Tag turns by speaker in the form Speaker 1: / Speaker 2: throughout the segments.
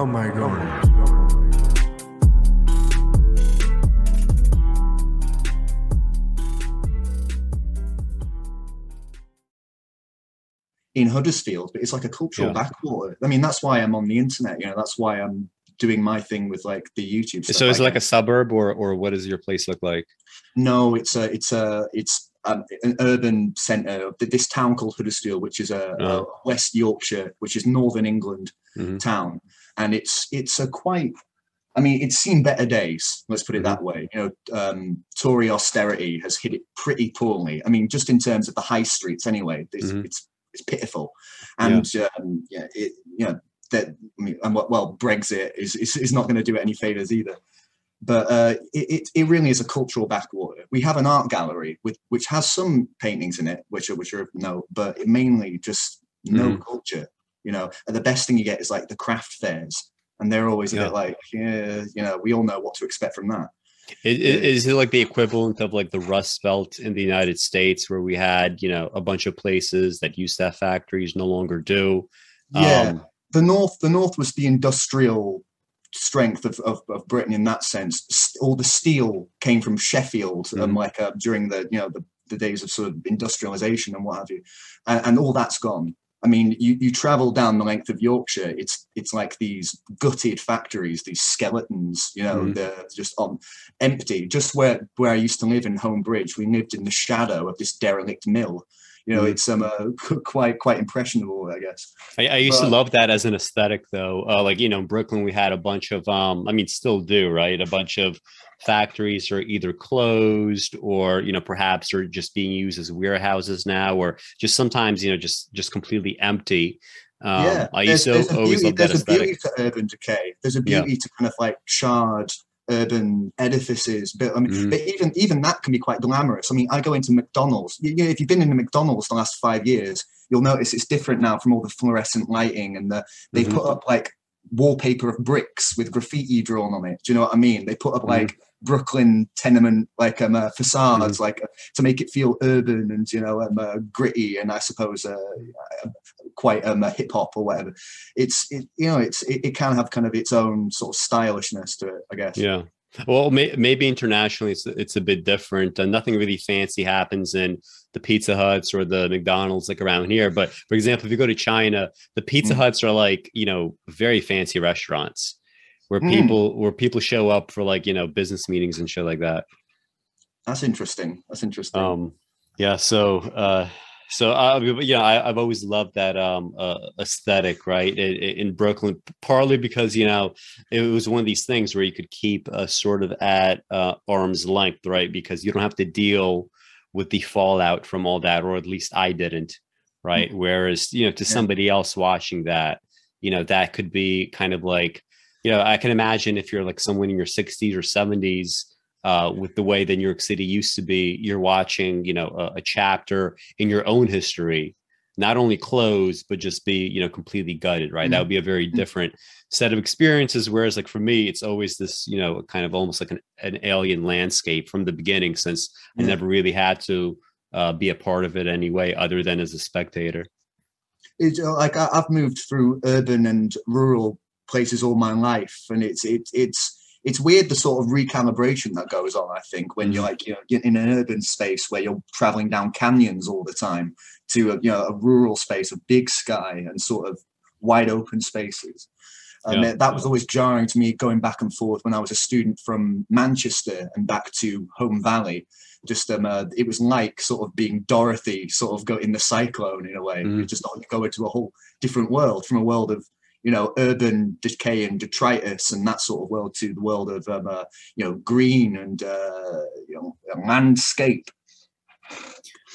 Speaker 1: Oh my god.
Speaker 2: in Huddersfield, but it's like a cultural
Speaker 3: Yeah.
Speaker 2: backwater. I mean, that's why I'm on the internet. You know, that's why I'm doing my thing with like the YouTube. Stuff.
Speaker 3: So is it like a suburb or or what does your place look like?
Speaker 2: No, it's a it's a it's um, an urban centre of this town called Huddersfield, which is a, a
Speaker 3: Oh.
Speaker 2: West Yorkshire, which is northern England
Speaker 3: Mhm.
Speaker 2: town, and it's it's a quite. I mean, it's seen better days. Let's put it that way. You know, um, Tory austerity has hit it pretty poorly. I mean, just in terms of the high streets, anyway, it's
Speaker 3: Mhm.
Speaker 2: it's, it's pitiful, and um, yeah, it you know that I mean, and well, Brexit is is, is not going to do it any favors either but uh, it, it, it really is a cultural backwater. We have an art gallery with which has some paintings in it, which are which are of note, but mainly just no culture. You know, and the best thing you get is like the craft fairs, and they're always a
Speaker 3: Yeah.
Speaker 2: bit like, yeah, you know, we all know what to expect from that.
Speaker 3: Is it like the equivalent of like the Rust Belt in the United States, where we had you know a bunch of places that used to have factories no longer do?
Speaker 2: Yeah,
Speaker 3: Um,
Speaker 2: the north, the north was the industrial strength of, of, of Britain in that sense. All the steel came from Sheffield, um,
Speaker 3: Mhm.
Speaker 2: like uh, during the you know the, the days of sort of industrialization and what have you, and, and all that's gone. I mean, you, you travel down the length of Yorkshire, it's it's like these gutted factories, these skeletons, you know,
Speaker 3: Mhm.
Speaker 2: they're just on empty. Just where where I used to live in Holmbridge, we lived in the shadow of this derelict mill. You know,
Speaker 3: Mhm.
Speaker 2: it's um uh, quite quite impressionable, I guess.
Speaker 3: I, I used to love that as an aesthetic, though. Uh, like you know, in Brooklyn, we had a bunch of, um, I mean, still do, right? A bunch of factories are either closed or you know, perhaps are just being used as warehouses now, or just sometimes you know, just just completely empty. Um,
Speaker 2: yeah,
Speaker 3: I
Speaker 2: there's,
Speaker 3: used to
Speaker 2: there's a
Speaker 3: always
Speaker 2: beauty,
Speaker 3: love that
Speaker 2: there's a beauty to urban decay. There's a
Speaker 3: Yeah.
Speaker 2: beauty to kind of like charred urban edifices. But I mean,
Speaker 3: Mhm.
Speaker 2: but even even that can be quite glamorous. I mean, I go into McDonald's. You, know, if you've been in a McDonald's the last five years, you'll notice it's different now from all the fluorescent lighting and the they
Speaker 3: Mhm.
Speaker 2: put up like wallpaper of bricks with graffiti drawn on it. Do you know what I mean? They put up
Speaker 3: Mhm.
Speaker 2: like Brooklyn tenement like um uh, facades
Speaker 3: Mm-hmm.
Speaker 2: like uh, to make it feel urban and you know um, uh, gritty and I suppose uh, uh, quite um uh, hip hop or whatever. It's it, you know it's it, it can have kind of its own sort of stylishness to it, I guess.
Speaker 3: Yeah. Well, may, maybe internationally it's it's a bit different. Uh, nothing really fancy happens in the Pizza Huts or the McDonald's like around here. But for example, if you go to China, the Pizza
Speaker 2: Mm.
Speaker 3: Huts are like you know very fancy restaurants where
Speaker 2: Mm.
Speaker 3: people where people show up for like you know business meetings and shit like that.
Speaker 2: That's interesting. That's interesting.
Speaker 3: Um, yeah. So uh, so uh, yeah, I, I've always loved that um uh, aesthetic, right? In, in Brooklyn, partly because you know it was one of these things where you could keep uh, sort of at uh, arm's length, right? Because you don't have to deal with the fallout from all that, or at least I didn't, right? Whereas you know, to
Speaker 2: Yeah.
Speaker 3: somebody else watching that, you know, that could be kind of like, you know, I can imagine if you're like someone in your 60s or 70s uh, with the way that New York City used to be, you're watching, you know, a, a chapter in your own history, not only close but just be, you know, completely gutted, right? That would be a very
Speaker 2: Mhm.
Speaker 3: different set of experiences. Whereas, like for me, it's always this, you know, kind of almost like an, an alien landscape from the beginning, since I never really had to uh, be a part of it anyway, other than as a spectator.
Speaker 2: it's uh, like I've moved through urban and rural places all my life, and it's it's it's it's weird the sort of recalibration that goes on. I think when you're
Speaker 3: Mhm.
Speaker 2: like you know in an urban space where you're traveling down canyons all the time to a, you know a rural space of big sky and sort of wide open spaces. And
Speaker 3: Yeah.
Speaker 2: that- was always jarring to me going back and forth when I was a student from Manchester and back to Holme Valley. Just um, uh, it was like sort of being Dorothy, sort of go in the cyclone in a way. You
Speaker 3: Mhm.
Speaker 2: just go into a whole different world from a world of you know urban decay and detritus and that sort of world to the world of um, uh, you know green and uh, you know landscape.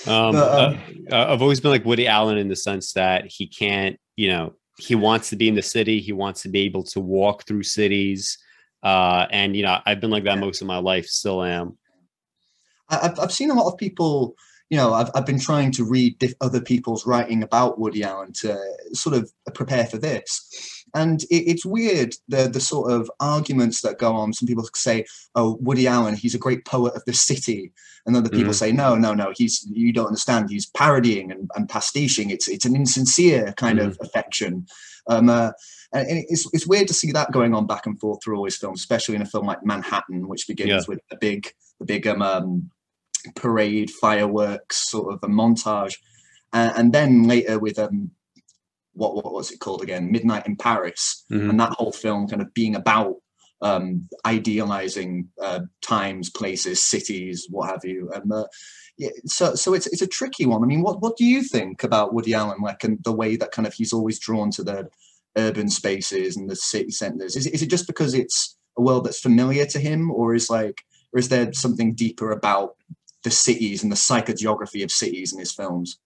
Speaker 3: Um,
Speaker 2: But, um,
Speaker 3: uh, I've always been like Woody Allen in the sense that he can't, you know, he wants to be in the city. He wants to be able to walk through cities. Uh, and, you know, I've been like that
Speaker 2: Yeah.
Speaker 3: most of my life, still am.
Speaker 2: I've, I've seen a lot of people, you know, I've, I've been trying to read diff- other people's writing about Woody Allen to sort of prepare for this. and it, it's weird the the sort of arguments that go on. Some people say, "Oh, Woody Allen, he's a great poet of the city," and other people mm-hmm. say, "No, no, no, he's you don't understand. He's parodying and, and pastiching. It's it's an insincere kind mm-hmm. of affection." Um, uh, and it's it's weird to see that going on back and forth through all his films, especially in a film like Manhattan, which begins yeah. with a big the big um, um, parade, fireworks, sort of a montage, uh, and then later with um, what what was it called again? Midnight in Paris, mm-hmm. and that whole film kind of being about um, idealizing uh, times, places, cities, what have you, and uh, yeah, so so it's it's a tricky one. I mean, what what do you think about Woody Allen, like, and the way that kind of he's always drawn to the urban spaces and the city centers? Is is it just because it's a world that's familiar to him, or is like, or is there something deeper about the cities and the psychogeography of cities in his films?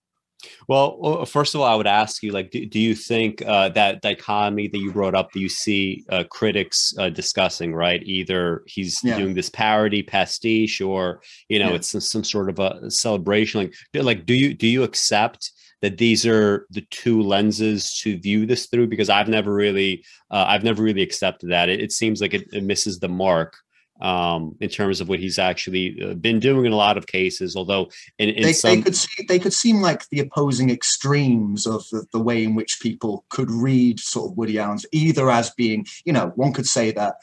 Speaker 3: Well, first of all, I would ask you, like, do, do you think uh, that dichotomy that you brought up, that you see uh, critics uh, discussing, right? Either he's yeah. doing this parody pastiche, or you know, yeah. it's some, some, sort of a celebration. Like, like, do you do you accept that these are the two lenses to view this through? Because I've never really, uh, I've never really accepted that. It, it seems like it, it misses the mark um, in terms of what he's actually uh, been doing in a lot of cases. Although in, in
Speaker 2: they,
Speaker 3: some...
Speaker 2: they could see, they could seem like the opposing extremes of the, the, way in which people could read sort of Woody Allen's either as being, you know, one could say that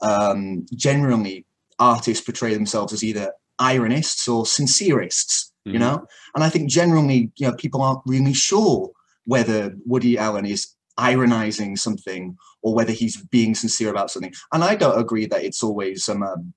Speaker 2: um, generally artists portray themselves as either ironists or sincerists, mm-hmm. you know, and I think generally, you know, people aren't really sure whether Woody Allen is ironizing something or whether he's being sincere about something. And I don't agree that it's always um, um,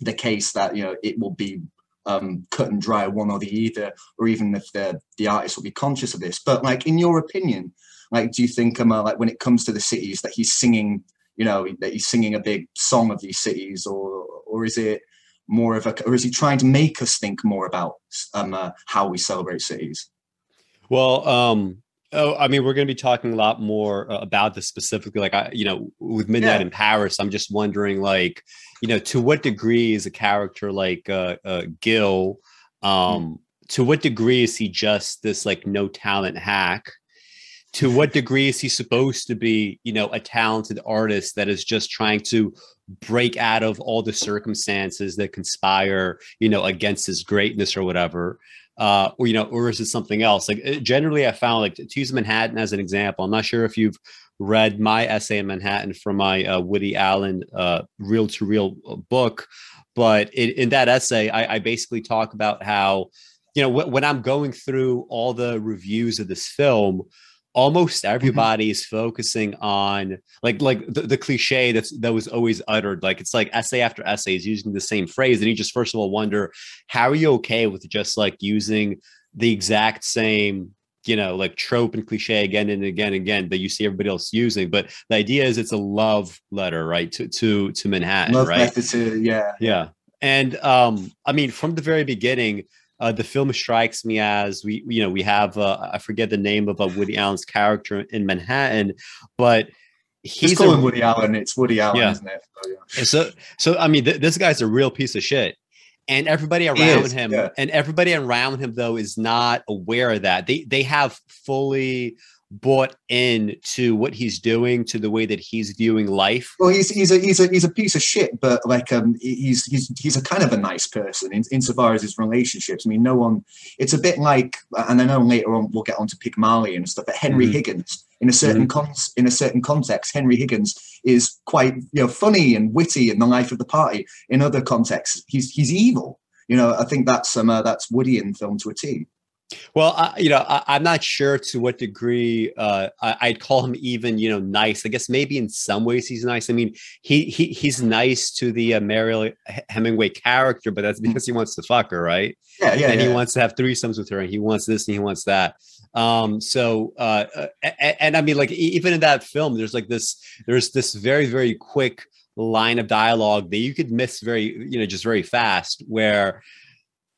Speaker 2: the case that you know it will be um, cut and dry one or the either, or even if the the artist will be conscious of this. But like in your opinion, like do you think um, uh, like when it comes to the cities that he's singing, you know, that he's singing a big song of these cities, or or is it more of a, or is he trying to make us think more about um, uh, how we celebrate cities?
Speaker 3: Well, um, Oh, I mean, we're going to be talking a lot more uh, about this specifically. Like, I, you know, with Midnight yeah. in Paris, I'm just wondering, like, you know, to what degree is a character like uh, uh, Gil, um, mm. to what degree is he just this like no talent hack? To what degree is he supposed to be, you know, a talented artist that is just trying to break out of all the circumstances that conspire, you know, against his greatness or whatever? Uh, or you know, or is it something else? Like uh, generally, I found like to use Manhattan as an example. I'm not sure if you've read my essay in Manhattan from my uh, Woody Allen uh, real to real uh, book, but it, in that essay, I, I, basically talk about how you know when I'm going through all the reviews of this film almost mm-hmm. everybody mm-hmm. is focusing on like like the, the, cliche that's that was always uttered like it's like essay after essay is using the same phrase and you just first of all wonder how are you okay with just like using the exact same you know like trope and cliche again and again and again that you see everybody else using but the idea is it's a love letter right to to to manhattan love right
Speaker 2: to, yeah
Speaker 3: yeah and um i mean from the very beginning uh, the film strikes me as we, you know, we have uh, I forget the name of a Woody Allen's character in Manhattan, but
Speaker 2: he's Just call a, Woody Allen. It's Woody Allen, yeah. isn't it?
Speaker 3: Oh, yeah. So, so I mean, th- this guy's a real piece of shit, and everybody around is, him, yeah. and everybody around him though is not aware of that. They they have fully bought in to what he's doing, to the way that he's viewing life.
Speaker 2: Well, he's he's a he's a he's a piece of shit, but like um he's he's he's a kind of a nice person in, insofar as his relationships. I mean, no one. It's a bit like, and I know later on we'll get on to Pygmalion and stuff, but Henry mm-hmm. Higgins in a certain mm-hmm. con- in a certain context, Henry Higgins is quite you know funny and witty in the life of the party. In other contexts, he's he's evil. You know, I think that's um uh, that's Woody in film to a T.
Speaker 3: Well, I, you know, I, am not sure to what degree uh, I, would call him even, you know, nice. I guess maybe in some ways he's nice. I mean, he, he he's nice to the uh, Mariel Hemingway character, but that's mm. because he wants to fuck her, right?
Speaker 2: Yeah, yeah.
Speaker 3: And
Speaker 2: yeah.
Speaker 3: he wants to have threesomes with her, and he wants this and he wants that. Um, so, uh, and, and I mean, like even in that film, there's like this, there's this very very quick line of dialogue that you could miss very, you know, just very fast where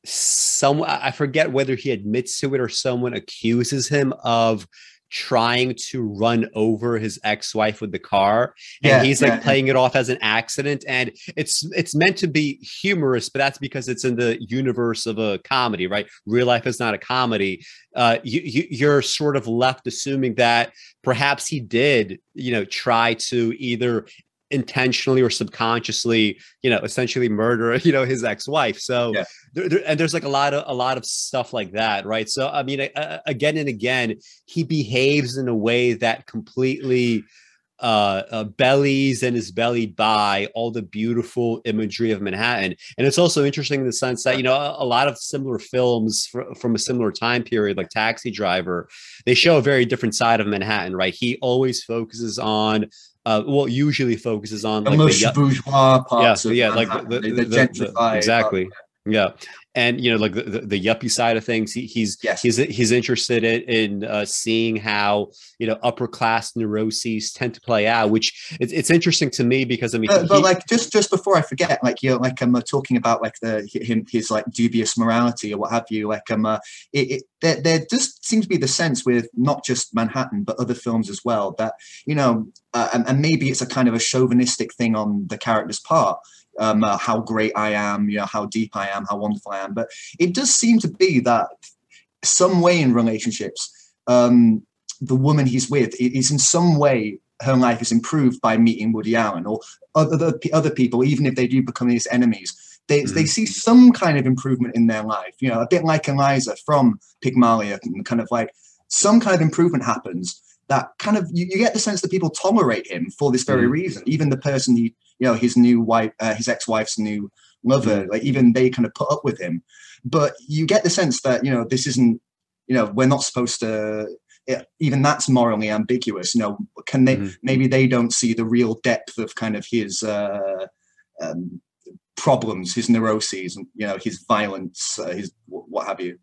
Speaker 3: some I forget whether he admits to it or someone accuses him of trying to run over his ex-wife with the car. And
Speaker 2: Yeah,
Speaker 3: he's like
Speaker 2: yeah,
Speaker 3: playing it off as an accident. And it's it's meant to be humorous but that's because it's in the universe of a comedy right? Real life is not a comedy. Uh you, you you're sort of left assuming that perhaps he did you know try to either intentionally or subconsciously you know essentially murder you know his ex-wife. So
Speaker 2: Yeah.
Speaker 3: there, there- and there's like a lot of a lot of stuff like that right? So i mean uh, again and again he behaves in a way that completely uh, uh bellies and is bellied by all the beautiful imagery of manhattan. And it's also interesting in the sense that you know a, a lot of similar films fr- from a similar time period like taxi driver they show a very different side of manhattan right? He always focuses on uh, well, usually focuses on
Speaker 2: The
Speaker 3: like
Speaker 2: most
Speaker 3: the,
Speaker 2: bourgeois parts
Speaker 3: yeah, yeah, like the,
Speaker 2: the,
Speaker 3: the,
Speaker 2: the
Speaker 3: the-
Speaker 2: gentrified
Speaker 3: exactly, yeah, and you know, like the, the, the yuppie side of things, he, he's
Speaker 2: Yes.
Speaker 3: he's he's interested in, in uh, seeing how you know upper class neuroses tend to play out, which it's, it's interesting to me because I mean,
Speaker 2: but, but
Speaker 3: he-
Speaker 2: like just just before I forget, like you're like I'm uh, talking about like the him his like dubious morality or what have you. Like um, uh, it, it there there just seems to be the sense with not just Manhattan but other films as well that you know, uh, and, and maybe it's a kind of a chauvinistic thing on the character's part. Um, uh, how great I am, you know, how deep I am, how wonderful I am. But it does seem to be that some way in relationships, um, the woman he's with is in some way her life is improved by meeting Woody Allen or other other people, even if they do become his enemies. They, they see some kind of improvement in their life, you know, a bit like Eliza from Pygmalion, kind of like some kind of improvement happens that kind of you, you get the sense that people tolerate him for this very
Speaker 3: Mhm.
Speaker 2: reason. Even the person he, you know, his new wife, uh, his ex-wife's new lover, like even they kind of put up with him. But you get the sense that you know this isn't, you know, we're not supposed to. yeah, even that's morally ambiguous. You know, can they?
Speaker 3: Mhm.
Speaker 2: Maybe they don't see the real depth of kind of his uh, um, problems, his neuroses, and you know, his violence, uh, his wh- what have you.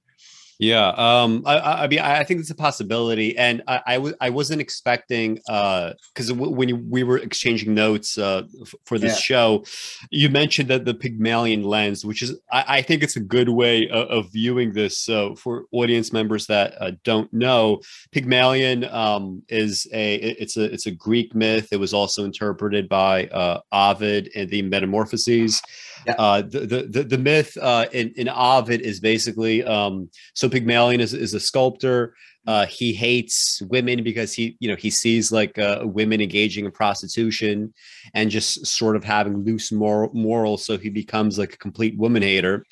Speaker 3: Yeah, um, I, I mean, I think it's a possibility, and I, I, w- I wasn't expecting because w- when you, we were exchanging notes uh, f- for this
Speaker 2: Yeah.
Speaker 3: show, you mentioned that the Pygmalion lens, which is I, I think it's a good way of, of viewing this. So for audience members that uh, don't know, Pygmalion um, is a it's a it's a Greek myth. It was also interpreted by uh, Ovid in the Metamorphoses.
Speaker 2: Yeah.
Speaker 3: Uh, the, the the myth uh, in in Ovid is basically um, so Pygmalion is, is a sculptor. Uh, he hates women because he, you know, he sees like uh, women engaging in prostitution and just sort of having loose moral morals. So he becomes like a complete woman hater.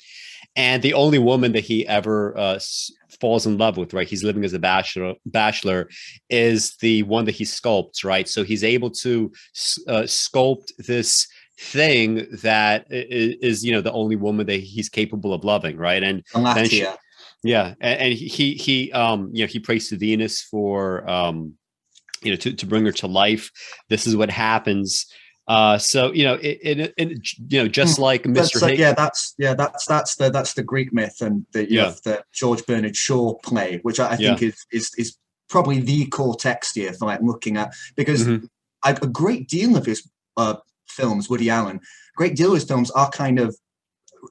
Speaker 3: And the only woman that he ever uh, s- falls in love with, right? He's living as a bachelor, bachelor, is the one that he sculpts, right? So he's able to uh, sculpt this thing that i- i- is, you know, the only woman that he's capable of loving, right? And Then she- yeah, and, and he he um you know he prays to Venus for um you know to, to bring her to life. This is what happens. Uh, so you know it, it, it you know just like
Speaker 2: That's
Speaker 3: Mr.
Speaker 2: like,
Speaker 3: Hig-
Speaker 2: yeah, that's yeah, that's that's the that's the Greek myth and the you
Speaker 3: Yeah.
Speaker 2: have the George Bernard Shaw play, which I, I think is is is probably the core text here for like looking at because
Speaker 3: Mhm.
Speaker 2: a, a great deal of his uh, films, Woody Allen, a great deal of his films are kind of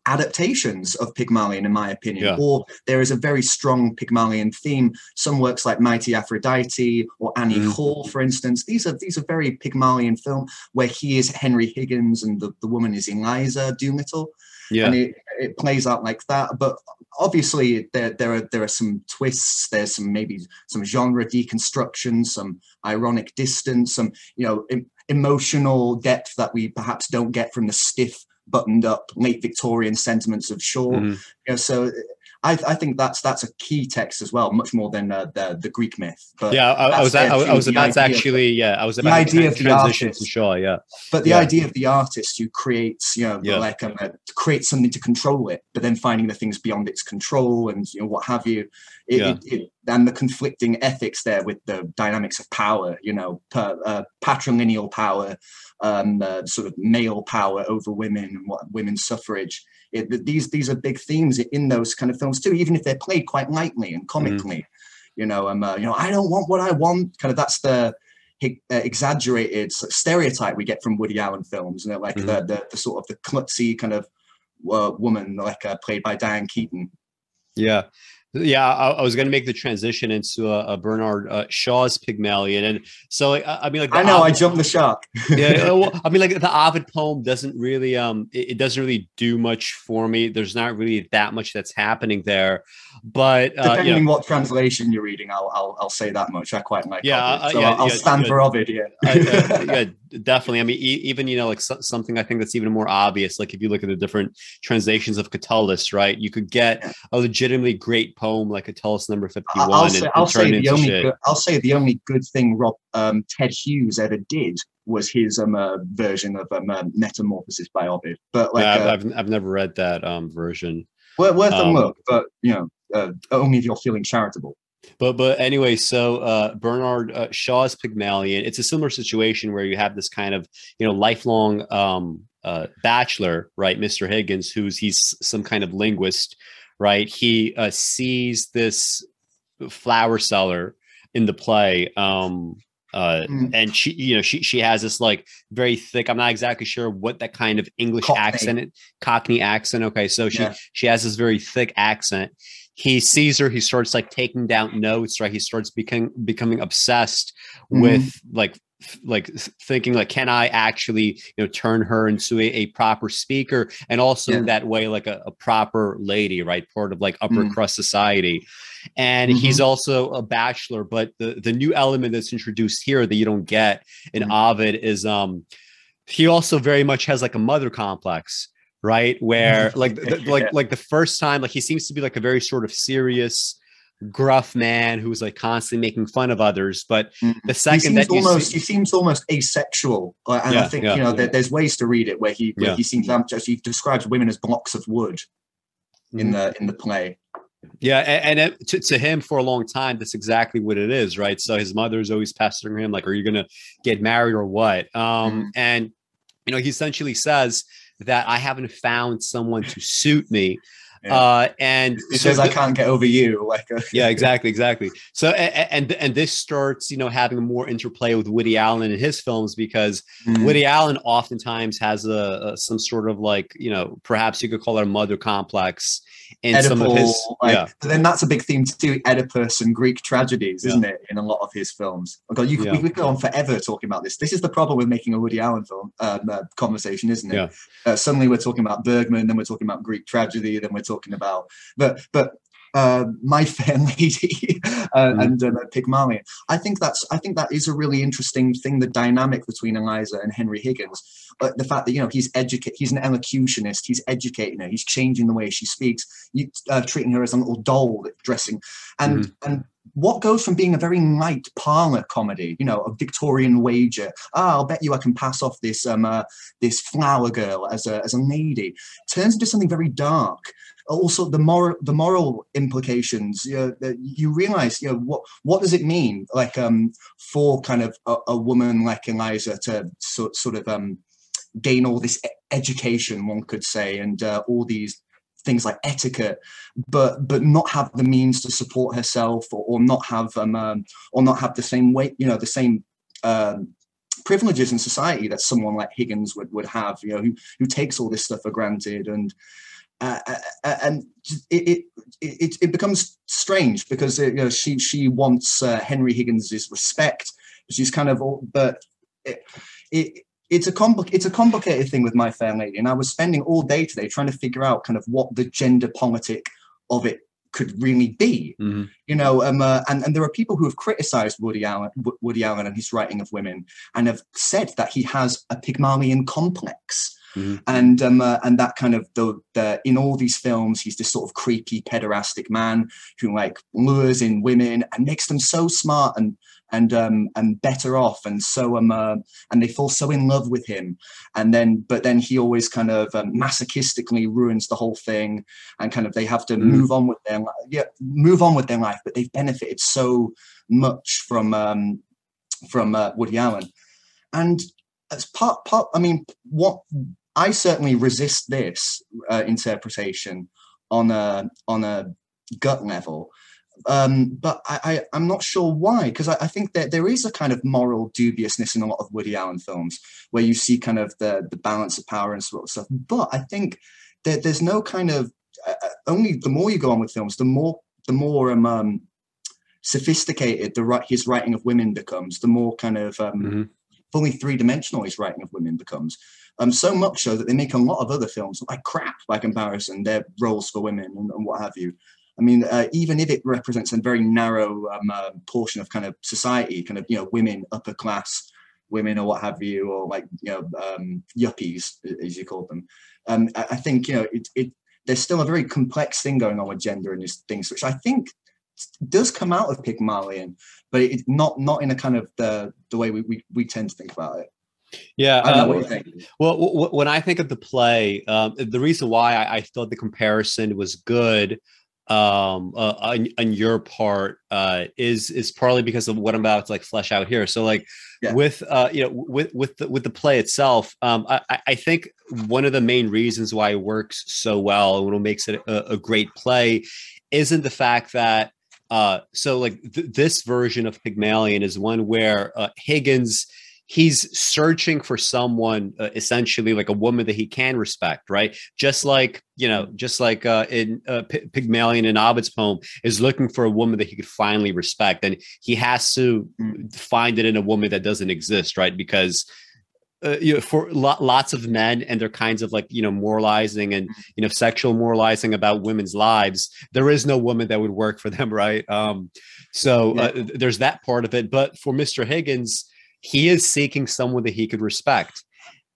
Speaker 2: adaptations of Pygmalion, in my opinion,
Speaker 3: Yeah.
Speaker 2: or there is a very strong Pygmalion theme. Some works like Mighty Aphrodite or Annie
Speaker 3: Mhm.
Speaker 2: Hall, for instance, these are these are very Pygmalion film where he is Henry Higgins and the, the woman is Eliza Doolittle
Speaker 3: yeah
Speaker 2: and it, it plays out like that. But obviously, there there are there are some twists. There's some maybe some genre deconstruction, some ironic distance, some you know emotional depth that we perhaps don't get from the stiff, buttoned up late Victorian sentiments of Shaw.
Speaker 3: Mhm.
Speaker 2: You know, so. I, I think that's that's a key text as well, much more than uh, the the Greek myth. But
Speaker 3: yeah I, I was I, was- I was about to actually yeah I was
Speaker 2: the
Speaker 3: about to
Speaker 2: idea of the
Speaker 3: transition to
Speaker 2: artist.
Speaker 3: Shaw yeah
Speaker 2: But the
Speaker 3: Yeah.
Speaker 2: idea of the artist who creates, you know,
Speaker 3: Yeah.
Speaker 2: like um, uh, to create something to control it, but then finding the things beyond its control and you know what have you, it,
Speaker 3: Yeah.
Speaker 2: it, it, and the conflicting ethics there with the dynamics of power, you know, per, uh, patrilineal power, um, uh, sort of male power over women and what women's suffrage. It, these these are big themes in those kind of films too, even if they're played quite lightly and comically. You know, um, uh, you know, I don't want what I want. Kind of that's the uh, exaggerated sort of stereotype we get from Woody Allen films, you know, like the, the the sort of the klutzy kind of uh, woman, like uh, played by Diane Keaton.
Speaker 3: Yeah. Yeah, I, I was going to make the transition into a, a Bernard uh, Shaw's Pygmalion, and so like, I mean, like
Speaker 2: I know Ovid, I jumped the shark.
Speaker 3: yeah, well, I mean, like the Ovid poem doesn't really, um, it, it, doesn't really do much for me. There's not really that much that's happening there, but
Speaker 2: uh, depending you know, what translation you're reading, I'll, I'll I'll say that much. I quite like.
Speaker 3: Yeah,
Speaker 2: Ovid,
Speaker 3: uh, yeah,
Speaker 2: I'll, I'll
Speaker 3: yeah,
Speaker 2: stand for Ovid. Yeah,
Speaker 3: uh, yeah, definitely. I mean, e- even you know, like so, something I think that's even more obvious. Like if you look at the different translations of Catullus, right? You could get a legitimately great poem like Catullus number 51
Speaker 2: I'll say,
Speaker 3: and,
Speaker 2: I'll
Speaker 3: and
Speaker 2: say the only good, I'll say the only good thing Rob um, Ted Hughes ever did was his um, uh, version of um, uh, Metamorphosis by Ovid. But like,
Speaker 3: yeah, I've,
Speaker 2: uh,
Speaker 3: I've, I've never read that um, version.
Speaker 2: worth, worth a
Speaker 3: um,
Speaker 2: look. But you know, uh, only if you're feeling charitable.
Speaker 3: But but anyway, so uh, Bernard uh, Shaw's Pygmalion. It's a similar situation where you have this kind of you know lifelong um, uh, bachelor, right, Mister Higgins, who's he's some kind of linguist, right? He uh, sees this flower seller in the play. Um, uh,
Speaker 2: Mm.
Speaker 3: and she, you know, she she has this like very thick. I'm not exactly sure what that kind of English
Speaker 2: Cockney.
Speaker 3: accent, Cockney accent. Okay, so she
Speaker 2: Yeah.
Speaker 3: she has this very thick accent. He sees her. He starts like taking down notes. Right, he starts becoming becoming obsessed
Speaker 2: Mhm.
Speaker 3: with like like thinking like can i actually you know turn her into a, a proper speaker and also in that way like a, a proper lady right part of like upper
Speaker 2: Mm.
Speaker 3: crust society and he's also a bachelor but the the new element that's introduced here that you don't get in
Speaker 2: Mm.
Speaker 3: ovid is um he also very much has like a mother complex right where like the, like
Speaker 2: Yeah.
Speaker 3: like the first time like he seems to be like a very sort of serious gruff man who's like constantly making fun of others but
Speaker 2: Mm.
Speaker 3: the second that
Speaker 2: almost
Speaker 3: see,
Speaker 2: he seems almost asexual, uh, and I think
Speaker 3: yeah.
Speaker 2: you know there, there's ways to read it where he where
Speaker 3: Yeah.
Speaker 2: he seems um, just he describes women as blocks of wood in
Speaker 3: Mhm.
Speaker 2: the in the play.
Speaker 3: Yeah, and, and it, to, to him for a long time, that's exactly what it is, right? So his mother is always pestering him, like, "Are you gonna get married or what?" Um,
Speaker 2: Mhm.
Speaker 3: And you know, he essentially says that I haven't found someone to suit me,
Speaker 2: Yeah.
Speaker 3: uh, and so
Speaker 2: says, "I can't get over you." Like,
Speaker 3: yeah, exactly, exactly. So a- a- and and this starts, you know, having more interplay with Woody Allen and his films because
Speaker 2: mm,
Speaker 3: Woody Allen oftentimes has a, a some sort of like, you know, perhaps you could call it a mother complex in some of his,
Speaker 2: like,
Speaker 3: yeah.
Speaker 2: but then that's a big theme too. Oedipus and Greek tragedies, isn't it? In a lot of his films. Oh God, you could,
Speaker 3: Yeah.
Speaker 2: we could go on forever talking about this. This is the problem with making a Woody Allen film um, uh, conversation, isn't it?
Speaker 3: Yeah.
Speaker 2: Uh, suddenly we're talking about Bergman, then we're talking about Greek tragedy, then we're talking about but but. Uh, my fair lady uh,
Speaker 3: Mhm.
Speaker 2: and um, Pygmalion. I think that's. I think that is a really interesting thing. The dynamic between Eliza and Henry Higgins. But the fact that you know he's educate, he's an elocutionist. He's educating her. He's changing the way she speaks. You uh, treating her as a little doll, dressing, and and what goes from being a very light parlor comedy, you know, a Victorian wager. Ah, I'll bet you I can pass off this um uh, this flower girl as a as a lady, turns into something very dark. Also, the moral the moral implications. You know, that you realize, you know, what what does it mean, like um for kind of a, a woman like Eliza to sort sort of um gain all this education, one could say, and uh, all these things like etiquette, but but not have the means to support herself, or, or not have um, um or not have the same weight, you know, the same um, privileges in society that someone like Higgins would would have, you know, who who takes all this stuff for granted and. Uh, uh, and it, it it it becomes strange because uh, you know she she wants uh, Henry Higgins's respect. She's kind of all, but it, it it's a compli- it's a complicated thing with my fair lady, and I was spending all day today trying to figure out kind of what the gender politic of it could really be.
Speaker 3: Mhm.
Speaker 2: You know, um, uh, and and there are people who have criticized Woody Allen, Woody Allen and his writing of women, and have said that he has a Pygmalion complex.
Speaker 3: Mhm.
Speaker 2: And um, uh, and that kind of the, the in all these films, he's this sort of creepy pederastic man who like lures in women and makes them so smart and and um and better off and so um uh, and they fall so in love with him and then but then he always kind of um, masochistically ruins the whole thing and kind of they have to
Speaker 3: Mm.
Speaker 2: move on with their yeah move on with their life but they've benefited so much from um from uh, Woody Allen and as part part I mean what I certainly resist this uh, interpretation on a on a gut level um, but I, I, I'm not sure why, because I, I think that there is a kind of moral dubiousness in a lot of Woody Allen films where you see kind of the the balance of power and sort of stuff. But I think that there's no kind of uh, uh, only the more you go on with films, the more the more um, um sophisticated the his writing of women becomes, the more kind of um, mm-hmm. Fully three dimensional his writing of women becomes. Um, so much so that they make a lot of other films like crap by comparison, their roles for women and, and what have you. I mean, uh, even if it represents a very narrow um, uh, portion of kind of society, kind of you know women, upper class women, or what have you, or like you know um, yuppies as you call them. Um, I, I, think you know it, it. There's still a very complex thing going on with gender and these things, which I think does come out of Pygmalion, but it's not not in a kind of the the way we, we, we tend to think about it.
Speaker 3: Yeah. I Uh, well, w- when I think of the play, um, the reason why I, I, thought the comparison was good um, uh, on, on, your part uh, is is partly because of what I'm about to like flesh out here. So, like yeah. with uh, you know with with the, with the play itself, um, I, I think one of the main reasons why it works so well and what makes it a, a great play isn't the fact that uh, so like th- this version of Pygmalion is one where uh, Higgins he's searching for someone uh, essentially like a woman that he can respect right just like you know just like uh, in uh, P- pygmalion in ovid's poem is looking for a woman that he could finally respect and he has to mm. find it in a woman that doesn't exist right because uh, you know, for lo- lots of men and their kinds of like you know moralizing and mm-hmm. you know sexual moralizing about women's lives, there is no woman that would work for them, right? Um, so uh, yeah. there's that part of it. But for Mr. Higgins, he is seeking someone that he could respect.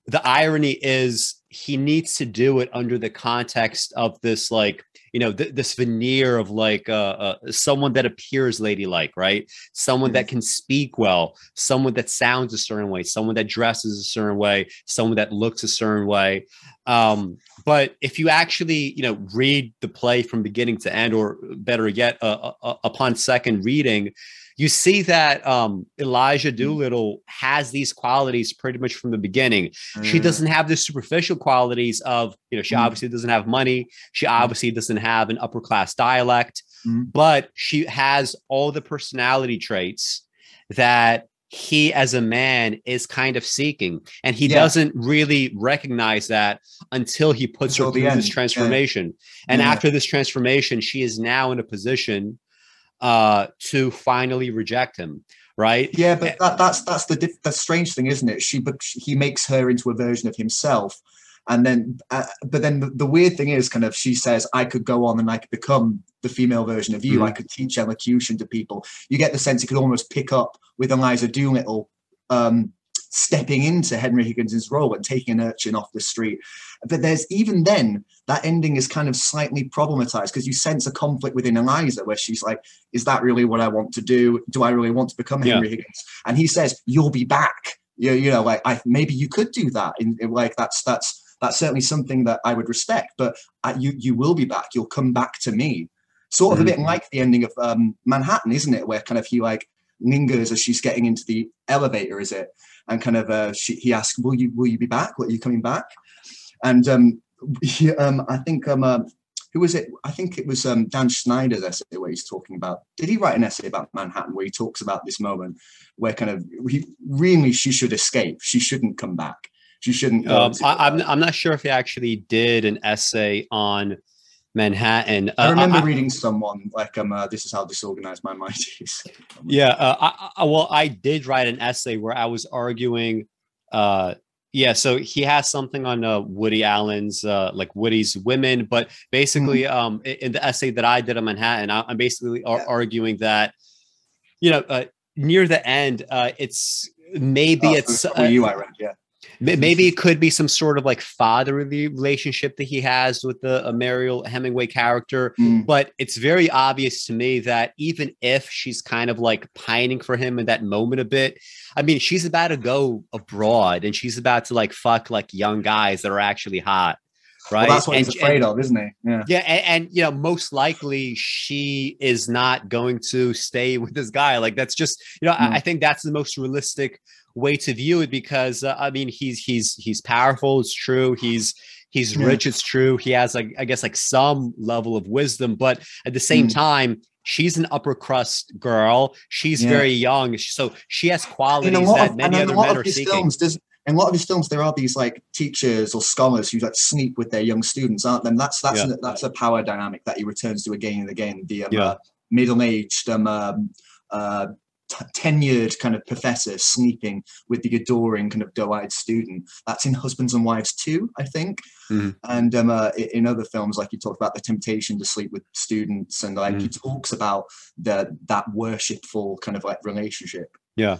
Speaker 3: The irony is he needs to do it under the context of this like you know th- this veneer of like uh, uh, someone that appears ladylike right? Someone that can speak well. Someone that sounds a certain way. Someone that dresses a certain way. Someone that looks a certain way. Um, but if you actually you know read the play from beginning to end or better yet uh, uh, uh upon second reading you see that um, Eliza mm. Doolittle has these qualities pretty much from the beginning. Mm. She doesn't have the superficial qualities of, you know, she mm. obviously doesn't have money. She mm. obviously doesn't have an upper class dialect, mm. but she has all the personality traits that he as a man is kind of seeking and he yeah. doesn't really recognize that until he puts until her through this transformation yeah. and yeah. after this transformation she is now in a position uh, to finally reject him right?
Speaker 2: Yeah but that, that's that's the the strange thing isn't it? She but he makes her into a version of himself and then uh, but then the, the, weird thing is kind of she says i could go on and i could become the female version of you. Mm-hmm. i could teach elocution to people. You get the sense you could almost pick up with eliza doolittle um, stepping into Henry Higgins's role and taking an urchin off the street. But there's even then that ending is kind of slightly problematized because you sense a conflict within Eliza where she's like, "Is that really what I want to do? Do I really want to become Henry yeah. Higgins?" And he says, "You'll be back." You, you know, like I maybe you could do that. In, in like that's that's that's certainly something that I would respect. But uh, you you will be back. You'll come back to me. Sort of mm-hmm. a bit like the ending of um, Manhattan, isn't it? Where kind of he like lingers as she's getting into the elevator. Is it? and kind of uh, she, he asked, "Will you will you be back? Are you coming back?" And um, he, um, I think um, uh, who was it? I think it was um, Dan Schneider's essay where he's talking about. Did he write an essay about Manhattan where he talks about this moment where kind of he, really she should escape, she shouldn't come back, she shouldn't.
Speaker 3: Um, I, I'm I'm not sure if he actually did an essay on Manhattan.
Speaker 2: I remember uh, I, reading someone like, um, uh, "This is how disorganized my mind is."
Speaker 3: yeah, uh, I, I, well, I did write an essay where I was arguing. Uh, yeah, so he has something on uh, Woody Allen's, uh, like Woody's women, but basically, mm-hmm. um, in the essay that I did on Manhattan, I, am basically yeah. arguing that, you know, uh, near the end, uh, it's maybe oh, it's
Speaker 2: you, I read, yeah
Speaker 3: Maybe it could be some sort of like fatherly relationship that he has with the Mariel Hemingway character. Mm. But it's very obvious to me that even if she's kind of like pining for him in that moment a bit, I mean, she's about to go abroad and she's about to like fuck like young guys that are actually hot right?
Speaker 2: Well, that's what and, he's afraid and, of, isn't he?
Speaker 3: Yeah. Yeah, and, and, you know, most likely she is not going to stay with this guy. Like that's just, you know, mm. I, I, think that's the most realistic way to view it because uh, I mean, he's he's he's powerful. It's true. He's he's yeah. rich. It's true. He has like I guess like some level of wisdom, but at the same mm. time. She's an upper crust girl. She's yeah. very young, so she has qualities that many other men are seeking.
Speaker 2: Films, in a lot of his films there are these like teachers or scholars who like sleep with their young students, aren't them? That's that's
Speaker 3: Yeah.
Speaker 2: a, that's a power dynamic that he returns to again and again. The um,
Speaker 3: Yeah.
Speaker 2: uh, middle-aged um, um uh t- tenured kind of professor sleeping with the adoring kind of doe-eyed student. That's in Husbands and Wives too, I think.
Speaker 3: Mhm.
Speaker 2: And um, uh, in other films, like he talked about the temptation to sleep with students, and like he
Speaker 3: Mm-hmm.
Speaker 2: talks about the that worshipful kind of like relationship
Speaker 3: Yeah.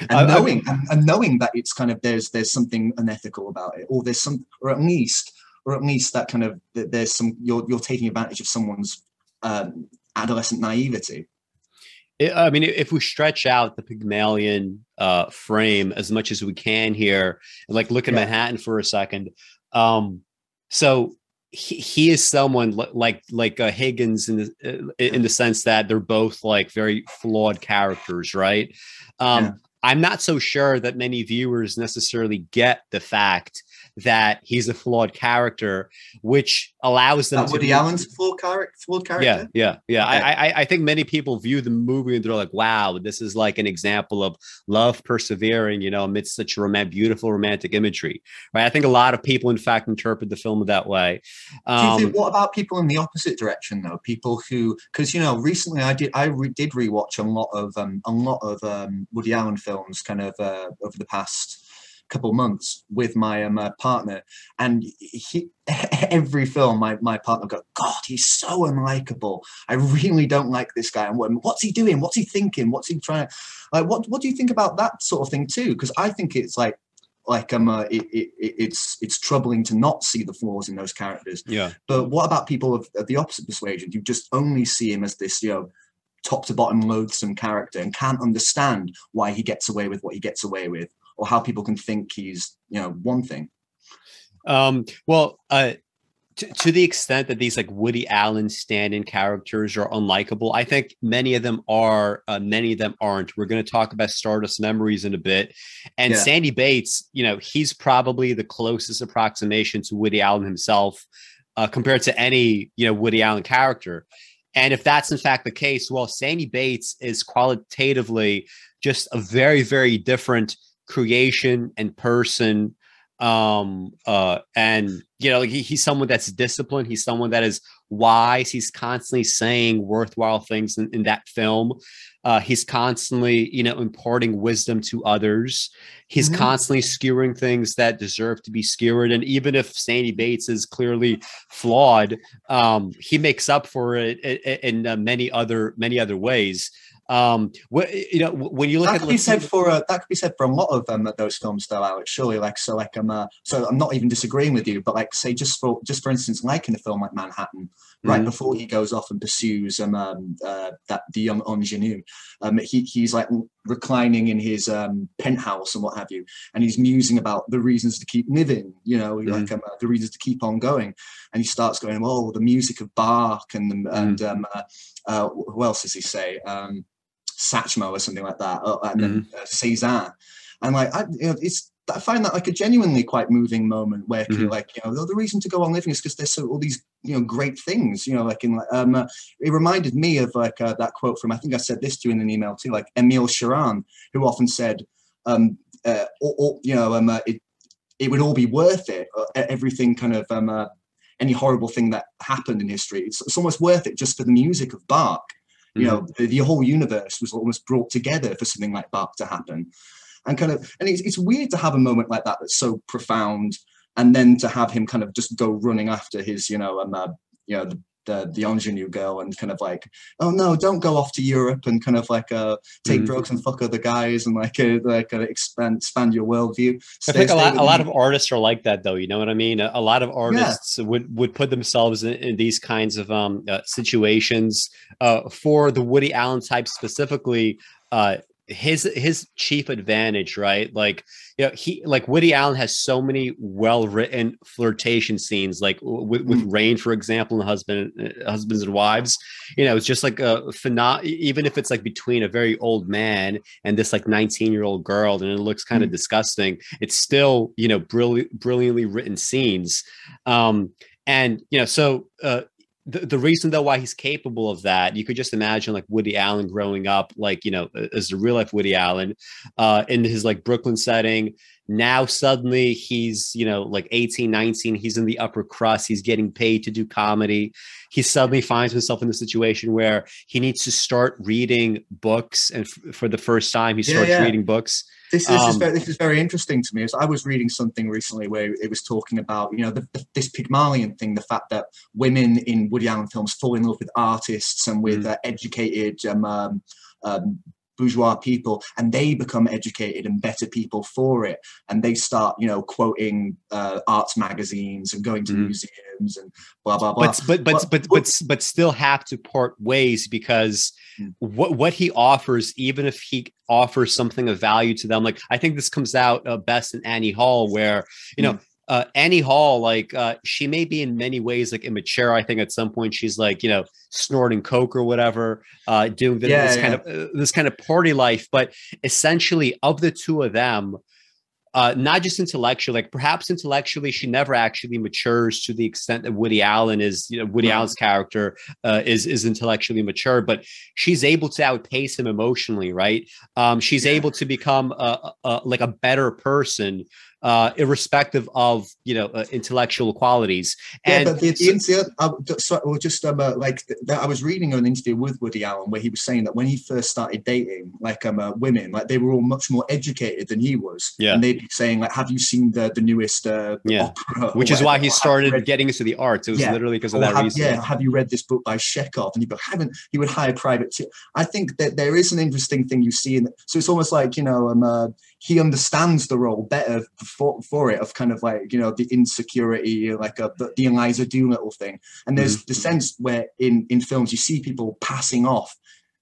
Speaker 2: And
Speaker 3: I- I-
Speaker 2: knowing and, and knowing that it's kind of there's there's something unethical about it or there's some or at least or at least that kind of that there's some you're you're taking advantage of someone's um adolescent naivety
Speaker 3: I- I mean, if we stretch out the Pygmalion uh, frame as much as we can here, and like look at
Speaker 2: Yeah.
Speaker 3: Manhattan for a second, um, so he, he is someone like like uh, Higgins in the uh, in the sense that they're both like very flawed characters, right? Um,
Speaker 2: Yeah.
Speaker 3: I'm not so sure that many viewers necessarily get the fact that he's a flawed character, which allows them to
Speaker 2: Woody
Speaker 3: be-
Speaker 2: Allen's flawed character flawed character
Speaker 3: yeah, yeah, yeah.
Speaker 2: Okay.
Speaker 3: I, I I think many people view the movie and they're like, "Wow, this is like an example of love persevering," you know, amidst such romantic, beautiful romantic imagery, right? I think a lot of people, in fact, interpret the film that way. Um,
Speaker 2: think, what about people in the opposite direction though? People who, because you know, recently I did I re- did rewatch a lot of um, a lot of um, Woody Allen films, kind of uh, over the past couple months with my um, uh, partner, and he every film my my partner go, God, he's so unlikable. I really don't like this guy. And what's he doing? What's he thinking? What's he trying? Like, what what do you think about that sort of thing too? Because I think it's like like um uh, it, it, it- it's it's troubling to not see the flaws in those characters
Speaker 3: yeah,
Speaker 2: but what about people of, of the opposite persuasion who just only see him as this, you know, top to bottom loathsome character and can't understand why he gets away with what he gets away with, or how people can think he's, you know, one thing.
Speaker 3: Um, well, uh, to, to the extent that these like Woody Allen stand-in characters are unlikable, I think many of them are. Uh, many of them aren't. We're going to talk about Stardust Memories in a bit, and
Speaker 2: Yeah.
Speaker 3: Sandy Bates. You know, he's probably the closest approximation to Woody Allen himself uh, compared to any you know Woody Allen character. And if that's in fact the case, well, Sandy Bates is qualitatively just a very, very different creation and person um uh and you know like he, he's someone that's disciplined. He's someone that is wise. He's constantly saying worthwhile things in, in that film. Uh he's constantly you know imparting wisdom to others. He's
Speaker 2: Mhm.
Speaker 3: constantly skewering things that deserve to be skewered. And even if sandy bates is clearly flawed um he makes up for it i- i- in, uh, many other many other ways um wh- you know when you look
Speaker 2: That
Speaker 3: at
Speaker 2: could be said for uh, that could be said for a lot of them um, those films, though, Alex. Surely, like so, like um, uh, so I'm not even disagreeing with you, but like say just for just for instance, like in a film like Manhattan, right
Speaker 3: Mhm.
Speaker 2: before he goes off and pursues um, um uh, that the young ingenue, um, he he's like reclining in his um penthouse and what have you, and he's musing about the reasons to keep living, you know, like um, uh, the reasons to keep on going, and he starts going, oh, the music of Bach and the- and um, uh, uh, who else does he say? Um, Satchmo or something like that, uh, and then uh, Cezanne, and like I, you know, it's I find that like a genuinely quite moving moment where
Speaker 3: Mhm.
Speaker 2: like you know the reason to go on living is because there's so all these you know great things you know like in like um uh, it reminded me of like uh, that quote from I think I said this to you in an email too like Emil Cioran who often said um uh, or, or, you know um uh, it it would all be worth it uh, everything kind of um uh, any horrible thing that happened in history. It's, it's almost worth it just for the music of Bach you
Speaker 3: Mm-hmm.
Speaker 2: know the, the whole universe was almost brought together for something like Bach to happen and kind of and it's, it's weird to have a moment like that that's so profound and then to have him kind of just go running after his you know um uh, you know the the, the ingenue girl and kind of like oh no don't go off to Europe and kind of like uh take
Speaker 3: Mhm.
Speaker 2: drugs and fuck other guys and like uh, like uh, expand expand your worldview
Speaker 3: I think a lot, a lot of artists are like that, though. You know what I mean? A, a lot of artists would would put themselves in, in these kinds of um, uh, situations. Uh, for the Woody Allen type specifically, uh, his his chief advantage, right? Like, you know, he like Woody Allen has so many well written flirtation scenes, like with, with Rain, for example, and husband uh, husbands and wives. You know, it's just like a phenom- Even if it's like between a very old man and this like 19 year old girl and it looks kind of disgusting it's still you know brilliant brilliantly written scenes um and you know so uh the, the reason though why he's capable of that you could just imagine like woody allen growing up like you know as a real life woody allen uh in his like brooklyn setting now suddenly he's you know like 18 19 he's in the upper crust he's getting paid to do comedy he suddenly finds himself in the situation where he needs to start reading books and f- for the first time he starts yeah, yeah. reading books
Speaker 2: this, this um, is very, this is very interesting to me. As I was reading something recently where it was talking about you know the, the, this Pygmalion thing, the fact that women in Woody Allen films fall in love with artists and with mm. uh, educated um, um, um, bourgeois people and they become educated and better people for it and they start you know quoting uh, arts magazines and going to mm. museums and blah blah blah
Speaker 3: but but but but but, but, but still have to part ways because mm. what what he offers even if he offers something of value to them like i think this comes out uh, best in annie hall where you know mm uh, Annie Hall, like uh, she may be in many ways like immature. I think at some point she's like you know snorting coke or whatever, uh, doing the, yeah, this yeah. kind of uh, this kind of party life. But essentially, of the two of them, uh, not just intellectually, like perhaps intellectually, she never actually matures to the extent that Woody Allen is. You know, Woody Allen's character uh, is is intellectually mature, but she's able to outpace him emotionally, right? Um, she's yeah. able to become a, a, like a better person uh, irrespective of you know uh, intellectual qualities.
Speaker 2: And yeah, but the sincere, I, so, or just um, uh, like I was reading an interview with Woody Allen where he was saying that when he first started dating like um uh, women, like they were all much more educated than he was.
Speaker 3: Yeah,
Speaker 2: and they'd be saying like, "Have you seen the the newest uh,
Speaker 3: yeah?" Which is why he started read, getting into the arts. It was yeah, literally because of that
Speaker 2: have,
Speaker 3: reason.
Speaker 2: Yeah, have you read this book by Chekhov? And he but haven't. He would hire private. T- I think that there is an interesting thing you see in. So it's almost like you know um uh, he understands the role better for, for it of kind of like you know the insecurity like a, the, the Eliza Doolittle thing and there's mm-hmm. the sense where in in films you see people passing off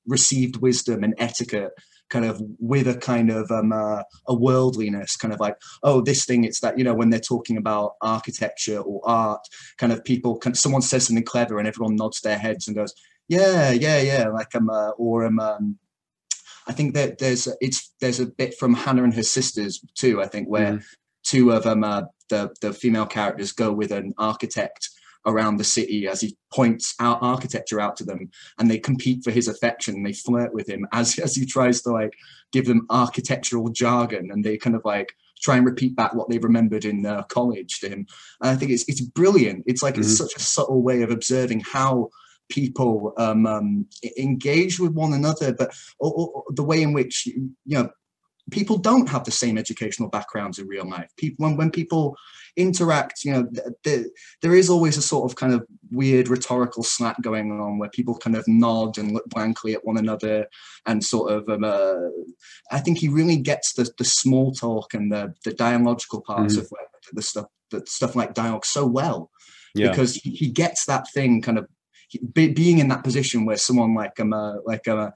Speaker 2: received wisdom and etiquette kind of with a kind of um, uh, a worldliness kind of like oh this thing it's that you know when they're talking about architecture or art kind of people can, someone says something clever and everyone nods their heads and goes yeah yeah yeah like i'm um, uh, or um, um I think that there's it's there's a bit from Hannah and her sisters too. I think where mm. two of them, uh, the the female characters, go with an architect around the city as he points out architecture out to them, and they compete for his affection. They flirt with him as as he tries to like give them architectural jargon, and they kind of like try and repeat back what they've remembered in uh, college to him. And I think it's it's brilliant. It's like mm-hmm. it's such a subtle way of observing how people um, um, engage with one another, but or, or the way in which you know people don't have the same educational backgrounds in real life. People when when people interact, you know, th- there is always a sort of kind of weird rhetorical slack going on where people kind of nod and look blankly at one another and sort of. Um, uh, I think he really gets the the small talk and the the dialogical parts mm. of the stuff the stuff like dialogue so well. Yeah. Because he gets that thing kind of be, being in that position where someone like um uh, like uh,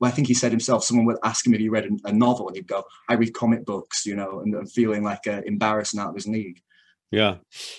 Speaker 2: well, I think he said himself, someone would ask him if he read a, a novel, and he'd go, "I read comic books," you know, and, and feeling like uh, embarrassed and out of his league.
Speaker 3: Yeah,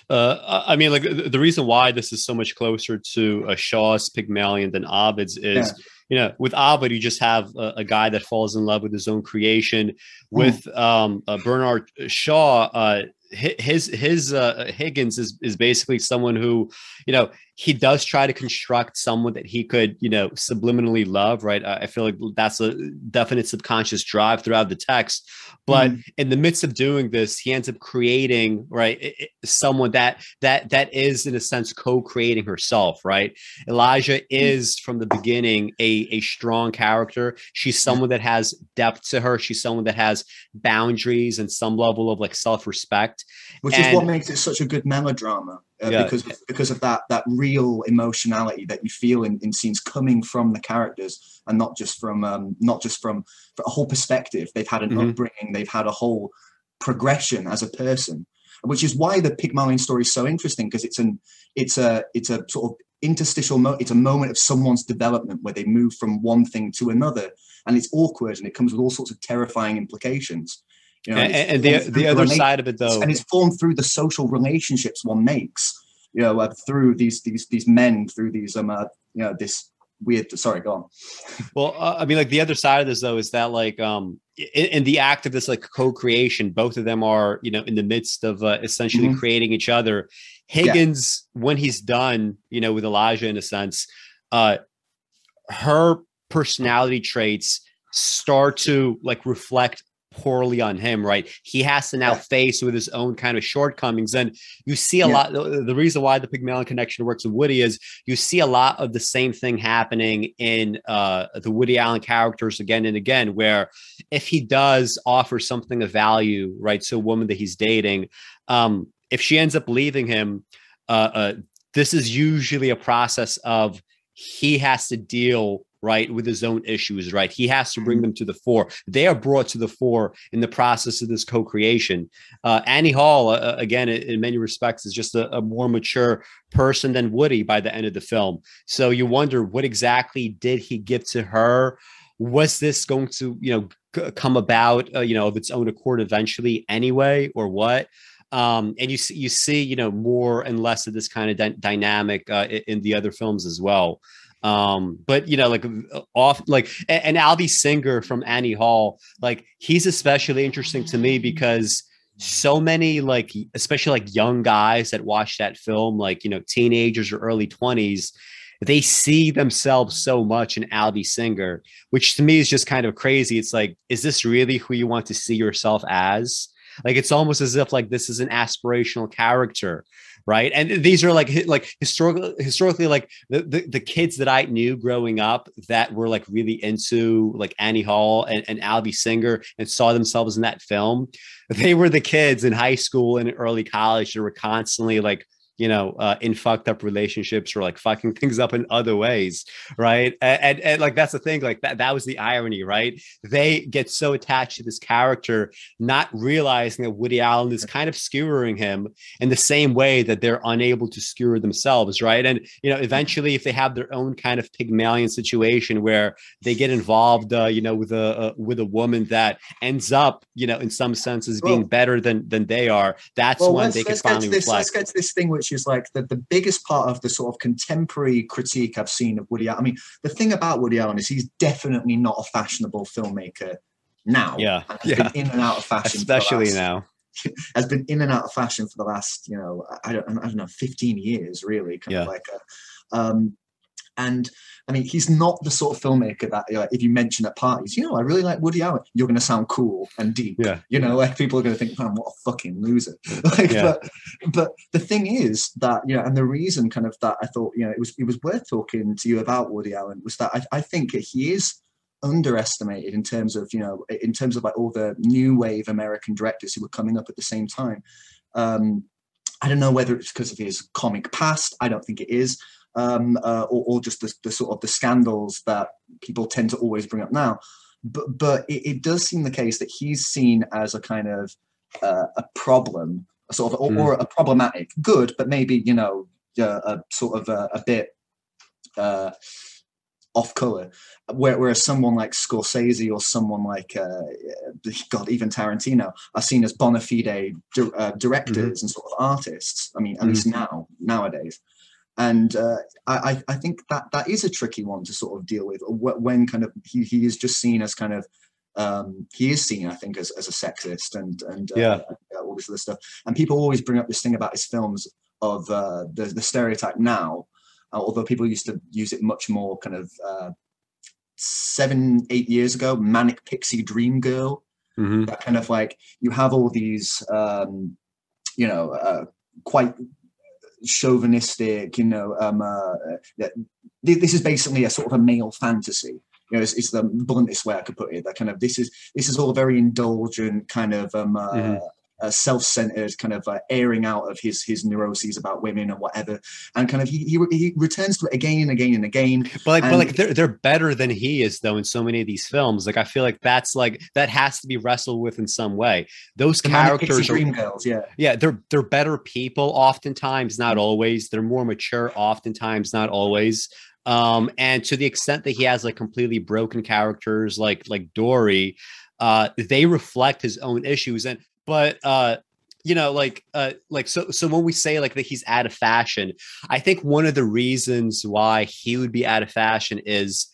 Speaker 3: uh, I mean, like the reason why this is so much closer to uh, Shaw's Pygmalion than Ovid's is. Yeah you know, with Ovid, you just have a, a, guy that falls in love with his own creation. Hmm. With mm. um, uh, Bernard Shaw, uh, his his uh, Higgins is is basically someone who, you know, he does try to construct someone that he could, you know, subliminally love, right? I feel like that's a definite subconscious drive throughout the text. But mm. in the midst of doing this, he ends up creating, right, someone that that that is in a sense co-creating herself, right? Eliza mm. is from the beginning a a strong character. She's someone that has depth to her. She's someone that has boundaries and some level of like self-respect.
Speaker 2: Which and, is what makes it such a good melodrama uh, yeah. because because of that that real emotionality that you feel in, in scenes coming from the characters and not just from um, not just from a whole perspective. They've had an mm-hmm. upbringing, they've had a whole progression as a person, which is why the Pygmalion story is so interesting because it's an it's a it's a sort of interstitial mo- it's a moment of someone's development where they move from one thing to another and it's awkward and it comes with all sorts of terrifying implications
Speaker 3: you know, and, and the the other side of it though,
Speaker 2: and it's formed through the social relationships one makes. You know, uh, through these these these men, through these um, uh, you know, this weird. Sorry, go on.
Speaker 3: Well, uh, I mean, like the other side of this though is that like um in, in, the act of this like co-creation, both of them are you know in the midst of uh, essentially mm-hmm. creating each other. Higgins, yeah. when he's done, you know, with Eliza in a sense, uh, her personality traits start to like reflect poorly on him, right? He has to now
Speaker 2: Yeah.
Speaker 3: face with his own kind of shortcomings. And you see a
Speaker 2: Yeah.
Speaker 3: lot, the, reason why the Pygmalion connection works with Woody is you see a lot of the same thing happening in uh, the Woody Allen characters again and again, where if he does offer something of value, right, to a woman that he's dating, um, if she ends up leaving him, uh, uh, this is usually a process of he has to deal right with his own issues right? He has to bring them to the fore. They are brought to the fore in the process of this co-creation. Uh, annie hall uh, again in, many respects is just a, a more mature person than woody by the end of the film. So you wonder what exactly did he give to her? Was this going to you know come about uh, you know of its own accord eventually anyway or what? Um, and you see, you see, you know, more and less of this kind of dy- dynamic uh, in, in the other films as well. Um, but you know, like off, like and, and Alvy Singer from Annie Hall, like he's especially interesting to me because so many like especially like young guys that watch that film like you know teenagers or early 20s they see themselves so much in Alvy Singer which to me is just kind of crazy. It's like is this really who you want to see yourself as? Like it's almost as if like this is an aspirational character right? And these are like like historical historically like the, the the kids that i knew growing up that were like really into like annie hall and, and Alvy Singer and saw themselves in that film they were the kids in high school and early college that were constantly like you know, uh, in fucked up relationships or like fucking things up in other ways, right? And, and, and like that's the thing, like that that was the irony, right? They get so attached to this character, not realizing that Woody Allen is kind of skewering him in the same way that they're unable to skewer themselves, right? And you know, eventually, if they have their own kind of Pygmalion situation where they get involved, uh, you know, with a uh, with a woman that ends up, you know, in some senses being
Speaker 2: Well-
Speaker 3: better than than they are, that's
Speaker 2: well,
Speaker 3: when they can
Speaker 2: let's get to
Speaker 3: finally
Speaker 2: this. Let's get this thing, which is like the, the biggest part of the sort of contemporary critique I've seen of Woody Allen. I mean, the thing about Woody Allen is he's definitely not a fashionable filmmaker now.
Speaker 3: Yeah, yeah.
Speaker 2: been in and out of fashion,
Speaker 3: especially now.
Speaker 2: has been in and out of fashion for the last, you know, I don't, I don't know, 15 years, really. Kind
Speaker 3: Yeah.
Speaker 2: of like a, um, and I mean, he's not the sort of filmmaker that, you know, if you mention at parties, you know, I really like Woody Allen, you're going to sound cool and deep.
Speaker 3: Yeah.
Speaker 2: You know, like people are going to think, man, what a fucking loser. like,
Speaker 3: Yeah.
Speaker 2: but, but the thing is that, you know, and the reason kind of that I thought, you know, it was, it was worth talking to you about Woody Allen was that I, I think he is underestimated in terms of you know in terms of like all the new wave american directors who were coming up at the same time um i don't know whether it's because of his comic past i don't think it is um uh, or, or just the, the sort of the scandals that people tend to always bring up now but but it, it does seem the case that he's seen as a kind of uh, a problem a sort of or,
Speaker 3: Mm.
Speaker 2: or a problematic good but maybe you know uh, a sort of a, a bit uh off color where, whereas someone like Scorsese or someone like uh, God, even Tarantino are seen as bona fide di- uh, directors and sort of artists. I mean, at least now nowadays, and uh, I, I- think that that is a tricky one to sort of deal with when kind of he, he is just seen as kind of um, he is seen, I think, as, as a sexist and and uh,
Speaker 3: Yeah.
Speaker 2: all this other stuff. And people always bring up this thing about his films of uh, the the stereotype now uh, although people used to use it much more kind of uh, seven, eight years ago, manic pixie dream girl.
Speaker 3: Mhm.
Speaker 2: That kind of like you have all these, um, you know, uh, quite chauvinistic, you know, um, uh, this is basically a sort of a male fantasy. You know, it's, it's the bluntest way I could put it. That kind of this is this is all very indulgent, kind of um, uh,
Speaker 3: Mhm.
Speaker 2: Uh, self-centered, kind of uh, airing out of his his neuroses about women and whatever, and kind of he he, he returns to it again and again and again.
Speaker 3: But like, but like they're they're better than he is though in so many of these films. Like I feel like that's like that has to be wrestled with in some way. Those characters are
Speaker 2: Girls, yeah.
Speaker 3: yeah they're they're better people oftentimes not always they're more mature oftentimes not always um and to the extent that he has like completely broken characters like like Dorrie uh they reflect his own issues and but uh you know like uh like so so when we say like that he's out of fashion i think one of the reasons why he would be out of fashion is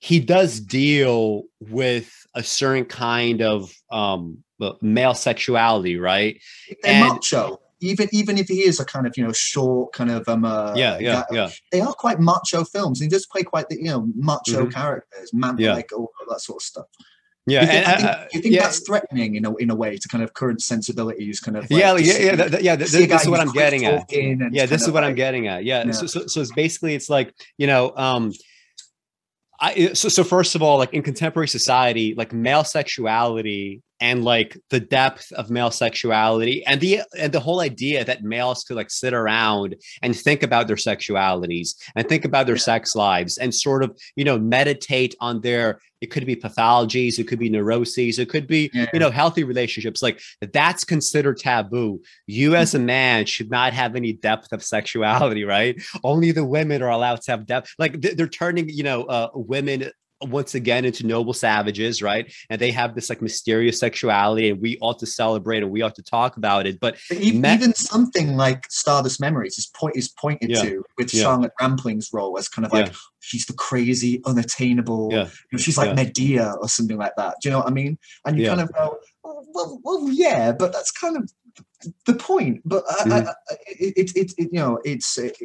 Speaker 3: he does deal with a certain kind of um male sexuality right
Speaker 2: They're
Speaker 3: And-
Speaker 2: macho. Even even if he is a kind of you know short kind of um uh,
Speaker 3: yeah yeah
Speaker 2: guy-
Speaker 3: yeah
Speaker 2: they are quite macho films. He does play quite the you know macho
Speaker 3: Mhm.
Speaker 2: characters, man
Speaker 3: Yeah.
Speaker 2: like all, all that sort of stuff.
Speaker 3: Yeah,
Speaker 2: you think,
Speaker 3: and,
Speaker 2: I think,
Speaker 3: uh,
Speaker 2: think
Speaker 3: yeah.
Speaker 2: that's threatening in a in a way to kind of current sensibilities, kind of.
Speaker 3: yeah,
Speaker 2: like,
Speaker 3: yeah, yeah,
Speaker 2: see-
Speaker 3: th- th- yeah.
Speaker 2: to
Speaker 3: This, this is what I'm getting at. Yeah, this is what I'm getting at. Yeah.
Speaker 2: Yeah.
Speaker 3: So, so, so it's basically it's like you know, um, I so so first of all, like in contemporary society, like male sexuality and like the depth of male sexuality and the and the whole idea that males could like sit around and think about their sexualities and think about their
Speaker 2: Yeah.
Speaker 3: sex lives and sort of you know meditate on their it could be pathologies it could be neuroses it could be
Speaker 2: Yeah.
Speaker 3: you know healthy relationships like that's considered taboo you as a man should not have any depth of sexuality right only the women are allowed to have depth like they're turning you know uh, women once again into noble savages right and they have this like mysterious sexuality and we ought to celebrate and we ought to talk about it but
Speaker 2: But e-
Speaker 3: Ma-
Speaker 2: even something like Stardust Memories is point is pointed
Speaker 3: Yeah.
Speaker 2: to with
Speaker 3: Yeah.
Speaker 2: Charlotte Rampling's role as kind of like
Speaker 3: Yeah.
Speaker 2: she's the crazy, unattainable. You know, she's like. Medea or something like that. Do you know what I mean? And you kind of go, oh, well, well, yeah, but that's kind of the point. But I, I. I, it, it, it, you know, it's. It,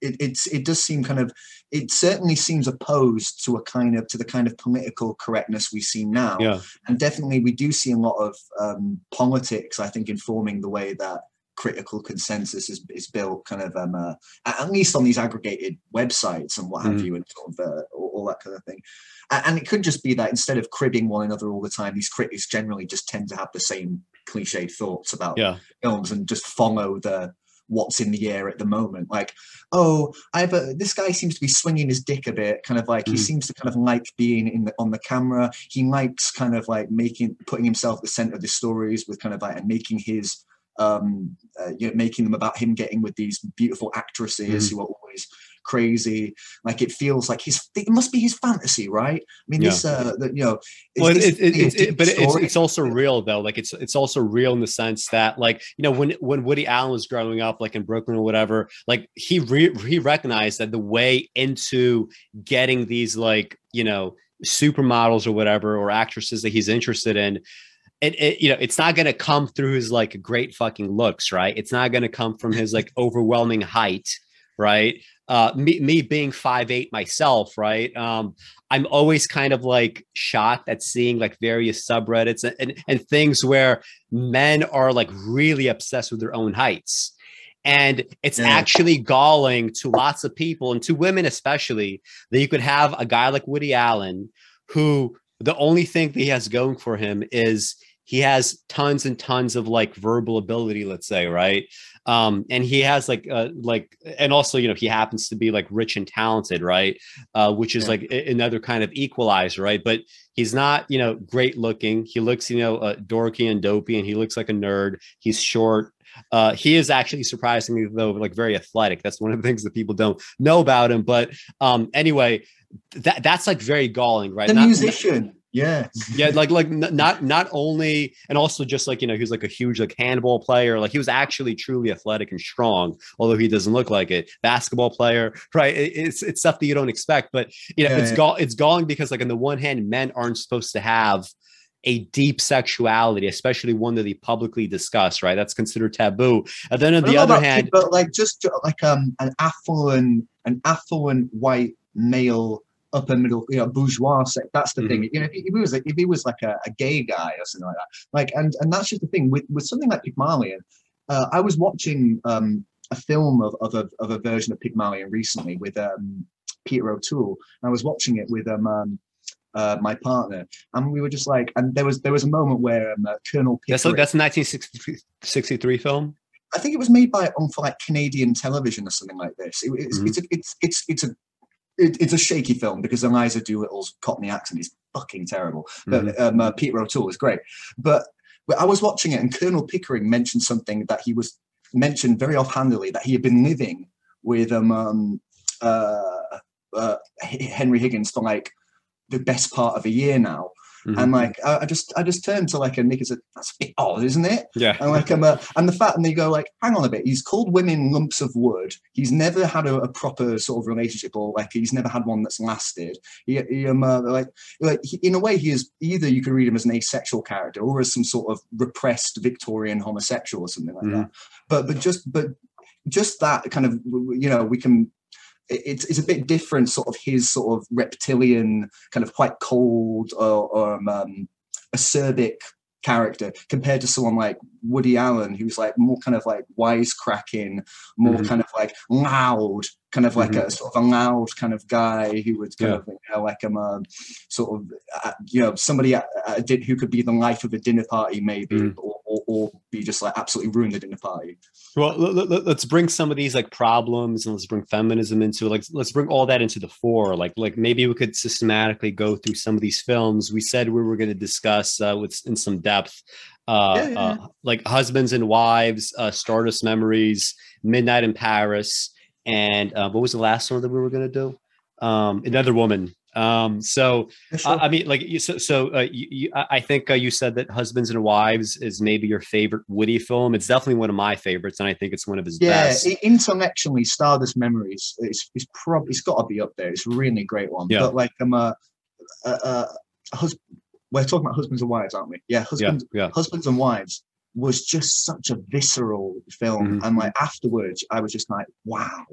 Speaker 2: it, it's it does seem kind of it certainly seems opposed to a kind of to the kind of political correctness we see now
Speaker 3: yeah
Speaker 2: and definitely we do see a lot of um, politics i think informing the way that critical consensus is, is built kind of um, uh, at least on these aggregated websites and what have
Speaker 3: Mhm.
Speaker 2: you and sort of uh, all, all that kind of thing and it could just be that instead of cribbing one another all the time these critics generally just tend to have the same cliched thoughts about
Speaker 3: yeah
Speaker 2: films and just follow the what's in the air at the moment like oh i've a, this guy seems to be swinging his dick a bit kind of like he
Speaker 3: Mm.
Speaker 2: seems to kind of like being in the on the camera he likes kind of like making putting himself at the center of the stories with kind of like and making his um uh, you know, making them about him getting with these beautiful actresses
Speaker 3: Mm.
Speaker 2: who are always crazy like it feels like his it must be his fantasy right i mean
Speaker 3: Yeah.
Speaker 2: this uh the, you know
Speaker 3: well, it, it, it, but it's it's also real though. Like it's it's also real in the sense that like you know when when Woody Allen was growing up, like in Brooklyn or whatever, like he re- he recognized that the way into getting these like you know supermodels or whatever or actresses that he's interested in. It, it you know it's not going to come through his like great fucking looks right it's not going to come from his like overwhelming height right? Uh me, me being five eight myself right? Um i'm always kind of like shocked at seeing like various subreddits and, and, and things where men are like really obsessed with their own heights. And it's
Speaker 2: Yeah.
Speaker 3: actually galling to lots of people and to women especially that you could have a guy like woody allen who the only thing that he has going for him is he has tons and tons of like verbal ability let's say right um and he has like uh like and also you know he happens to be like rich and talented right uh which is
Speaker 2: Yeah.
Speaker 3: like another kind of equalizer right but he's not you know great looking he looks you know uh, dorky and dopey and he looks like a nerd he's short uh, he is actually surprisingly though like very athletic. That's one of the things that people don't know about him. But um, anyway, that that's like very galling, right?
Speaker 2: the
Speaker 3: Not-
Speaker 2: musician yeah.
Speaker 3: Yeah like like not not only and also just like you know he was like a huge like handball player like he was actually truly athletic and strong although he doesn't look like it. Basketball player right? It- it's it's stuff that you don't expect but you know
Speaker 2: Yeah,
Speaker 3: it's
Speaker 2: yeah.
Speaker 3: gall it's galling because like on the one hand men aren't supposed to have a deep sexuality especially one that they publicly discuss right? That's considered taboo. And then on the other hand
Speaker 2: kid, but like just like um an affluent an affluent white male upper middle you know bourgeois sect, that's the thing
Speaker 3: Mm-hmm.
Speaker 2: you know if he, was like if he was like a, a gay guy or something like that like and and that's just the thing with with something like Pygmalion uh, I was watching um a film of of a, of a version of Pygmalion recently with um Peter O'Toole and I was watching it with um, um uh, my partner, and we were just like, and there was there was a moment where um, uh, Colonel
Speaker 3: that's
Speaker 2: Pickering,
Speaker 3: that's a 1963 film
Speaker 2: I think it was made by on for like Canadian television or something like this. It, it's,
Speaker 3: Mhm.
Speaker 2: it's a it's it's it's a it, it's a shaky film because Eliza Doolittle's Cockney accent is fucking terrible. But um, uh, Peter O'Toole is great. But but I was watching it, and Colonel Pickering mentioned something that he was mentioned very offhandedly that he had been living with um, um uh, uh Henry Higgins for like the best part of a year now.
Speaker 3: Mhm.
Speaker 2: And like I, I just I just turned to like a Nick and said, that's a bit odd, isn't it?
Speaker 3: yeah
Speaker 2: And like I'm a, and the fact, and they go like, hang on a bit. He's called women lumps of wood. He's never had a, a proper sort of relationship, or like he's never had one that's lasted. He, he um, uh, like, like he, in a way, he is either you could read him as an asexual character or as some sort of repressed Victorian homosexual or something like that. But but just but just that kind of you know we can. It- It's, it's a bit different, sort of his sort of reptilian, kind of quite cold, or, or um, um, acerbic character compared to someone like Woody Allen, who's like more kind of like wisecracking, more mm-hmm. kind of like loud, kind of like mm-hmm. a sort of a loud kind of guy who would kind yeah. of you know, like I'm a sort of uh, you know somebody at, at a, who could be the life of a dinner party maybe, mm-hmm. or, or, or, be just like absolutely ruin the dinner party.
Speaker 3: Well, let, us bring some of these like problems and let's bring feminism into like let's bring all that into the fore. Like like maybe we could systematically go through some of these films. We said we were going to discuss uh, with in some depth uh, yeah, yeah. uh, like husbands and wives, uh, Stardust Memories, Midnight in Paris, and uh, what was the last one that we were going to do? Um, Another Woman. Um, so sure. I mean, like, you so, so uh, you, you, I think uh, you said that Husbands and Wives is maybe your favorite Woody film. It's definitely one of my favorites, and I think it's one of his
Speaker 2: yeah,
Speaker 3: best.
Speaker 2: Yeah, intellectually, Stardust Memories is is probably it's got to be up there. It's a really great one. Yeah. But like, I'm a, a, a, a husband we're talking about husbands and wives, aren't we? Yeah, husbands, yeah, yeah. husbands and wives was just such a visceral film, mm-hmm. and like afterwards, I was just like, wow,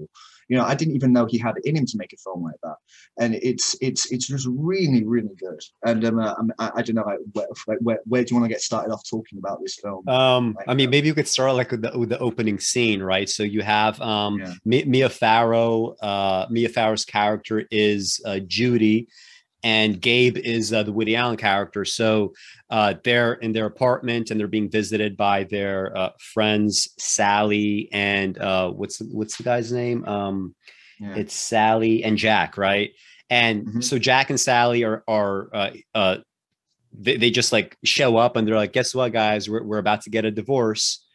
Speaker 2: you know, I didn't even know he had it in him to make a film like that, and it's it's it's just really really good. And um, uh, I, I, don't know, like, where, where, where, do you want to get started off talking about this film?
Speaker 3: Um, like, I mean, uh, maybe you could start like with the, with the opening scene, right? So you have um, yeah. Mia Farrow. Uh, Mia Farrow's character is uh, Judy and Gabe is uh, the Woody Allen character. So uh, they're in their apartment and they're being visited by their uh, friends Sally and uh, what's what's the guy's name? Um, yeah. It's Sally and Jack, right? And mm-hmm. so Jack and Sally are are uh, uh, they, they just like show up and they're like, guess what, guys, we're we're about to get a divorce.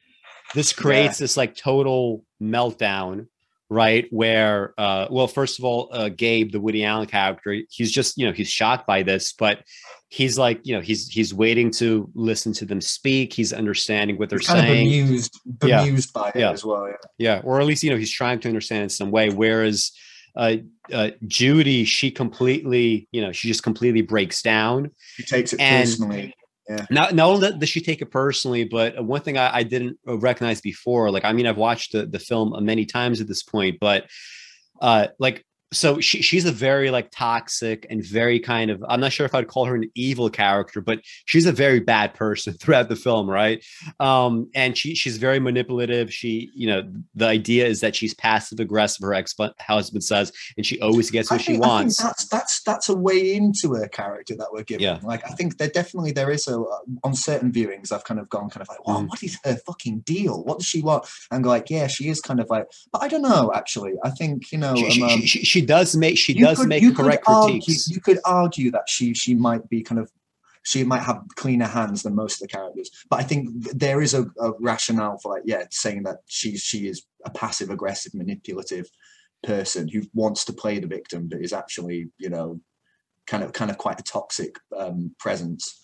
Speaker 3: This creates yeah. this like total meltdown right? Where, uh, well, first of all, uh, Gabe, the Woody Allen character, he's just, you know, he's shocked by this, but he's like, you know, he's he's waiting to listen to them speak. He's understanding what they're he's saying.
Speaker 2: bemused, bemused yeah. by it yeah. as well. Yeah.
Speaker 3: yeah, or at least you know he's trying to understand in some way. Whereas uh, uh, Judy, she completely, you know, she just completely breaks down.
Speaker 2: She takes it and, personally.
Speaker 3: Yeah. Not, not only does she take it personally, but one thing I, I, didn't recognize before, like, I mean, I've watched the, the film many times at this point, but uh, like so she, she's a very like toxic and very kind of i'm not sure if i'd call her an evil character but she's a very bad person throughout the film right? Um and she she's very manipulative. She you know the idea is that she's passive aggressive her ex-husband says and she always gets what think, she wants.
Speaker 2: that's that's that's a way into her character that we're given. Yeah. like i think there definitely there is a on certain viewings i've kind of gone kind of like well mm. what is her fucking deal? What does she want? And like yeah she is kind of like but i don't know actually. I think you know
Speaker 3: she, um, she, she, she does make she does could, make correct
Speaker 2: argue,
Speaker 3: critiques.
Speaker 2: You could argue that she she might be kind of she might have cleaner hands than most of the characters. But I think there is a, a rationale for like yeah, saying that she's she is a passive aggressive, manipulative person who wants to play the victim, but is actually you know kind of kind of quite a toxic um, presence.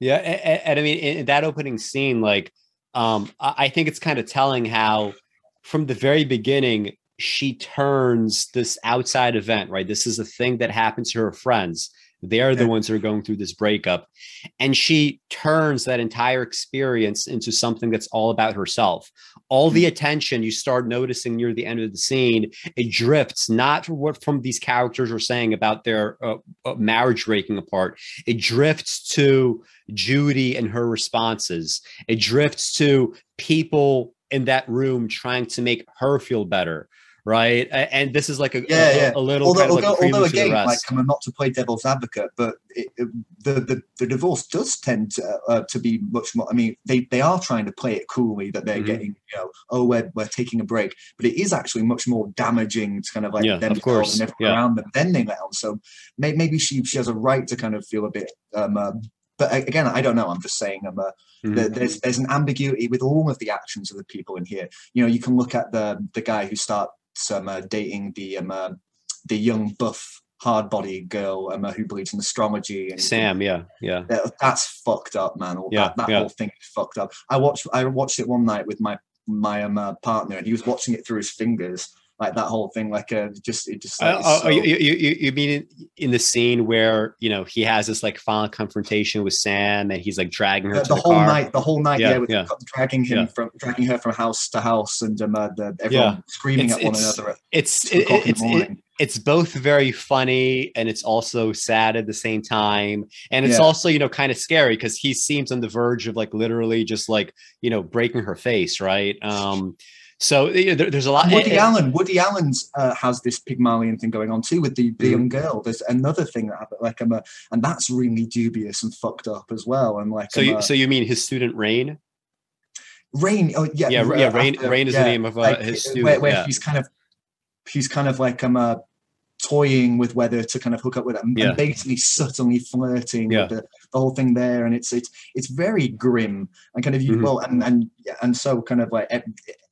Speaker 3: Yeah, and, and I mean in that opening scene, like um, I think it's kind of telling how from the very beginning she turns this outside event, right? This is a thing that happens to her friends. They're the ones who are going through this breakup. And she turns that entire experience into something that's all about herself. All the hmm. attention you start noticing near the end of the scene, it drifts not from what from these characters are saying about their uh, uh, marriage breaking apart. It drifts to Judy and her responses. It drifts to people in that room trying to make her feel better right? And this is like a, yeah, a, yeah. a little although, of like although, again, like
Speaker 2: I'm not to play devil's advocate, but it, it, the, the the divorce does tend to, uh, to be much more. I mean, they they are trying to play it coolly that they're mm-hmm. getting, you know, oh, we're we're taking a break, but it is actually much more damaging to kind of like
Speaker 3: yeah,
Speaker 2: them
Speaker 3: of course.
Speaker 2: and everyone yeah. around them. Then they let on. So maybe she she has a right to kind of feel a bit. Um, uh, but again, I don't know. I'm just saying, um, uh, mm-hmm. there's there's an ambiguity with all of the actions of the people in here. You know, you can look at the the guy who start um, uh, dating the um, uh, the young buff hard body girl um, uh, who believes in astrology. And,
Speaker 3: Sam, yeah, yeah,
Speaker 2: that's fucked up, man. All yeah, that, that yeah. whole thing is fucked up. I watched I watched it one night with my my um, uh, partner, and he was watching it through his fingers like that whole thing like uh just it just like,
Speaker 3: uh, so... you, you, you mean in, the scene where you know he has this like final confrontation with sam and he's like dragging her
Speaker 2: the,
Speaker 3: the,
Speaker 2: the whole
Speaker 3: car.
Speaker 2: night the whole night yeah, yeah, with yeah. dragging him yeah. from dragging her from house to house and um, uh, the, everyone screaming it's, at one another
Speaker 3: it's it, it's it, it's both very funny and it's also sad at the same time and it's
Speaker 2: Yeah.
Speaker 3: also you know kind of scary because he seems on the verge of like literally just like you know breaking her face right um so you know, there, there's a lot
Speaker 2: And Woody
Speaker 3: and-
Speaker 2: Allen, Woody Allen's uh, has this Pygmalion thing going on too with the, the
Speaker 3: Mhm.
Speaker 2: young girl. There's another thing that happened, like um, uh, and that's really dubious and fucked up as well. And like
Speaker 3: so
Speaker 2: um,
Speaker 3: you
Speaker 2: uh,
Speaker 3: so you mean his student rain
Speaker 2: Rain, oh yeah,
Speaker 3: yeah yeah rain
Speaker 2: after-
Speaker 3: rain is
Speaker 2: yeah,
Speaker 3: the name of uh,
Speaker 2: like,
Speaker 3: his student
Speaker 2: where, where
Speaker 3: yeah.
Speaker 2: he's kind of he's kind of like um uh, toying with whether to kind of hook up with it and,
Speaker 3: Yeah.
Speaker 2: and basically subtly flirting
Speaker 3: Yeah.
Speaker 2: with the, the whole thing there and it's it's it's very grim and kind of you
Speaker 3: Mhm.
Speaker 2: well and and yeah, and so kind of like ev-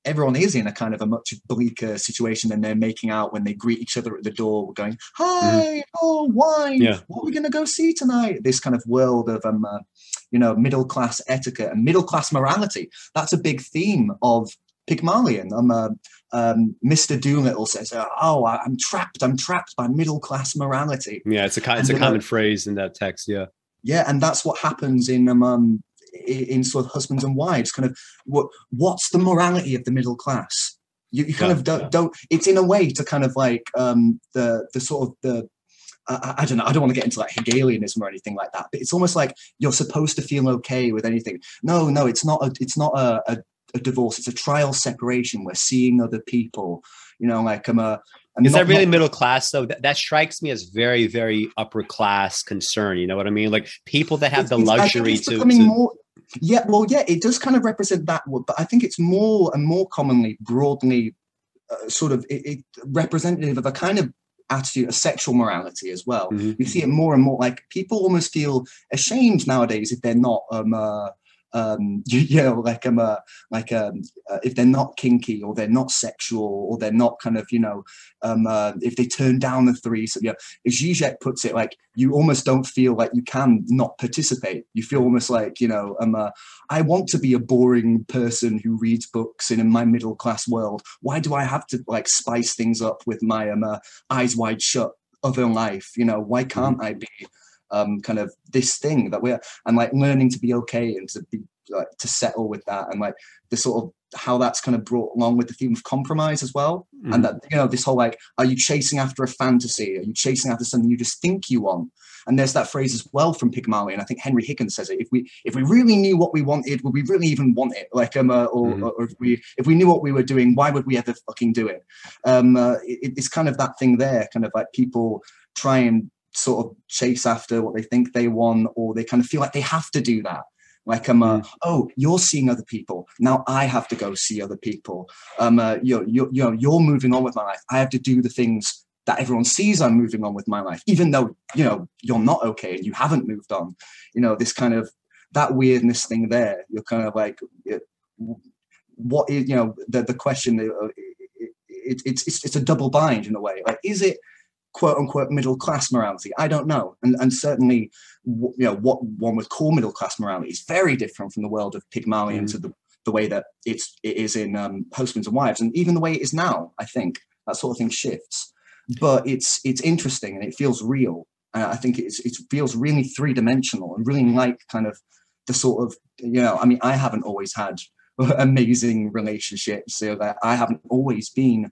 Speaker 2: everyone is in a kind of a much bleaker situation than they're making out when they greet each other at the door going hi oh wine
Speaker 3: Mm-hmm. Yeah.
Speaker 2: what are we going to go see tonight this kind of world of um uh, you know middle class etiquette and middle class morality that's a big theme of Pygmalion. Um, uh, um, Mr. Doolittle says, "Oh, I'm trapped. I'm trapped by middle class morality."
Speaker 3: yeah it's a it's a
Speaker 2: and, uh,
Speaker 3: common phrase in that text yeah
Speaker 2: Yeah, and that's what happens in um, um in sort of husbands and wives. Kind of what what's the morality of the middle class? You, you kind
Speaker 3: Yeah,
Speaker 2: of don't
Speaker 3: yeah.
Speaker 2: don't. It's in a way to kind of like um the the sort of the. I, I- don't know. I don't want to get into like Hegelianism or anything like that, but it's almost like you're supposed to feel okay with anything. No, no, it's not. A, it's not a, a, a divorce. It's a trial separation. We're seeing other people. You know, like I'm a. I'm
Speaker 3: is
Speaker 2: not-
Speaker 3: that really
Speaker 2: not-
Speaker 3: middle class though that, that strikes me as very very upper class concern you know what i mean like people that have the
Speaker 2: it's-
Speaker 3: luxury
Speaker 2: it's
Speaker 3: to,
Speaker 2: becoming
Speaker 3: to
Speaker 2: more yeah well yeah it does kind of represent that but i think it's more and more commonly broadly uh, sort of it, it representative of a kind of attitude of sexual morality as well
Speaker 3: Mhm.
Speaker 2: you see it more and more like people almost feel ashamed nowadays if they're not um uh, um you, you know like um uh, like um uh, if they're not kinky or they're not sexual or they're not kind of you know um uh, if they turn down the three so yeah as Zizek puts it like you almost don't feel like you can not participate. You feel almost like you know um uh, I want to be a boring person who reads books in, my middle class world. Why do I have to like spice things up with my um uh, eyes wide shut other life? You know why can't I be um kind of this thing that we're and like learning to be okay and to be like to settle with that and like the sort of how that's kind of brought along with the theme of compromise as well.
Speaker 3: Mhm.
Speaker 2: and that you know this whole like are you chasing after a fantasy? Are you chasing after something you just think you want? And there's that phrase as well from Pygmalion and I think Henry Higgins says it if we if we really knew what we wanted would we really even want it? Like um uh, or,
Speaker 3: Mhm.
Speaker 2: or if we if we knew what we were doing why would we ever fucking do it? Um uh, it, it's kind of that thing there kind of like people try and sort of chase after what they think they want or they kind of feel like they have to do that. Like um uh, oh you're seeing other people. Now i have to go see other people. Um uh, you're, you're you know you're moving on with my life. I have to do the things that everyone sees i'm moving on with my life even though you know you're not okay and you haven't moved on. You know this kind of that weirdness thing there you're kind of like what is you know the the question uh, it, it, it's it's it's a double bind in a way. Like is it quote unquote middle class morality. I don't know. And and certainly you know what one would call middle class morality is very different from the world of pygmalion
Speaker 3: Mhm.
Speaker 2: to the, the way that it's it is in um husbands and wives and even the way it is now i think. That sort of thing shifts. But it's it's interesting and it feels real. Uh, i think it's it feels really three-dimensional and really like kind of the sort of you know i mean i haven't always had amazing relationships so that i haven't always been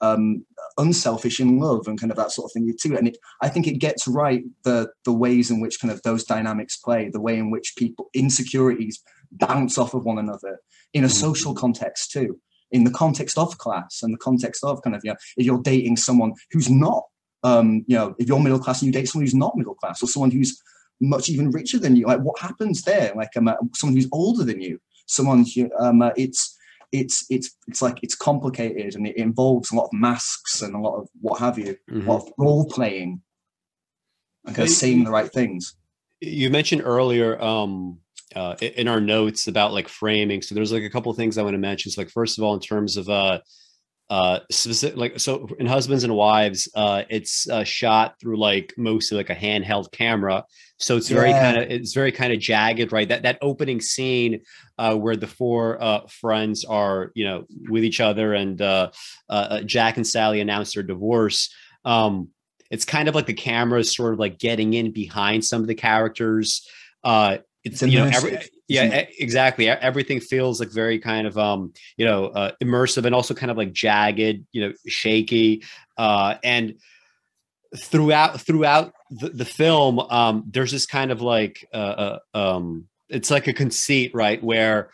Speaker 2: um unselfish in love and kind of that sort of thing too and it, i think it gets right the the ways in which kind of those dynamics play the way in which people insecurities bounce off of one another in a
Speaker 3: Mhm.
Speaker 2: social context too. In the context of class and the context of kind of you know if you're dating someone who's not um you know if you're middle class and you date someone who's not middle class or someone who's much even richer than you like what happens there? Like um, uh, someone who's older than you someone who um uh, it's it's it's it's like it's complicated and it involves a lot of masks and a lot of what have you
Speaker 3: Mhm.
Speaker 2: a lot of role playing and kind of saying the right things.
Speaker 3: You mentioned earlier um uh in our notes about like framing. So there's like a couple of things i want to mention. So like first of all in terms of uh uh specific like so in husbands and wives uh it's uh shot through like mostly like a handheld camera so it's very
Speaker 2: Yeah.
Speaker 3: kind of it's very kind of jagged right that that opening scene uh where the four uh friends are you know with each other and uh, uh uh, jack and sally announce their divorce um it's kind of like the camera is sort of like getting in behind some of the characters uh it's,
Speaker 2: It's
Speaker 3: you know every. Yeah exactly everything feels like very kind of um you know uh, immersive and also kind of like jagged you know shaky uh and throughout throughout the, the film um there's this kind of like uh, uh um it's like a conceit right where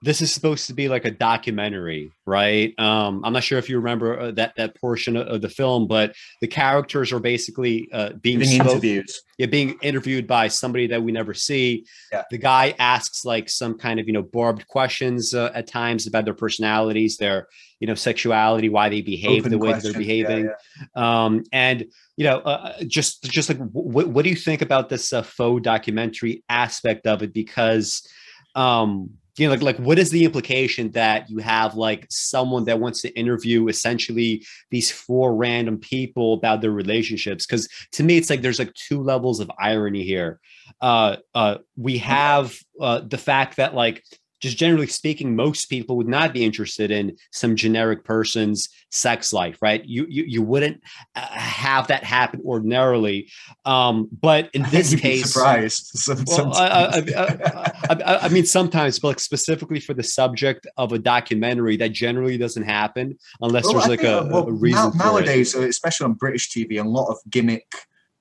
Speaker 3: this is supposed to be like a documentary, right? Um, I'm not sure if you remember uh, that that portion of the film, but the characters are basically uh, being,
Speaker 2: being spoke, interviewed.
Speaker 3: Yeah, being interviewed by somebody that we never see. Yeah. The guy asks like some kind of you know barbed questions uh, at times about their personalities, their you know sexuality, why they behave Open the way they're behaving, yeah, yeah. Um, and you know uh, uh just just like what what do you think about this uh, faux documentary aspect of it? Because um you know, like like what is the implication that you have like someone that wants to interview essentially these four random people about their relationships? Because to me, it's like there's like two levels of irony here. Uh, uh, we have uh, the fact that like just generally speaking, most people would not be interested in some generic person's sex life, right? You you, you wouldn't uh, have that happen ordinarily. Um, but in this case,
Speaker 2: surprised.
Speaker 3: Some, well, I, I, I, I, mean, sometimes, but like specifically for the subject of a documentary, that generally doesn't happen unless well, there's like a, well, a, reason.
Speaker 2: Now, nowadays, it. especially on British TV, a lot of gimmick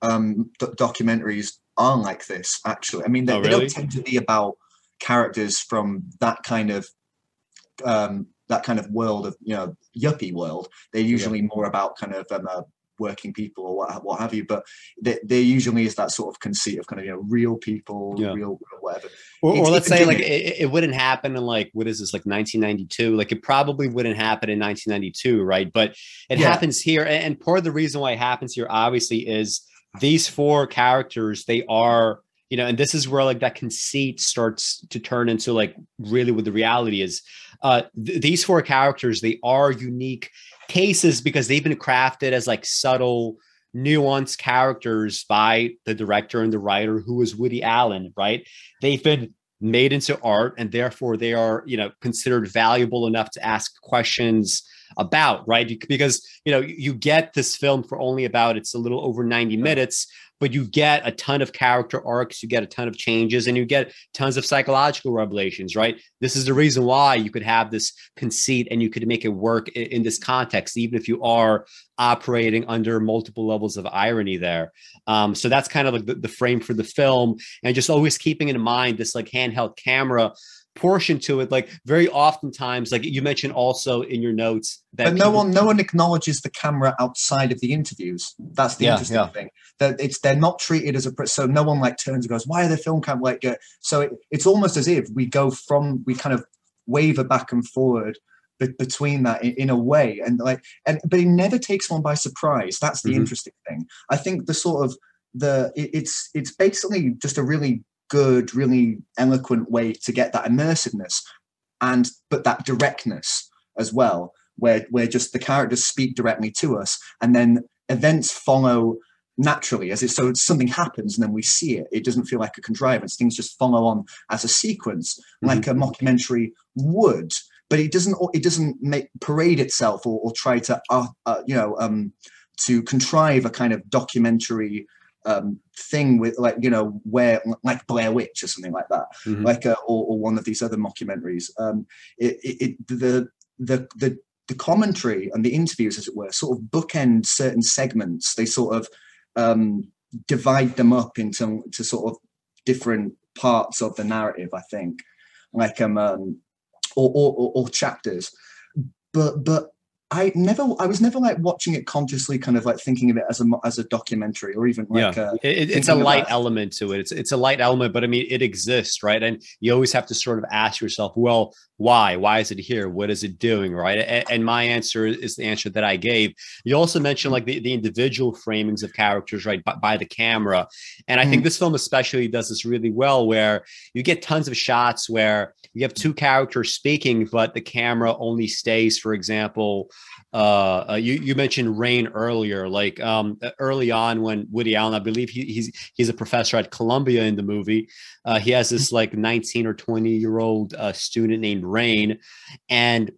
Speaker 2: um, d- documentaries are like this. Actually, I mean, they, oh, really? they don't tend to be about characters from that kind of um, that kind of world of you know yuppie world. They're usually yeah. more about kind of um, uh, working people or what, what have you. But there, there, usually is that sort of conceit of kind of you know real people, yeah. real whatever.
Speaker 3: Or, or let's say like it, it, wouldn't happen in like what is this like 1992? Like it probably wouldn't happen in 1992, right? But it yeah. happens here, and part of the reason why it happens here obviously is these four characters they are you know and this is where like that conceit starts to turn into like really what the reality is. Uh th- these four characters they are unique cases because they've been crafted as like subtle nuanced characters by the director and the writer who is woody allen right? They've been made into art and therefore they are you know considered valuable enough to ask questions about right? Because you know you get this film for only about it's a little over 90 minutes but you get a ton of character arcs, you get a ton of changes, and you get tons of psychological revelations, right? This is the reason why you could have this conceit and you could make it work in, in this context, even if you are operating under multiple levels of irony there. Um, so that's kind of like the, the frame for the film, and just always keeping in mind this like handheld camera portion to it like very oftentimes like you mentioned also in your notes
Speaker 2: that but no people- one no one acknowledges the camera outside of the interviews that's the yeah, interesting yeah. thing that it's they're not treated as a so no one like turns and goes why are the film camera like uh, so it, it's almost as if we go from we kind of waver back and forward between that in, in, a way and like and but it never takes one by surprise that's the mm-hmm. interesting thing i think the sort of the it, it's it's basically just a really good, really eloquent way to get that immersiveness and but that directness as well, where where just the characters speak directly to us, and then events follow naturally as it so something happens and then we see it it doesn't feel like a contrivance things just follow on as a sequence mm-hmm. like a mockumentary would but it doesn't it doesn't make parade itself or, or try to uh, uh, you know um to contrive a kind of documentary um, thing with like you know where like Blair Witch or something like that, mm-hmm. like uh, or, or, one of these other mockumentaries. Um, it, it, it, the the the the commentary and the interviews, as it were, sort of bookend certain segments. They sort of um, divide them up into to sort of different parts of the narrative. I think, like um, um or, or, or chapters. But but I never, I was never like watching it consciously, kind of like thinking of it as a as a documentary or even like
Speaker 3: yeah. A, it, it's a light about... element to it. It's it's a light element, but I mean, it exists, right? And you always have to sort of ask yourself, well, why? Why is it here? What is it doing, right? And, and my answer is the answer that I gave. You also mentioned like the, the individual framings of characters, right, by, by the camera, and I mm. think this film especially does this really well, where you get tons of shots where you have two characters speaking, but the camera only stays, for example uh, uh, you you mentioned rain earlier, like um, early on when Woody Allen, I believe he, he's he's a professor at Columbia in the movie. Uh, he has this like 19 or 20 year old uh, student named Rain, and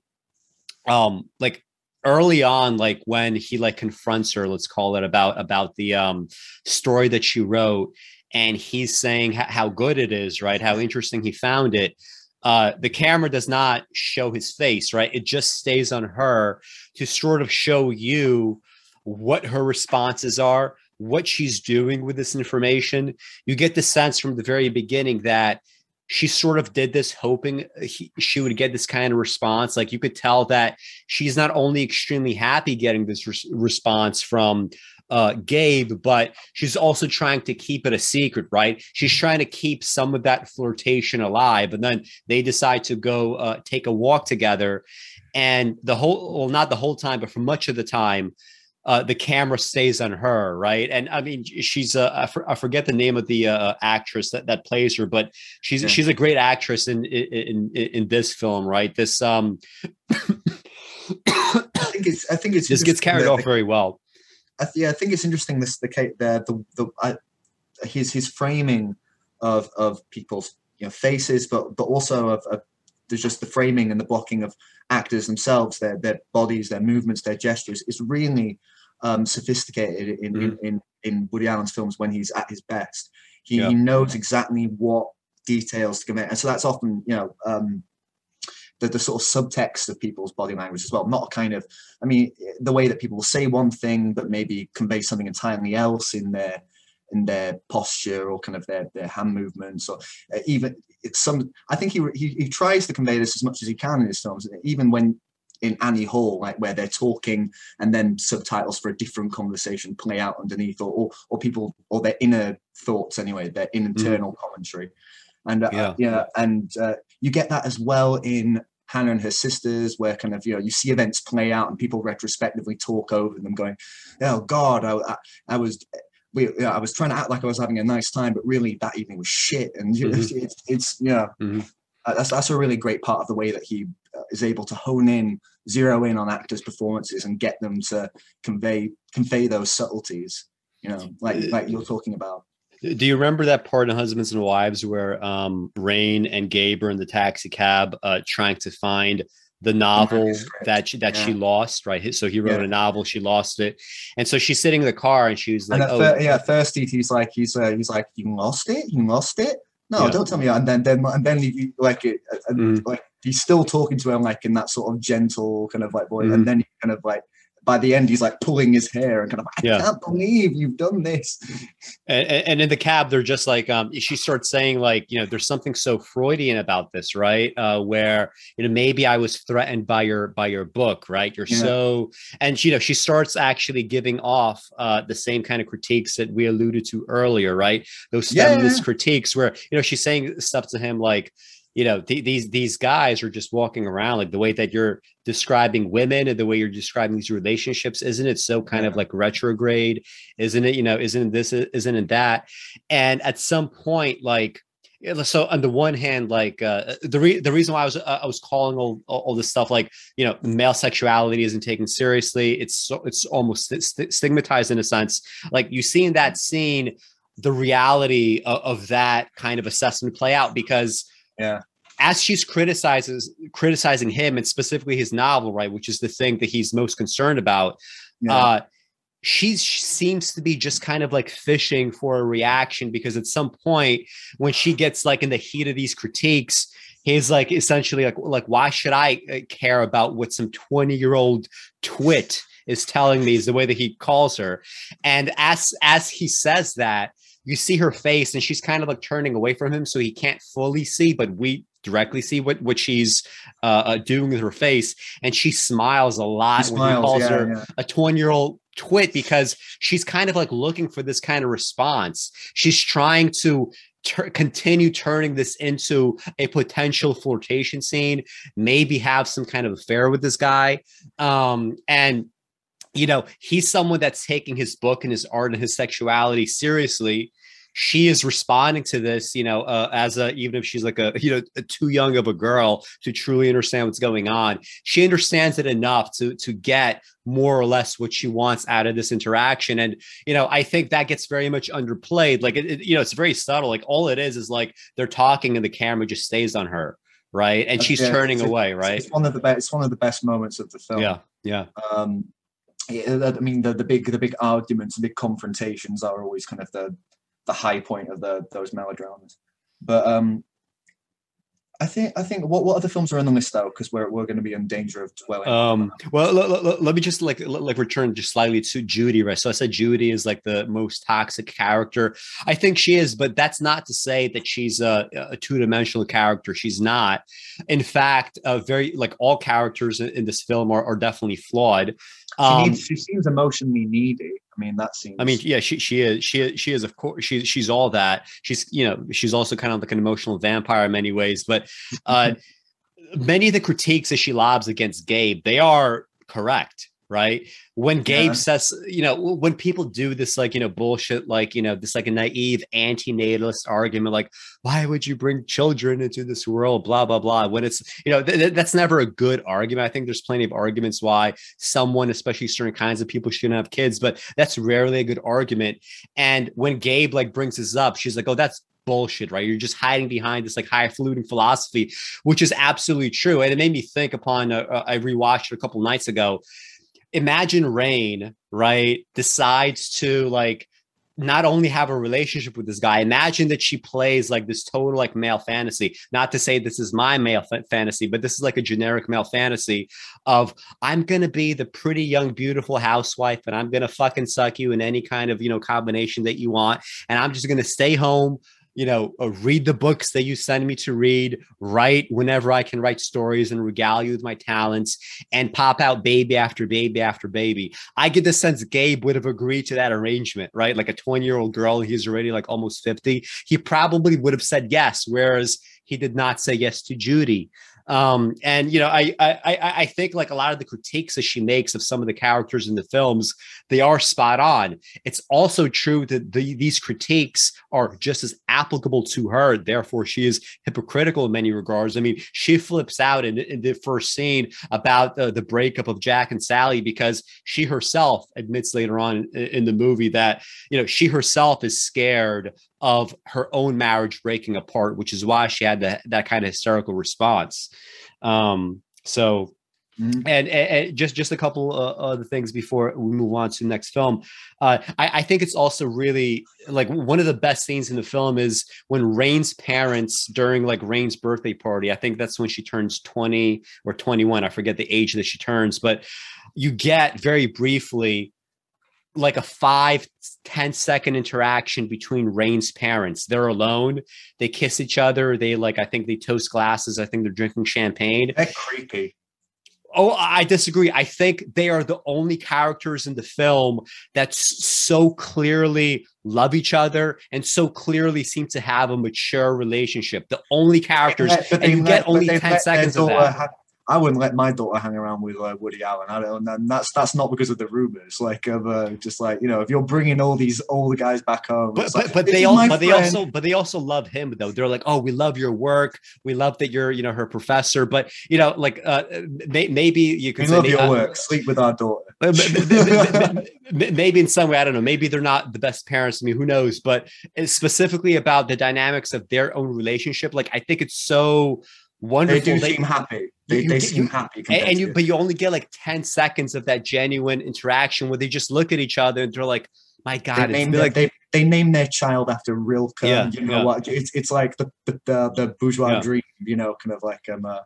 Speaker 3: um, like early on like when he like confronts her let's call it about about the um story that she wrote and he's saying how good it is, right? How interesting he found it. Uh, the camera does not show his face, right? It just stays on her to sort of show you what her responses are, what she's doing with this information. You get the sense from the very beginning that she sort of did this hoping he, she would get this kind of response. Like you could tell that she's not only extremely happy getting this response from uh, Gabe, but she's also trying to keep it a secret, right? She's trying to keep some of that flirtation alive. And then they decide to go uh, take a walk together. And the whole, well, not the whole time, but for much of the time, uh, the camera stays on her, right? And I mean, she's uh, I, for, I forget the name of the uh, actress that, that plays her, but she's yeah. she's a great actress in, in in in this film, right? This um,
Speaker 2: I think it's I think it's
Speaker 3: this gets carried off very well.
Speaker 2: I th- yeah, I think it's interesting. This the the the, the I, his his framing of of people's you know faces, but but also of, of there's just the framing and the blocking of actors themselves, their their bodies, their movements, their gestures is really um, sophisticated in, mm. in, in in Woody Allen's films when he's at his best. He, yeah. he knows exactly what details to commit, and so that's often you know um, the, the sort of subtext of people's body language as well. Not a kind of, I mean, the way that people will say one thing but maybe convey something entirely else in their in their posture or kind of their their hand movements or uh, even it's some. I think he, he he tries to convey this as much as he can in his films, even when in Annie Hall, like where they're talking and then subtitles for a different conversation play out underneath, or or, or people or their inner thoughts anyway, their mm. internal mm. commentary, and uh, yeah, yeah, and uh, you get that as well in Hannah and her sisters, where kind of you know you see events play out and people retrospectively talk over them, going, "Oh God, I, I, I was." We, you know, I was trying to act like I was having a nice time, but really that evening was shit. And mm-hmm. it's, it's, it's, yeah, mm-hmm. uh, that's that's a really great part of the way that he uh, is able to hone in, zero in on actors' performances, and get them to convey convey those subtleties. You know, like like you're talking about.
Speaker 3: Do you remember that part in Husbands and Wives where um, Rain and Gabe are in the taxi cab uh, trying to find the novel that she, that yeah. she lost, right? So he wrote yeah. a novel, she lost it, and so she's sitting in the car and she's like, and
Speaker 2: "Oh, yeah." First, he's like, he's uh, he's like, "You lost it, you lost it." No, yeah. don't tell me. And then then and then he, like it, mm. like he's still talking to her like in that sort of gentle kind of like voice, mm. and then he kind of like by the end he's like pulling his hair and kind of I yeah. can't believe you've done this.
Speaker 3: And, and, in the cab, they're just like um, she starts saying like you know there's something so Freudian about this, right? Uh, where you know maybe I was threatened by your by your book, right? You're yeah. so and you know she starts actually giving off uh, the same kind of critiques that we alluded to earlier, right? Those feminist yeah. critiques where you know she's saying stuff to him like you know th- these these guys are just walking around like the way that you're describing women and the way you're describing these relationships isn't it so kind yeah. of like retrograde? Isn't it you know isn't this isn't it that? And at some point like so on the one hand like uh, the re- the reason why I was uh, I was calling all, all this stuff like you know male sexuality isn't taken seriously. It's so, it's almost st- stigmatized in a sense. Like you see in that scene the reality of, of that kind of assessment play out because
Speaker 2: yeah.
Speaker 3: As she's criticizes criticizing him and specifically his novel right which is the thing that he's most concerned about yeah. uh she seems to be just kind of like fishing for a reaction because at some point when she gets like in the heat of these critiques he's like essentially like like why should i uh, care about what some 20 year old twit is telling me? is the way that he calls her. And as as he says that you see her face and she's kind of like turning away from him so he can't fully see but we directly see what what she's uh, uh doing with her face and she smiles a lot when he calls yeah, her yeah. a 20 year old twit because she's kind of like looking for this kind of response she's trying to ter- continue turning this into a potential flirtation scene maybe have some kind of affair with this guy um and you know, he's someone that's taking his book and his art and his sexuality seriously. She is responding to this, you know, uh, as a even if she's like a you know a too young of a girl to truly understand what's going on. She understands it enough to to get more or less what she wants out of this interaction, and you know, I think that gets very much underplayed. Like it, it you know, it's very subtle. Like all it is is like they're talking and the camera just stays on her right and she's yeah, turning away right
Speaker 2: it's one of the best it's one of the best moments of the film
Speaker 3: yeah yeah um
Speaker 2: I mean, the, the big the big arguments, the big confrontations are always kind of the the high point of the those melodramas. But um, I think I think what, what other films are on the list though? Because we're, we're going to be in danger of dwelling.
Speaker 3: Um, well, l- l- let me just like like return just slightly to Judy, right? So I said Judy is like the most toxic character. I think she is, but that's not to say that she's a, a two dimensional character. She's not. In fact, uh, very like all characters in, in this film are, are definitely flawed.
Speaker 2: She,
Speaker 3: Um,
Speaker 2: needs, she seems emotionally needy. I mean, that seems.
Speaker 3: I mean, yeah, she she is she is- she is of course she's she's all that. She's you know she's also kind of like an emotional vampire in many ways. But uh, many of the critiques that she lobs against Gabe, they are correct, right? When Gabe
Speaker 2: Yeah.
Speaker 3: says, you know, when people do this like you know bullshit, like you know this like a naive anti-natalist argument, like why would you bring children into this world, blah blah blah. When it's you know th- th- that's never a good argument. I think there's plenty of arguments why someone, especially certain kinds of people, shouldn't have kids, but that's rarely a good argument. And when Gabe like brings this up, she's like, "Oh, that's bullshit, right? You're just hiding behind this like highfalutin philosophy," which is absolutely true. And it made me think upon. I rewatched it a couple nights ago. Imagine Rain, right, decides to like not only have a relationship with this guy imagine that she plays like this total like male fantasy. Not to say this is my male fa- fantasy but this is like a generic male fantasy of i'm gonna be the pretty young beautiful housewife and i'm gonna fucking suck you in any kind of you know combination that you want and i'm just gonna stay home you know, uh, read the books that you send me to read, write whenever I can write stories and regale you with my talents, and pop out baby after baby after baby. I get the sense Gabe would have agreed to that arrangement, right? Like a 20 year old girl, he's already like almost 50. He probably would have said yes, whereas he did not say yes to Judy. Um, and you know, I, I I think like a lot of the critiques that she makes of some of the characters in the films, they are spot on. It's also true that the, these critiques are just as applicable to her. Therefore, she is hypocritical in many regards. I mean, she flips out in, in the first scene about the, the breakup of Jack and Sally because she herself admits later on in, in the movie that you know she herself is scared of her own marriage breaking apart, which is why she had that that kind of hysterical response. Um, so
Speaker 2: Mhm.
Speaker 3: and, and, just just a couple uh, other things before we move on to the next film. Uh, I, I think it's also really like one of the best scenes in the film is when Rain's parents during like Rain's birthday party. I think that's when she turns twenty or twenty one. I forget the age that she turns, but you get very briefly like a five 10 second interaction between Rain's parents. They're alone. They kiss each other. They like, I think they toast glasses. I think they're drinking champagne.
Speaker 2: They're creepy.
Speaker 3: Oh, I disagree. I think they are the only characters in the film that so clearly love each other and so clearly seem to have a mature relationship. The only characters, and you
Speaker 2: let-
Speaker 3: get only 10
Speaker 2: let their
Speaker 3: seconds of that.
Speaker 2: ha- I wouldn't let my daughter hang around with uh, Woody Allen. I don't, and that's that's not because of the rumors. Like of uh, just like you know, if you're bringing all these older guys back home,
Speaker 3: But but,
Speaker 2: like,
Speaker 3: but they all but they also but they also love him though. They're like, oh, we love your work. We love that you're you know her professor. But you know, like uh, may, maybe you say
Speaker 2: love
Speaker 3: they-
Speaker 2: your
Speaker 3: uh,
Speaker 2: work. Sleep with our daughter.
Speaker 3: Maybe in some way i don't know maybe they're not the best parents i mean who knows but it's specifically about the dynamics of their own relationship like i think it's so wonderful.
Speaker 2: They do
Speaker 3: that-
Speaker 2: seem happy. They,
Speaker 3: you-
Speaker 2: they seem
Speaker 3: you-
Speaker 2: happy.
Speaker 3: and, you but you only get like 10 seconds of that genuine interaction where they just look at each other and they're like my god it's
Speaker 2: name their,
Speaker 3: like
Speaker 2: they they name their child after Rilke.
Speaker 3: Yeah,
Speaker 2: you know
Speaker 3: yeah.
Speaker 2: what? It's it's like the the the, the bourgeois
Speaker 3: Yeah.
Speaker 2: dream. You know, kind of like um. Uh,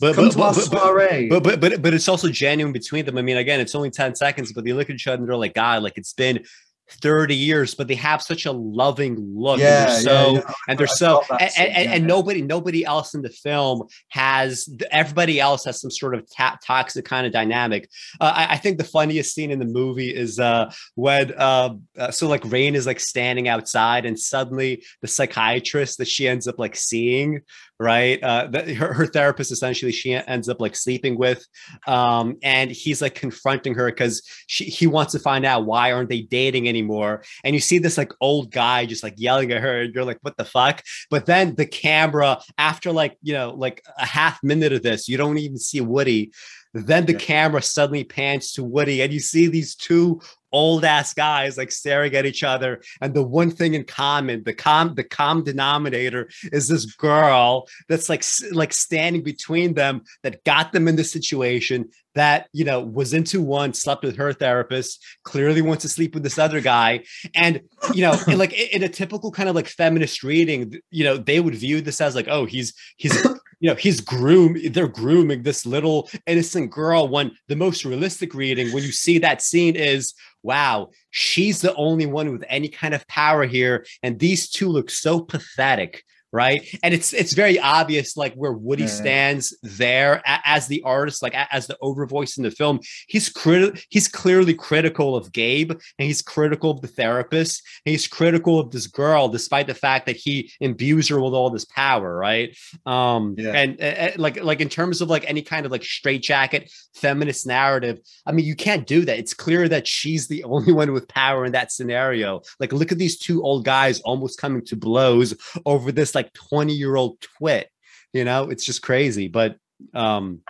Speaker 3: but, but, but, but,
Speaker 2: soiree.
Speaker 3: but but but but it's also genuine between them. I mean, again, it's only 10 seconds, but they look at each other and they're like, God, like it's been 30 years, but they have such a loving look. and
Speaker 2: yeah,
Speaker 3: they're so
Speaker 2: yeah, yeah.
Speaker 3: and they're so and,
Speaker 2: scene,
Speaker 3: and, and, and nobody nobody else in the film has everybody else has some sort of ta- toxic kind of dynamic uh, I, I think the funniest scene in the movie is uh when uh, uh so like rain is like standing outside and suddenly the psychiatrist that she ends up like seeing right? Uh her, her therapist essentially she ends up like sleeping with um and he's like confronting her because she he wants to find out why aren't they dating anymore? And you see this like old guy just like yelling at her and you're like what the fuck? But then the camera after like you know like a half minute of this you don't even see woody then the
Speaker 2: Yeah.
Speaker 3: camera suddenly pans to woody and you see these two old ass guys like staring at each other, and the one thing in common, the com the com denominator is this girl that's like like standing between them that got them in this situation that you know was into one slept with her therapist clearly wants to sleep with this other guy. And you know in like in a typical kind of like feminist reading you know they would view this as like oh he's he's you know he's groom they're grooming this little innocent girl when the most realistic reading when you see that scene is wow she's the only one with any kind of power here and these two look so pathetic right? And it's it's very obvious like where woody stands there as the artist like as the over voice in the film. He's critical he's clearly critical of gabe and he's critical of the therapist and he's critical of this girl despite the fact that he imbues her with all this power right? Um yeah. and uh, like like in terms of like any kind of like straitjacket feminist narrative i mean you can't do that. It's clear that she's the only one with power in that scenario. Like look at these two old guys almost coming to blows over this like like 20 year old twit you know it's just crazy but um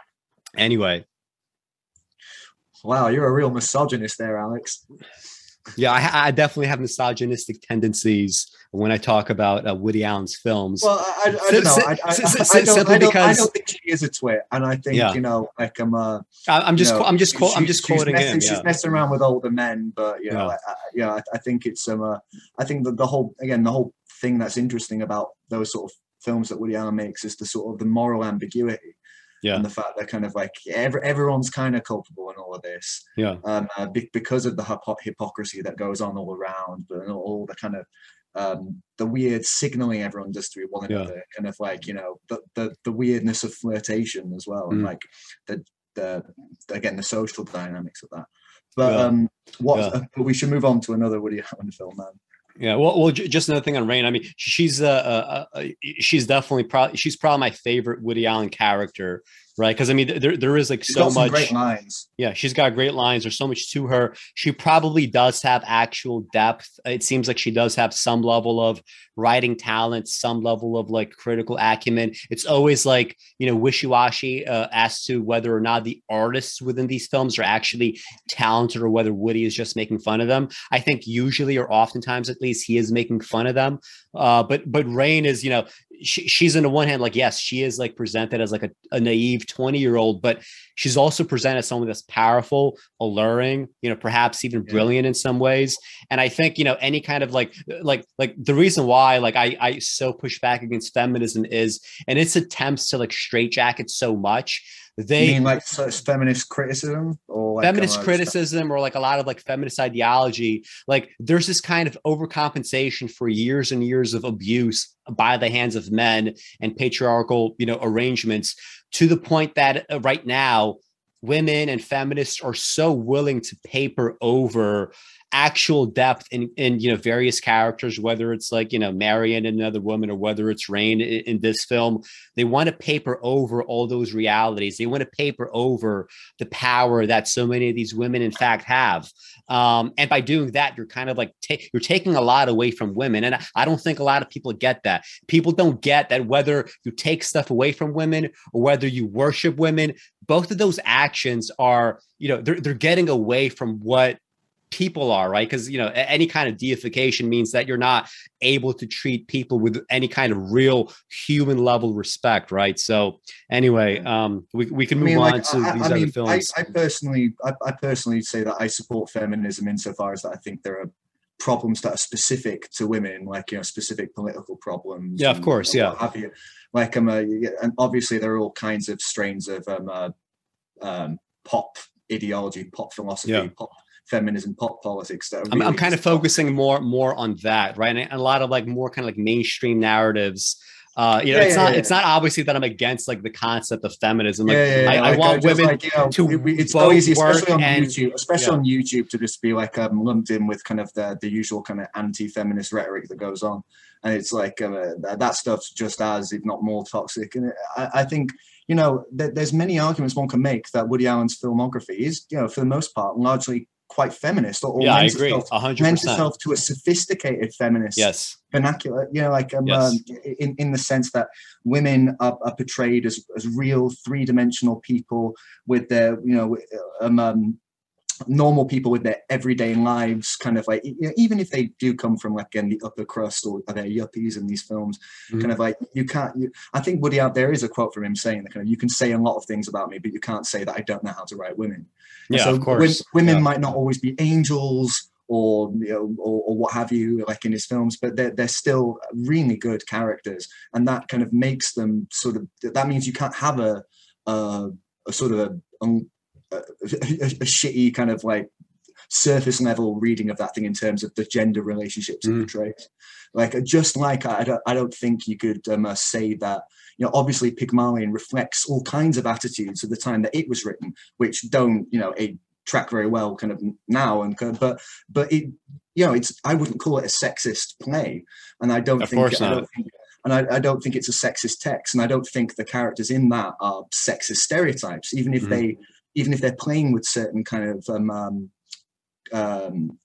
Speaker 3: anyway
Speaker 2: wow you're a real misogynist there alex
Speaker 3: yeah I, I definitely have misogynistic tendencies when I talk about uh, Woody Allen's films.
Speaker 2: Well, I, I, I don't know. I, I, don't, I, don't, I don't think she is a twit, and I think yeah. you know, like I'm. Uh,
Speaker 3: I'm just, you know, I'm just, quote, I'm just quoting
Speaker 2: messing,
Speaker 3: him.
Speaker 2: She's messing around with older men, but you know, yeah, I, yeah, I, think it's um, uh, I think that the whole again, the whole thing that's interesting about those sort of films that Woody Allen makes is the sort of the moral ambiguity. Yeah. And the fact that kind of like every, everyone's kind of culpable in all of this.
Speaker 3: Yeah.
Speaker 2: Um, uh, be, because of the hypocrisy that goes on all around, but all the kind of um, the weird signaling everyone does to one another, yeah. kind of like you know the, the the weirdness of flirtation as well, mm. and like the the again the social dynamics of that. But yeah. um, what? Yeah. Uh, but we should move on to another Woody Allen film, man.
Speaker 3: Yeah, well, well, just another thing on Rain. I mean, she's uh, uh, uh she's definitely probably she's probably my favorite Woody Allen character right? Because I mean, there there is like she's so much
Speaker 2: great lines.
Speaker 3: Yeah, she's got great lines. There's so much to her. She probably does have actual depth. It seems like she does have some level of writing talent, some level of like critical acumen. It's always like you know wishy washy uh, as to whether or not the artists within these films are actually talented or whether Woody is just making fun of them. I think usually or oftentimes at least he is making fun of them. Uh, but but Rain is you know she, she's in the one hand like yes she is like presented as like a, a naive 20 year old but she's also presented as someone that's powerful alluring you know perhaps even yeah. brilliant in some ways and i think you know any kind of like like like the reason why like i i so push back against feminism is and its attempts to like straitjacket so much they
Speaker 2: you mean like such feminist criticism or
Speaker 3: like feminist criticism or like a lot of like feminist ideology. Like there's this kind of overcompensation for years and years of abuse by the hands of men and patriarchal you know arrangements to the point that uh, right now women and feminists are so willing to paper over actual depth in, in you know various characters whether it's like you know marion and another woman or whether it's rain in, in, this film they want to paper over all those realities. They want to paper over the power that so many of these women in fact have um, and by doing that you're kind of like ta- you're taking a lot away from women and I, don't think a lot of people get that. People don't get that whether you take stuff away from women or whether you worship women both of those actions are you know they're, they're getting away from what people are, right? Because you know, any kind of deification means that you're not able to treat people with any kind of real human level respect, right? So anyway, um, we, we can move I mean, on like, to I, these I other mean, films.
Speaker 2: I, I personally, I, I personally say that I support feminism insofar as that I think there are problems that are specific to women, like you know, specific political problems.
Speaker 3: Yeah, of course, yeah.
Speaker 2: Have you? Like um, uh, and obviously there are all kinds of strains of um, uh, um pop ideology, pop philosophy, yeah. pop feminism pop politics that
Speaker 3: really I'm, I'm, kind of focusing more more on that right and a lot of like more kind of like mainstream narratives uh, you know, yeah, it's yeah, not yeah. it's not obviously that I'm against like the concept of feminism. Like, I, I like, want women like, you know, to
Speaker 2: we, it's so easy, especially on and, YouTube, especially on YouTube, to just be like um, lumped in with kind of the the usual kind of anti-feminist rhetoric that goes on, and it's like uh, that stuff's just as, if not more, toxic. And I, I think you know, there's many arguments one can make that Woody Allen's filmography is, you know, for the most part, largely quite feminist or, or
Speaker 3: yeah, lends. Itself, 100%.
Speaker 2: lends itself to a sophisticated feminist
Speaker 3: yes.
Speaker 2: vernacular, you know, like um, yes. um, in, in the sense that women are, are portrayed as, as real three dimensional people with their, you know, um normal people with their everyday lives, kind of like you know, even if they do come from like again the upper crust or are they're yuppies in these films, mm-hmm. kind of like you can't. You, I think Woody out there is a quote from him saying that kind of you can say a lot of things about me, but you can't say that I don't know how to write women.
Speaker 3: Yeah, so of course.
Speaker 2: women
Speaker 3: yeah.
Speaker 2: might not always be angels or you know or, or, what have you like in his films but they're, they're still really good characters and that kind of makes them sort of that means you can't have a a, a sort of a, um, a, a, a, shitty kind of like surface level reading of that thing in terms of the gender relationships mm. it portrays like just like I don't, I don't think you could um, uh, say that you know obviously pygmalion reflects all kinds of attitudes at the time that it was written which don't you know a track very well kind of now and kind of, but but it you know it's I wouldn't call it a sexist play and I don't
Speaker 3: of
Speaker 2: think, I don't think and I, I, don't think it's a sexist text and I don't think the characters in that are sexist stereotypes even if mm-hmm. they even if they're playing with certain kind of um, um, um,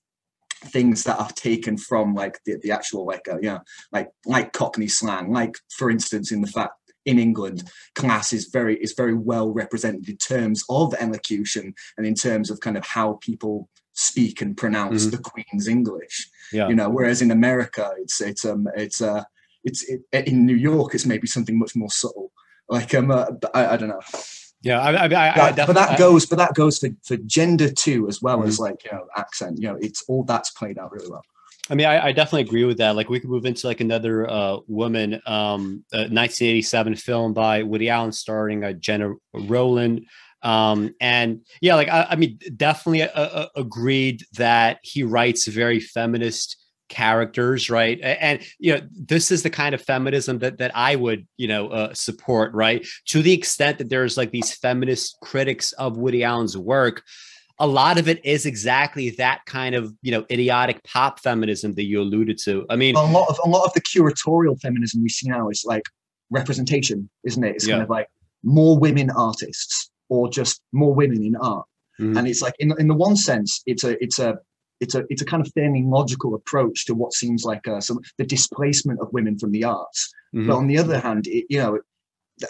Speaker 2: things that are taken from like the, the actual like uh, you know like like cockney slang like for instance in the fact in England, class is very is very well represented in terms of elocution and in terms of kind of how people speak and pronounce mm-hmm. the Queen's English.
Speaker 3: Yeah.
Speaker 2: You know, whereas in America, it's it's um it's uh it's it, in New York, it's maybe something much more subtle. Like um, uh, I, I don't know.
Speaker 3: Yeah, I, I, I,
Speaker 2: that, but that goes, but that goes for, for gender too, as well mm-hmm. as like you know accent. You know, it's all that's played out really well.
Speaker 3: I mean, I, I, definitely agree with that. Like, we could move into like another uh, woman, um, 1987 film by Woody Allen, starring uh, Gena Rowland. Um, and yeah, like I, I mean, definitely uh, uh, agreed that he writes very feminist characters, right? And you know, this is the kind of feminism that that I would, you know, uh, support, right? To the extent that there's like these feminist critics of Woody Allen's work a lot of it is exactly that kind of you know idiotic pop feminism that you alluded to. I mean,
Speaker 2: a lot of a lot of the curatorial feminism we see now is like representation, isn't it? It's yeah. kind of like more women artists or just more women in art. Mm-hmm. And it's like in in the one sense, it's a it's a it's a it's a kind of fairly logical approach to what seems like uh, some the displacement of women from the arts. Mm-hmm. But on the other hand, it, you know,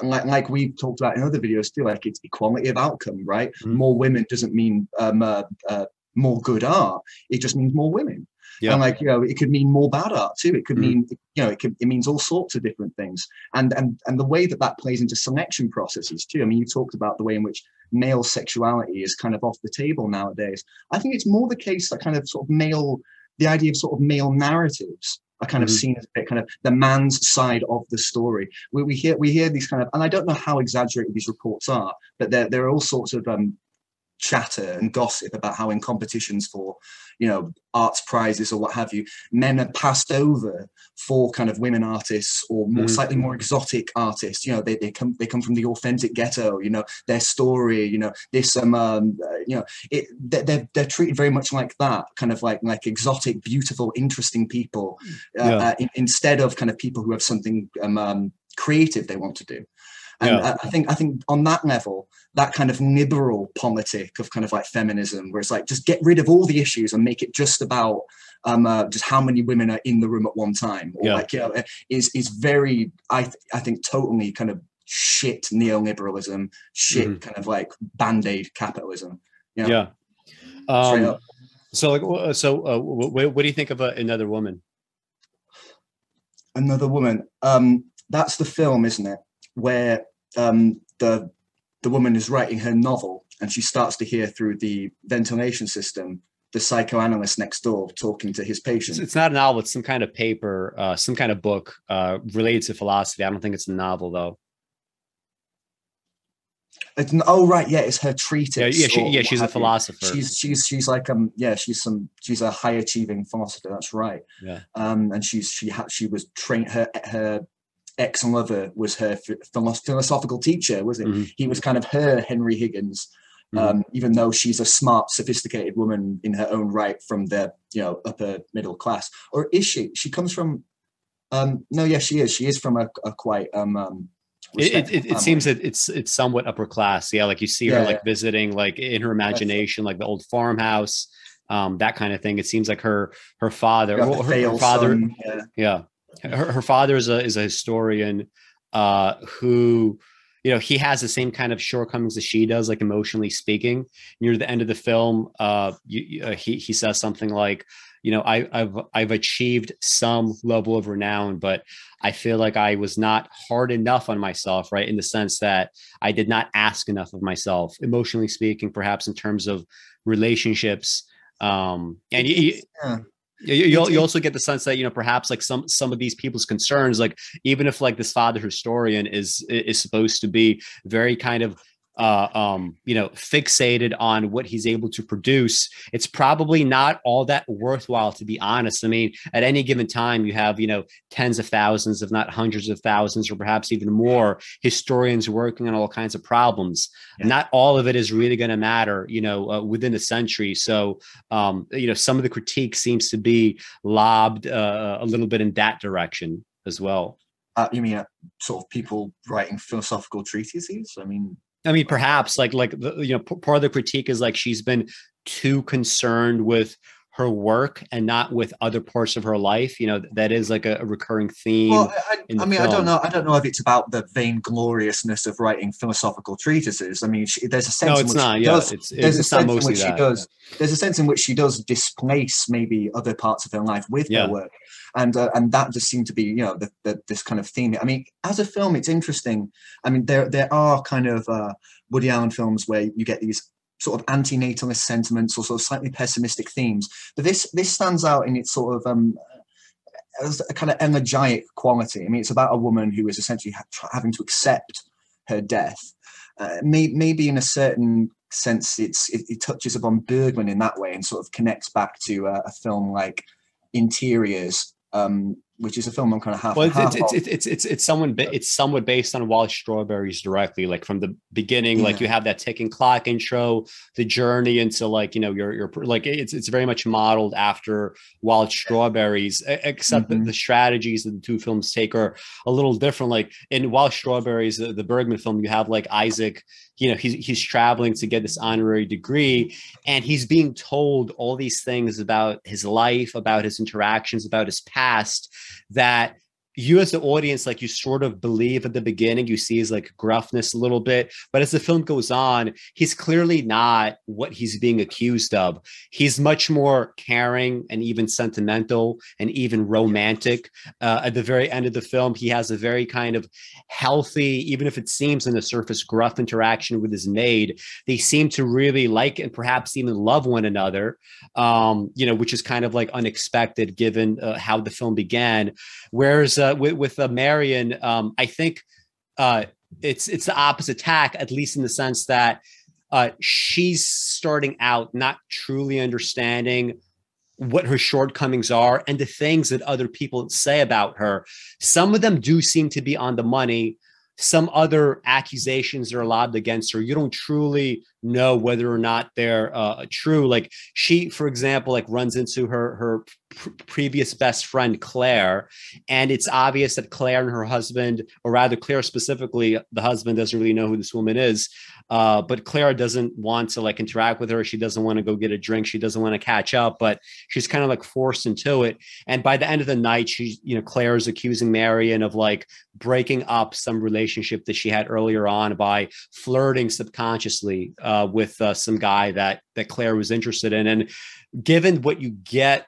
Speaker 2: like, like we talked about in other videos too, like it's equality of outcome, right? Mm-hmm. More women doesn't mean um, uh, uh, more good art. It just means more women. Yeah. And like, you know, it could mean more bad art too. It could mm-hmm. mean, you know, it could, it means all sorts of different things. And, and, and the way that that plays into selection processes too. I mean, you talked about the way in which male sexuality is kind of off the table nowadays. I think it's more the case that kind of sort of male, the idea of sort of male narratives are kind of mm-hmm. seen as a bit kind of the man's side of the story. We, we hear we hear these kind of, and I don't know how exaggerated these reports are, but there there are all sorts of um, chatter and gossip about how in competitions for you know arts prizes or what have you men are passed over for kind of women artists or more mm. slightly more exotic artists you know they, they come they come from the authentic ghetto you know their story you know this um, um you know it they're, they're treated very much like that kind of like like exotic beautiful interesting people uh, yeah. uh, in, instead of kind of people who have something um, um creative they want to do and yeah. I think I think on that level, that kind of liberal politic of kind of like feminism, where it's like just get rid of all the issues and make it just about um, uh, just how many women are in the room at one time, or yeah. like you know, is is very I th- I think totally kind of shit neoliberalism, shit mm-hmm. kind of like band aid capitalism.
Speaker 3: You know? Yeah. Um, so like so uh, what, what do you think of uh, another woman?
Speaker 2: Another woman. Um, that's the film, isn't it? Where um, the the woman is writing her novel and she starts to hear through the ventilation system the psychoanalyst next door talking to his patient.
Speaker 3: It's not a novel; it's some kind of paper, uh, some kind of book uh, related to philosophy. I don't think it's a novel though.
Speaker 2: It's, oh right, yeah, it's her treatise.
Speaker 3: Yeah, yeah, she, yeah she's a philosopher.
Speaker 2: She's she's she's like um yeah she's some she's a high achieving philosopher. That's right.
Speaker 3: Yeah.
Speaker 2: Um, and she's she had she was trained her her ex-lover was her philosophical teacher, was it? Mm-hmm. He was kind of her Henry Higgins, mm-hmm. um, even though she's a smart, sophisticated woman in her own right from the you know upper middle class. Or is she? She comes from. Um, no, yes, she is. She is from a, a quite. Um, um,
Speaker 3: it, it, it, seems that it's it's somewhat upper class. Yeah, like you see her yeah, like visiting, like in her imagination, like the old farmhouse, um, that kind of thing. It seems like her her father, her, her, father, son, yeah. yeah her, her father is a is a historian uh, who you know, he has the same kind of shortcomings as she does, like emotionally speaking. Near the end of the film, uh, you, uh, he he says something like, you know, I, I've I've achieved some level of renown, but I feel like I was not hard enough on myself, right? In the sense that I did not ask enough of myself, emotionally speaking, perhaps in terms of relationships. Um, and. You, you, you also get the sense that you know perhaps like some some of these people's concerns like even if like this father historian is is supposed to be very kind of uh, um, you know, fixated on what he's able to produce, it's probably not all that worthwhile, to be honest. I mean, at any given time, you have, you know, tens of thousands, if not hundreds of thousands, or perhaps even more historians working on all kinds of problems. Yeah. Not all of it is really going to matter, you know, uh, within a century. So, um, you know, some of the critique seems to be lobbed uh, a little bit in that direction as well.
Speaker 2: Uh, you mean uh, sort of people writing philosophical treatises? I mean,
Speaker 3: I mean, perhaps like like the, you know part of the critique is like she's been too concerned with her work and not with other parts of her life. You know, that is like a, a recurring theme. Well,
Speaker 2: I, I mean, film. I don't know. I don't know if it's about the vaingloriousness of writing philosophical treatises. I mean, she, there's a sense.
Speaker 3: No, it's not. Yeah, does, it's, there's it's a sense in which that.
Speaker 2: she does. There's a sense in which she does displace maybe other parts of her life with yeah. her work, and uh, and that just seemed to be you know the, the, this kind of theme. I mean, as a film, it's interesting. I mean, there there are kind of uh, Woody Allen films where you get these sort of anti-natalist sentiments or sort of slightly pessimistic themes. But this this stands out in its sort of um, as a kind of elegiac quality. I mean, it's about a woman who is essentially ha- having to accept her death. Uh, may, maybe in a certain sense, it's it, it, touches upon Bergman in that way and sort of connects back to uh, a film like Interiors, um, which is a film I'm kind of half.
Speaker 3: Well,
Speaker 2: half
Speaker 3: it's, it's, it's, it's it's someone it's somewhat based on Wild Strawberries directly, like from the beginning. Yeah. Like you have that ticking clock intro, the journey into like you know your your like it's it's very much modeled after Wild Strawberries, except mm-hmm. the, the, strategies that the two films take are a little different. Like in Wild Strawberries, the, the Bergman film, you have like Isaac you know he's he's traveling to get this honorary degree and he's being told all these things about his life about his interactions about his past that you as the audience like you sort of believe at the beginning you see his like gruffness a little bit but as the film goes on he's clearly not what he's being accused of. He's much more caring and even sentimental and even romantic. Uh, at the very end of the film he has a very kind of healthy even if it seems on the surface gruff interaction with his maid. They seem to really like and perhaps even love one another um, you know which is kind of like unexpected given uh, how the film began. Whereas uh, uh, with with uh, Marion, um, I think uh, it's it's the opposite tack, at least in the sense that uh, she's starting out not truly understanding what her shortcomings are and the things that other people say about her. Some of them do seem to be on the money. Some other accusations are lobbed against her. You don't truly know whether or not they're uh, true. Like she, for example, like runs into her her pr- previous best friend Claire, and it's obvious that Claire and her husband, or rather Claire specifically, the husband doesn't really know who this woman is. Uh, but Clara doesn't want to like interact with her. She doesn't want to go get a drink. She doesn't want to catch up, but she's kind of like forced into it. And by the end of the night, she's, you know, Claire is accusing Marion of like breaking up some relationship that she had earlier on by flirting subconsciously uh, with uh, some guy that that Claire was interested in. And given what you get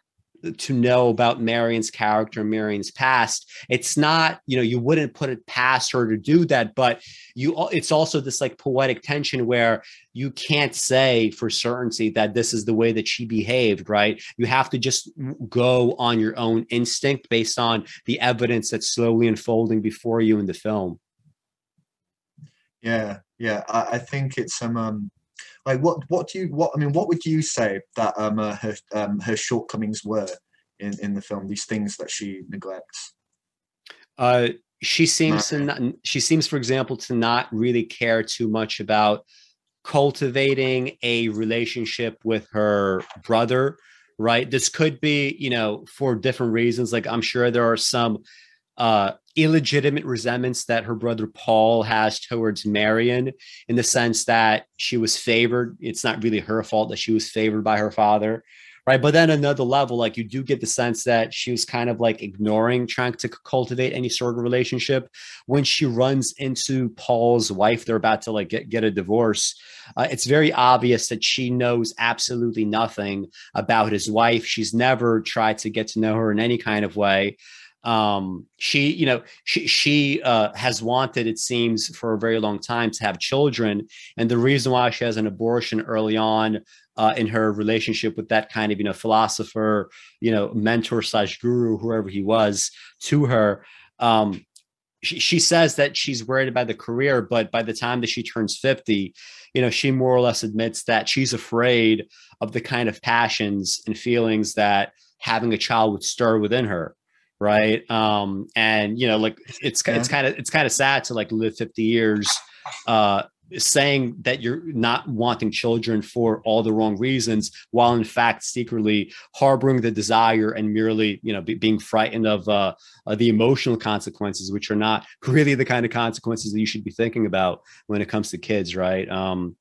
Speaker 3: to know about Marion's character, Marion's past. It's not, you know, you wouldn't put it past her to do that, but you it's also this like poetic tension where you can't say for certainty that this is the way that she behaved, right? You have to just go on your own instinct based on the evidence that's slowly unfolding before you in the film.
Speaker 2: Yeah, yeah. I, I think it's um, um like what what do you what I mean what would you say that um uh, her um her shortcomings were in in the film these things that she neglects?
Speaker 3: Uh she seems to not, she seems for example to not really care too much about cultivating a relationship with her brother right? This could be you know for different reasons. Like i'm sure there are some uh, illegitimate resentments that her brother Paul has towards Marion in the sense that she was favored. It's not really her fault that she was favored by her father. right but then another level like you do get the sense that she was kind of like ignoring trying to cultivate any sort of relationship when she runs into paul's wife they're about to like get, get a divorce uh, it's very obvious that she knows absolutely nothing about his wife she's never tried to get to know her in any kind of way um she you know she she uh has wanted it seems for a very long time to have children and the reason why she has an abortion early on uh, in her relationship with that kind of you know philosopher you know mentor slash guru whoever he was to her um she, she says that she's worried about the career but by the time that she turns 50 you know she more or less admits that she's afraid of the kind of passions and feelings that having a child would stir within her right um and you know like it's yeah. it's kind of it's kind of sad to like live 50 years uh saying that you're not wanting children for all the wrong reasons while in fact secretly harboring the desire and merely you know be, being frightened of uh, uh, the emotional consequences which are not really the kind of consequences that you should be thinking about when it comes to kids right um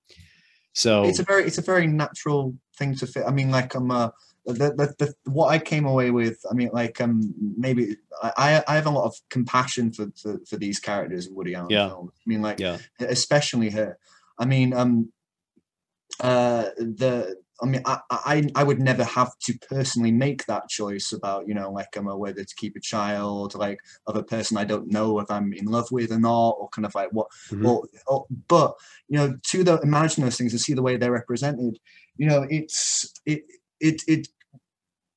Speaker 3: so
Speaker 2: it's a very it's a very natural thing to fit i mean like i'm uh the, the, the, what I came away with, I mean, like um, maybe I, I have a lot of compassion for, for, for these characters in Woody Allen
Speaker 3: yeah.
Speaker 2: films. I mean, like, yeah. especially her. I mean, um, uh, the I mean, I, I I would never have to personally make that choice about you know like um, whether to keep a child like of a person I don't know if I'm in love with or not or kind of like what mm-hmm. or, or but you know to the imagine those things and see the way they're represented you know it's it it it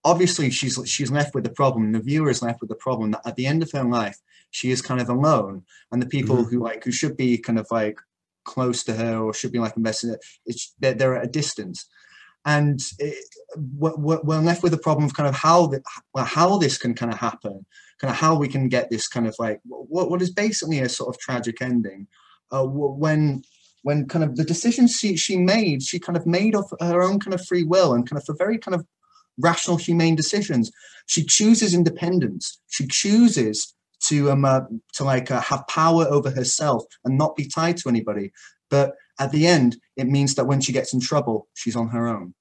Speaker 2: obviously she's she's left with the problem the viewer is left with the problem that at the end of her life she is kind of alone and the people mm-hmm. who like who should be kind of like close to her or should be like invested it's they're, they're at a distance and it, we're, we're left with the problem of kind of how the, how this can kind of happen kind of how we can get this kind of like what, what is basically a sort of tragic ending uh, when when kind of the decisions she, she made she kind of made of her own kind of free will and kind of for very kind of rational, humane decisions. She chooses independence. She chooses to um uh, to like uh, have power over herself and not be tied to anybody. But at the end, it means that when she gets in trouble, she's on her own.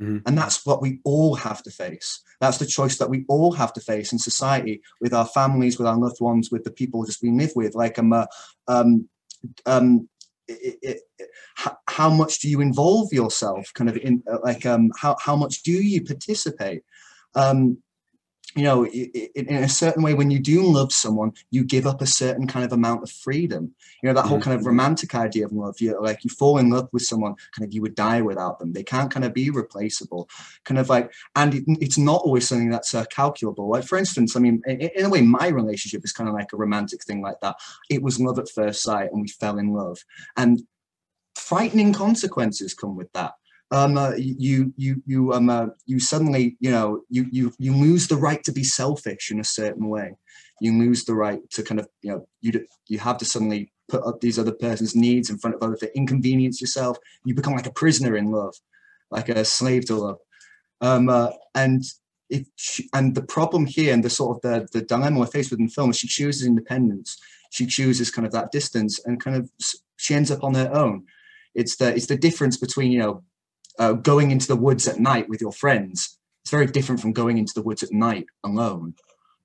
Speaker 2: Mm-hmm. And that's what we all have to face. That's the choice that we all have to face in society with our families, with our loved ones, with the people just we live with. Like um, uh, um, um, it, how much do you involve yourself? Kind of in uh, like um how, how much do you participate? Um you know in a certain way when you do love someone you give up a certain kind of amount of freedom. You know that whole kind of romantic idea of love you like you fall in love with someone kind of you would die without them. They can't kind of be replaceable. Kind of like and it, it's not always something that's uh, calculable. Like for instance i mean in, in, a way my relationship is kind of like a romantic thing like that. It was love at first sight and we fell in love. And frightening consequences come with that um, uh, you you you um uh, you suddenly you know you you you lose the right to be selfish in a certain way. You lose the right to kind of you know you you have to suddenly put up these other person's needs in front of other to inconvenience yourself. You become like a prisoner in love, like a slave to love. Um, uh, and if she, and the problem here and the sort of the the dilemma we're faced with in film is she chooses independence. She chooses kind of that distance and kind of she ends up on her own. It's the it's the difference between you know uh, going into the woods at night with your friends. It's very different from going into the woods at night alone.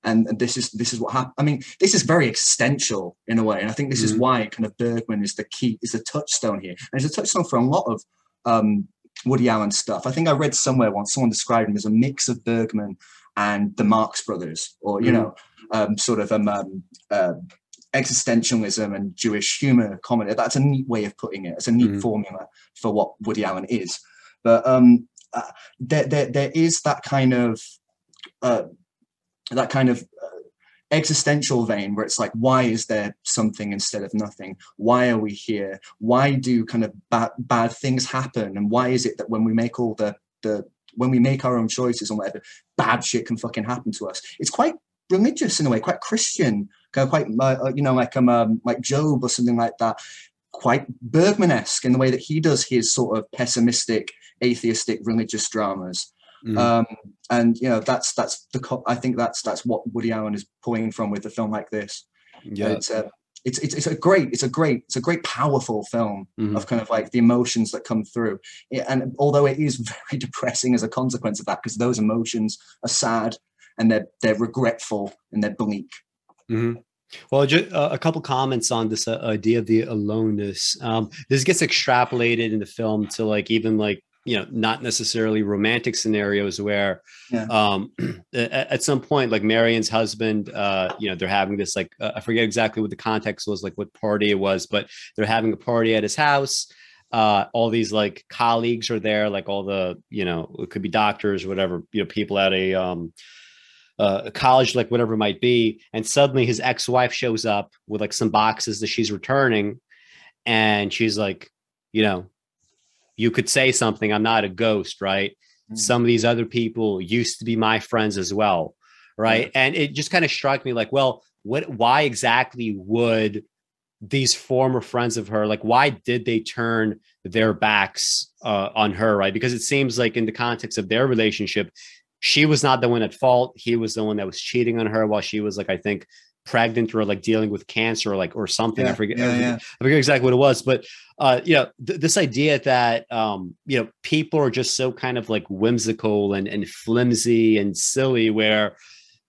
Speaker 2: And, and this is this is what happened. I mean, this is very existential in a way, and I think this mm is why kind of Bergman is the key, is the touchstone here, and it's a touchstone for a lot of um, Woody Allen stuff. I think I read somewhere once someone described him as a mix of Bergman and the Marx Brothers, or you mm know, um, sort of um, um uh, existentialism and Jewish humor comedy. That's a neat way of putting it. It's a neat mm formula for what Woody Allen is. But um, uh, there, there, there is that kind of uh, that kind of uh, existential vein where it's like, why is there something instead of nothing? Why are we here? Why do kind of bad bad things happen? And why is it that when we make all the the when we make our own choices and whatever, bad shit can fucking happen to us? It's quite religious in a way, quite Christian, kind of quite uh, you know like um, um like Job or something like that. Quite Bergman-esque in the way that he does his sort of pessimistic atheistic religious dramas. Mm. Um, and you know that's that's the I think that's that's what Woody Allen is pulling from with a film like this.
Speaker 3: Yeah,
Speaker 2: it's, uh, it's, it's it's a great it's a great it's a great powerful film
Speaker 3: Mhm.
Speaker 2: of kind of like the emotions that come through It- and although it is very depressing as a consequence of that because those emotions are sad and they're they're regretful and they're bleak
Speaker 3: Mhm. Well, ju- uh, a couple comments on this uh, idea of the aloneness. Um, this gets extrapolated in the film to like even like you know not necessarily romantic scenarios where
Speaker 2: Yeah.
Speaker 3: um, at, some point like Marion's husband, uh, you know, they're having this like uh, I forget exactly what the context was, like what party it was, but they're having a party at his house. Uh, all these like colleagues are there, like all the you know it could be doctors, whatever you know people at a um, uh, college, like whatever it might be, and suddenly his ex-wife shows up with like some boxes that she's returning, and she's like, you know, you could say something. I'm not a ghost, right?
Speaker 2: Mm.
Speaker 3: Some of these other people used to be my friends as well, right? And it just kind of struck me like, well, what? Why exactly would these former friends of her like why did they turn their backs uh, on her right because it seems like in the context of their relationship she was not the one at fault he was the one that was cheating on her while she was like i think pregnant or like dealing with cancer or like or something i forget
Speaker 2: yeah,
Speaker 3: I forget,
Speaker 2: yeah.
Speaker 3: I forget exactly what it was but uh you know th- this idea that um you know people are just so kind of like whimsical and and flimsy and silly where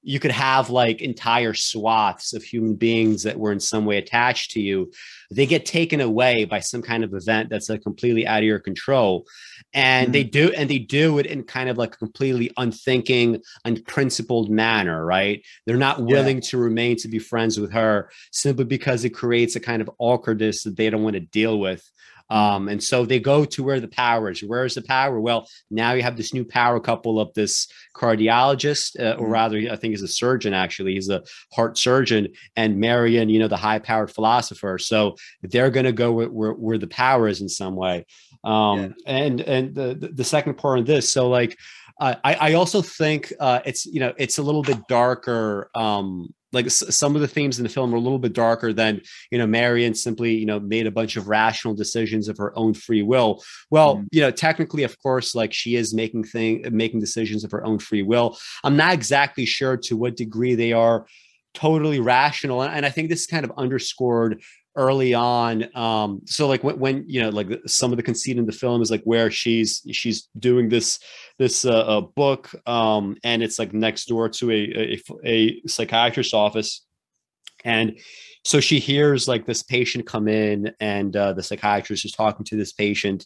Speaker 3: you could have like entire swaths of human beings that were in some way attached to you. They get taken away by some kind of event that's like completely out of your control. And they hmm. do and they do it in kind of like a completely unthinking unprincipled manner right? They're not
Speaker 2: Yeah.
Speaker 3: willing to remain to be friends with her simply because it creates a kind of awkwardness that they don't want to deal with um, and so they go to where the power is. Where is the power? Well, now you have this new power couple of this cardiologist, uh, or
Speaker 2: Mhm.
Speaker 3: rather, I think he's a surgeon. Actually, he's a heart surgeon, and Marion, you know, the high-powered philosopher. So they're going to go where, where, where the power is in some way. Um, And and the the- the second part of this, so like. Uh, I, I also think uh, it's you know it's a little bit darker. Um, like s- some of the themes in the film are a little bit darker than you know Marion simply you know made a bunch of rational decisions of her own free will. Well,
Speaker 2: Mhm.
Speaker 3: you know technically, of course, like she is making thing making decisions of her own free will. I'm not exactly sure to what degree they are totally rational, and, and I think this is kind of underscored early on um so like when, when you know like some of the conceit in the film is like where she's she's doing this this uh, uh book um and it's like next door to a a, a psychiatrist's office. And so she hears like this patient come in and uh, the psychiatrist is talking to this patient.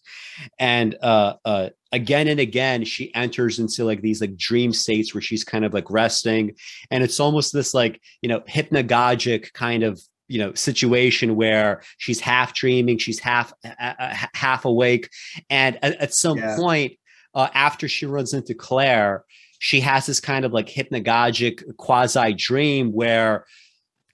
Speaker 3: And uh, uh, again and again she enters into like these like dream states where she's kind of like resting. And it's almost this like you know hypnagogic kind of you know situation where she's half dreaming she's half uh, uh, half awake and at, at some
Speaker 2: Yeah.
Speaker 3: point uh, after she runs into claire she has this kind of like hypnagogic quasi dream where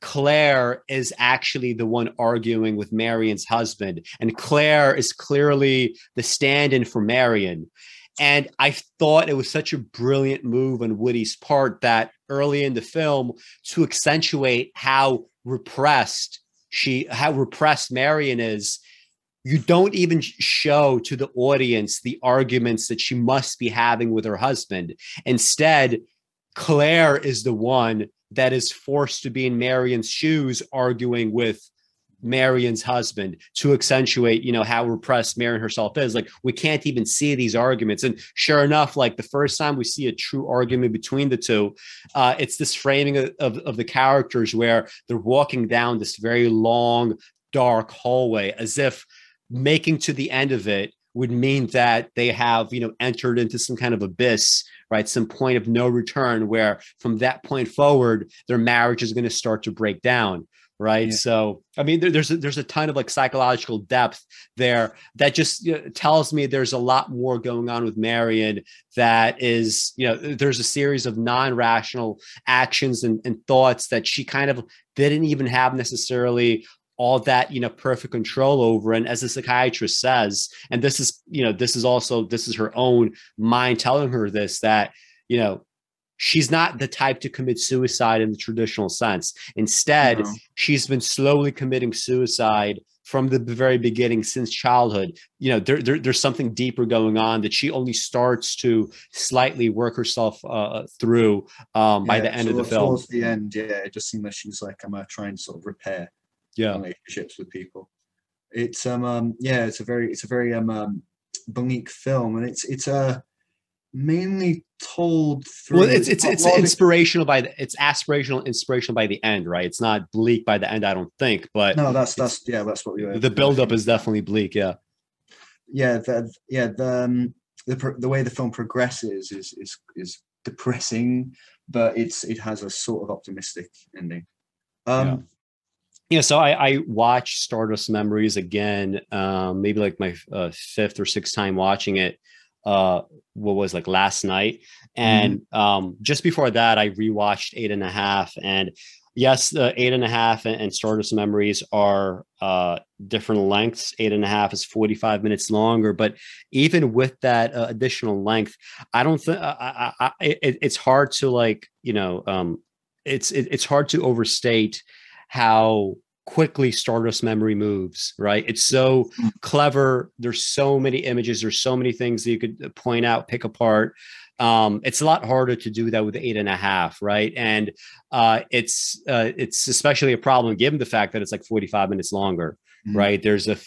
Speaker 3: Claire is actually the one arguing with Marion's husband, and Claire is clearly the stand in for Marion. And I thought it was such a brilliant move on Woody's part that early in the film to accentuate how repressed she, how repressed Marion is, you don't even show to the audience the arguments that she must be having with her husband. Instead, Claire is the one that is forced to be in Marion's shoes arguing with Marion's husband to accentuate, you know, how repressed Marion herself is. Like we can't even see these arguments. And sure enough, like the first time we see a true argument between the two, uh, it's this framing of, of, of the characters where they're walking down this very long, dark hallway as if making to the end of it would mean that they have, you know, entered into some kind of abyss right? Some point of no return where from that point forward, their marriage is going to start to break down. Right.
Speaker 2: Yeah.
Speaker 3: So, I mean, there, there's a, there's a ton of like psychological depth there that just you know, tells me there's a lot more going on with Marion that is, you know, there's a series of non rational actions and, and thoughts that she kind of didn't even have necessarily all that you know perfect control over and as the psychiatrist says and this is you know this is also this is her own mind telling her this that you know she's not the type to commit suicide in the traditional sense instead
Speaker 2: No.
Speaker 3: she's been slowly committing suicide from the very beginning since childhood you know there, there, there's something deeper going on that she only starts to slightly work herself uh, through um, by
Speaker 2: Yeah,
Speaker 3: the end of the film
Speaker 2: Towards the end, yeah, it just seemed like she's like, I'm uh, trying to sort of repair
Speaker 3: yeah
Speaker 2: relationships with people. It's um, um yeah, it's a very it's a very um, um bleak film, and it's it's a uh, mainly told through.
Speaker 3: Well, it's it's it's inspirational by the it's aspirational, inspirational by the end, right? It's not bleak by the end, I don't think. But
Speaker 2: no, that's that's yeah, that's what we.
Speaker 3: Were, the buildup is definitely bleak. Yeah.
Speaker 2: Yeah, the yeah the um, the the way the film progresses is is is depressing, but it's it has a sort of optimistic ending. Um,
Speaker 3: yeah yeah, so I, I watched Stardust Memories again, um, maybe like my uh, fifth or sixth time watching it. Uh, what was like last night, and mm-hmm. um, just before that, I rewatched Eight and a Half, and yes, uh, Eight and a Half and, and Stardust Memories are uh, different lengths. Eight and a half is forty five minutes longer, but even with that uh, additional length, I don't think I, I, I, it, it's hard to like you know um, it's it, it's hard to overstate how quickly Stardust memory moves, right? It's so hmm. clever. There's so many images, there's so many things that you could uh, point out, pick apart. Um, it's a lot harder to do that with eight and a half, right? And uh, it's uh, it's especially a problem given the fact that it's like 45 minutes longer, mm-hmm. right? There's a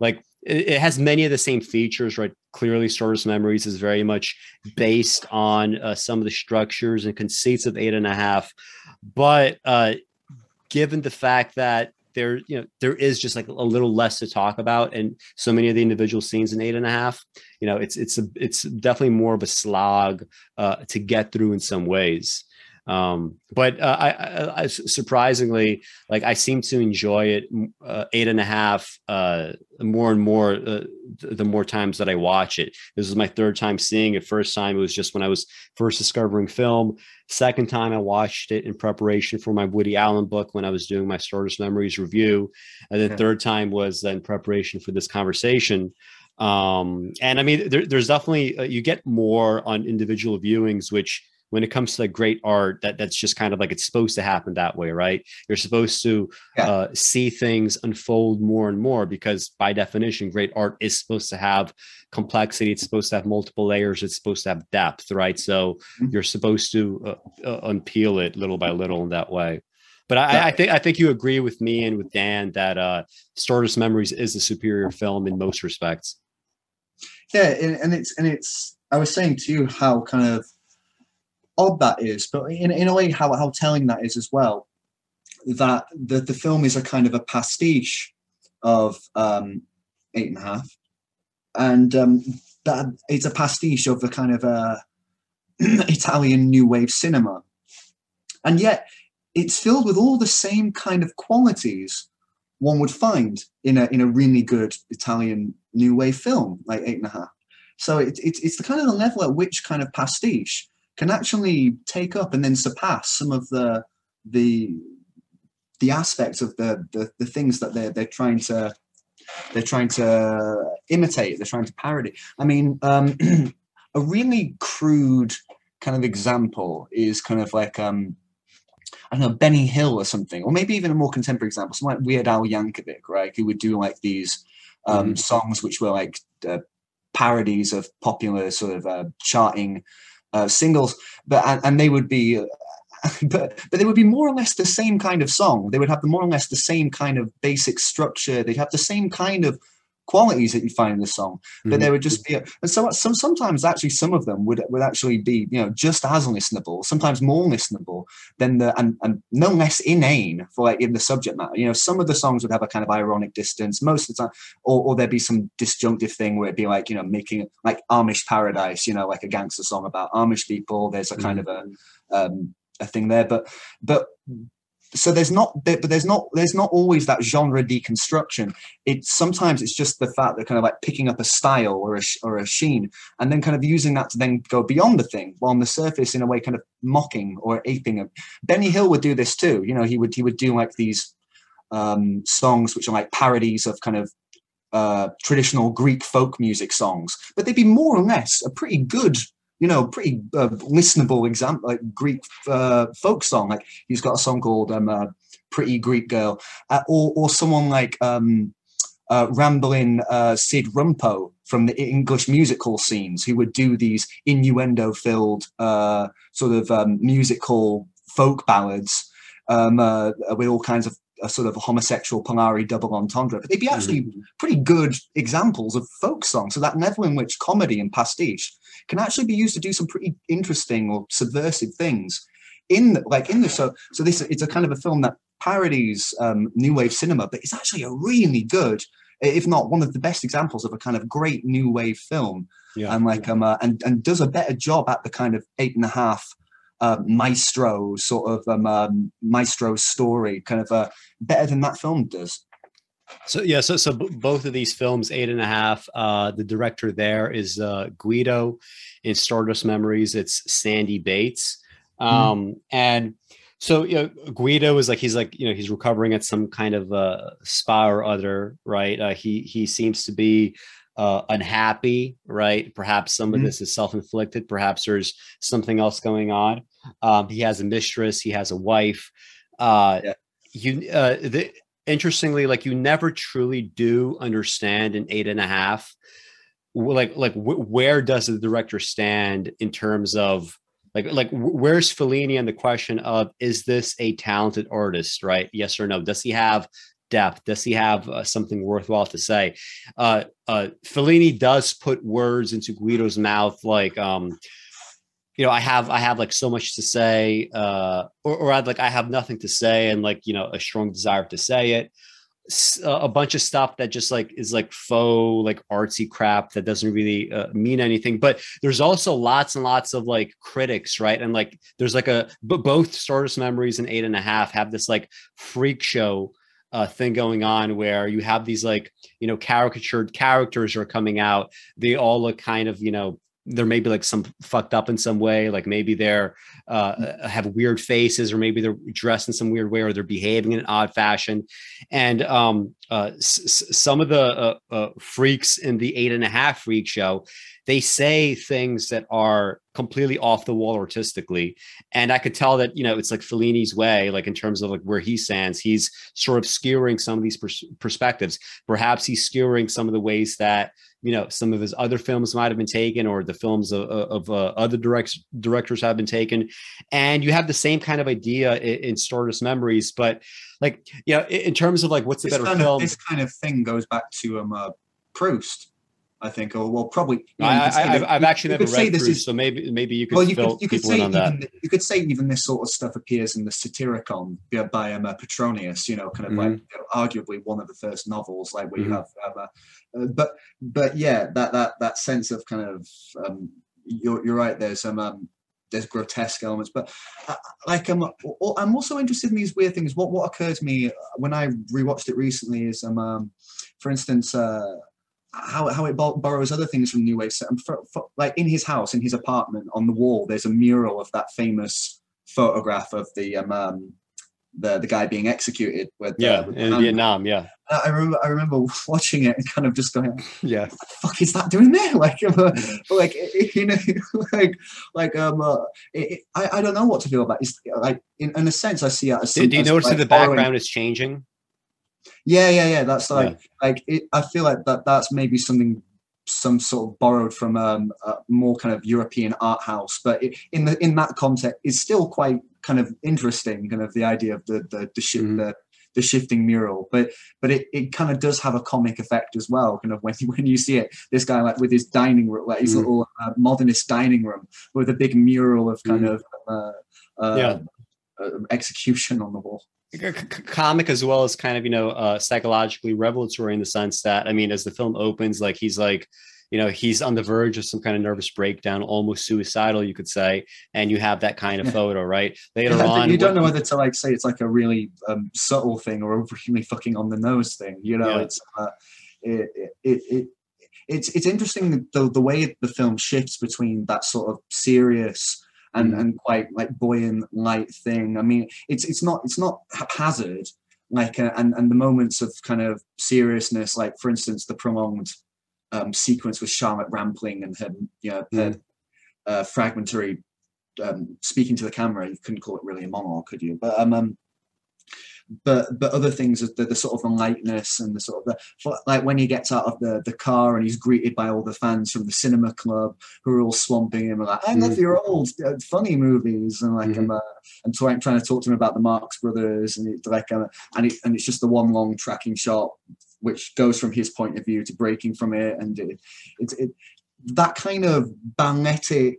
Speaker 3: like it has many of the same features, right? Clearly, Stardust Memories is very much based on uh, some of the structures and conceits of eight and a half, but uh, given the fact that there you know there is just like a little less to talk about and so many of the individual scenes in eight and a half. You know it's it's a, it's definitely more of a slog uh, to get through in some ways um, but uh, I, I, I, surprisingly like I seem to enjoy it uh, eight and a half uh, more and more uh, the more times that I watch it. This is my third time seeing it. First time it was just when I was first discovering film. Second time I watched it in preparation for my Woody Allen book when I was doing my Stardust Memories review, and the yeah. third time was in preparation for this conversation um and i mean there, there's definitely uh, you get more on individual viewings which when it comes to like great art that that's just kind of like it's supposed to happen that way right you're supposed to yeah. uh, see things unfold more and more because by definition great art is supposed to have complexity it's supposed to have multiple layers it's supposed to have depth right so mm-hmm. you're supposed to uh, uh, unpeel it little by little in that way but I, yeah. I, think I think you agree with me and with Dan that uh, Stardust Memories is a superior film in most respects.
Speaker 2: Yeah, and it's and it's I was saying to you how kind of odd that is, but in, in a way, how, how telling that is as well. That the, the film is a kind of a pastiche of um, Eight and a Half, and um, that it's a pastiche of the kind of uh, Italian new wave cinema, and yet it's filled with all the same kind of qualities one would find in a in a really good Italian new wave film like Eight and a Half. So it, it, it's the kind of the level at which kind of pastiche can actually take up and then surpass some of the the the aspects of the the, the things that they're they're trying to they're trying to imitate they're trying to parody i mean um, a really crude kind of example is kind of like um I don't know, Benny Hill or something, or maybe even a more contemporary example, something like Weird Al Yankovic, right? Who would do like these um, mm. songs which were like uh, parodies of popular sort of uh, charting uh, singles, but and, and, they would be, but but they would be more or less the same kind of song. They would have the more or less the same kind of basic structure. They'd have the same kind of qualities that you find in the song, but mm-hmm. there would just be, and so some sometimes actually some of them would would actually be you know just as listenable, sometimes more listenable than the and, and no less inane for like in the subject matter. You know, some of the songs would have a kind of ironic distance most of the time, or, or there'd be some disjunctive thing where it'd be like you know making like Amish Paradise, you know, like a gangster song about Amish people. There's a kind mm-hmm. of a um, a thing there, but but so there's not but there's not there's not always that genre deconstruction. It's sometimes it's just the fact that kind of like picking up a style or a, or a sheen and then kind of using that to then go beyond the thing while on the surface in a way kind of mocking or aping it benny hill would do this too you know he would he would do like these um songs which are like parodies of kind of uh traditional greek folk music songs but they'd be more or less a pretty good you know, pretty uh, listenable example, like Greek uh, folk song. Like he's got a song called um, uh, "Pretty Greek Girl," uh, or or someone like um, uh, rambling uh, Syd Rumpo from the English musical scenes, who would do these innuendo-filled sort of um, musical folk ballads um, with all kinds of a sort of homosexual Polari double entendre, but they'd be actually mm-hmm. pretty good examples of folk songs. So that level in which comedy and pastiche can actually be used to do some pretty interesting or subversive things. In the, like in the so so this it's a kind of a film that parodies um, new wave cinema, but it's actually a really good, if not one of the best examples of a kind of great new wave film. Yeah. And like um uh, and and does a better job at the kind of eight and a half uh, maestro sort of um, um, maestro story, kind of uh, better than that film does.
Speaker 3: So yeah, so so b- both of these films, eight and a half. Uh, the director there is uh, Guido. In Stardust Memories, it's Sandy Bates, mm-hmm. um, mm. and so you know, Guido is like he's like you know he's recovering at some kind of uh, spa or other, right? Uh, he he seems to be uh, unhappy, right? Perhaps some of mm-hmm. this is self-inflicted. Perhaps there's something else going on. Um, he has a mistress. He has a wife. Uh, yeah. You, uh, the, interestingly, like you never truly do understand an eight and a half, like like where does the director stand in terms of like like where's Fellini on the question of is this a talented artist, right? Yes or no? Does he have depth? Does he have uh, something worthwhile to say? Uh, uh, Fellini does put words into Guido's mouth, like, um, you know, I have, I have like so much to say, uh, or, or I'd like, I have nothing to say, and like, you know, a strong desire to say it. A bunch of stuff that just like is like faux, like artsy crap that doesn't really uh, mean anything. But there's also lots and lots of like critics, right? And like, there's like a, but both Stardust Memories and Eight and a Half have this like freak show uh, thing going on where you have these like you know caricatured characters are coming out they all look kind of you know they're maybe like some fucked up in some way like maybe they're uh, mm. uh, have weird faces or maybe they're dressed in some weird way or they're behaving in an odd fashion and um, uh, s- some of the uh, uh, freaks in the eight and a half freak show they say things that are completely off the wall artistically. And I could tell that, you know, it's like Fellini's way, like in terms of like where he stands, he's sort of skewering some of these pers- perspectives. Perhaps he's skewering some of the ways that, you know, some of his other films might have been taken or the films of, of uh, other direct- directors have been taken. And you have the same kind of idea in, in Stardust Memories, but like, you know, in terms of like, what's the
Speaker 2: this
Speaker 3: better film?
Speaker 2: Of, this kind of thing goes back to um, uh, Proust I think, or well, probably.
Speaker 3: You know, I, have I've actually never read this is, so maybe maybe you could. Well, you could, you could say even
Speaker 2: the, you could say even this sort of stuff appears in the Satyricon by um, uh, Petronius. You know, kind of mm-hmm. like you know, arguably one of the first novels, like where mm-hmm. you have, have uh, uh, but but yeah, that that that sense of kind of um, you're you're right. There's some um, there's grotesque elements, but uh, like um, I'm also interested in these weird things. What what occurred to me when I rewatched it recently is um, um for instance. Uh, how, how it borrows other things from New Wave. For, for, like in his house, in his apartment, on the wall, there's a mural of that famous photograph of the um, um the the guy being executed. With,
Speaker 3: yeah,
Speaker 2: uh, with
Speaker 3: in Vietnam. Yeah,
Speaker 2: I remember I remember watching it and kind of just going,
Speaker 3: yeah,
Speaker 2: what the fuck is that doing there? Like, uh, like you know, like like um, uh, it, I I don't know what to feel about. It. It's like in, in a sense, I see it as.
Speaker 3: Do you notice
Speaker 2: like,
Speaker 3: that the background is changing?
Speaker 2: Yeah, yeah, yeah. That's like yeah. like it, I feel like that that's maybe something some sort of borrowed from um, a more kind of European art house, but it, in the in that context, it's still quite kind of interesting. Kind of the idea of the the the, shi- mm. the, the shifting mural, but but it, it kind of does have a comic effect as well. Kind of when when you see it, this guy like with his dining room, like his mm. little uh, modernist dining room with a big mural of kind mm. of uh, uh, yeah. Uh, execution on the wall
Speaker 3: comic as well as kind of you know uh, psychologically revelatory in the sense that I mean, as the film opens, like he's like you know he's on the verge of some kind of nervous breakdown almost suicidal you could say and you have that kind of yeah. photo right later on
Speaker 2: you don't know whether to like say it's like a really um, subtle thing or a really fucking on the nose thing you know yeah. it's uh, it, it, it it's it's interesting the, the way the film shifts between that sort of serious and mm. and quite like buoyant light thing. I mean, it's it's not it's not haphazard like uh, and and the moments of kind of seriousness, like for instance, the prolonged um, sequence with Charlotte Rampling and her you know her mm. uh, fragmentary um, speaking to the camera. You couldn't call it really a monologue, could you? But um, um but but other things the, the sort of the lightness and the sort of the like when he gets out of the the car and he's greeted by all the fans from the cinema club who are all swamping him and like I love mm. your old uh, funny movies and like mm-hmm. I'm uh, and trying trying to talk to him about the Marx Brothers and it, like uh, and it, and it's just the one long tracking shot which goes from his point of view to breaking from it and it, it, it that kind of balletic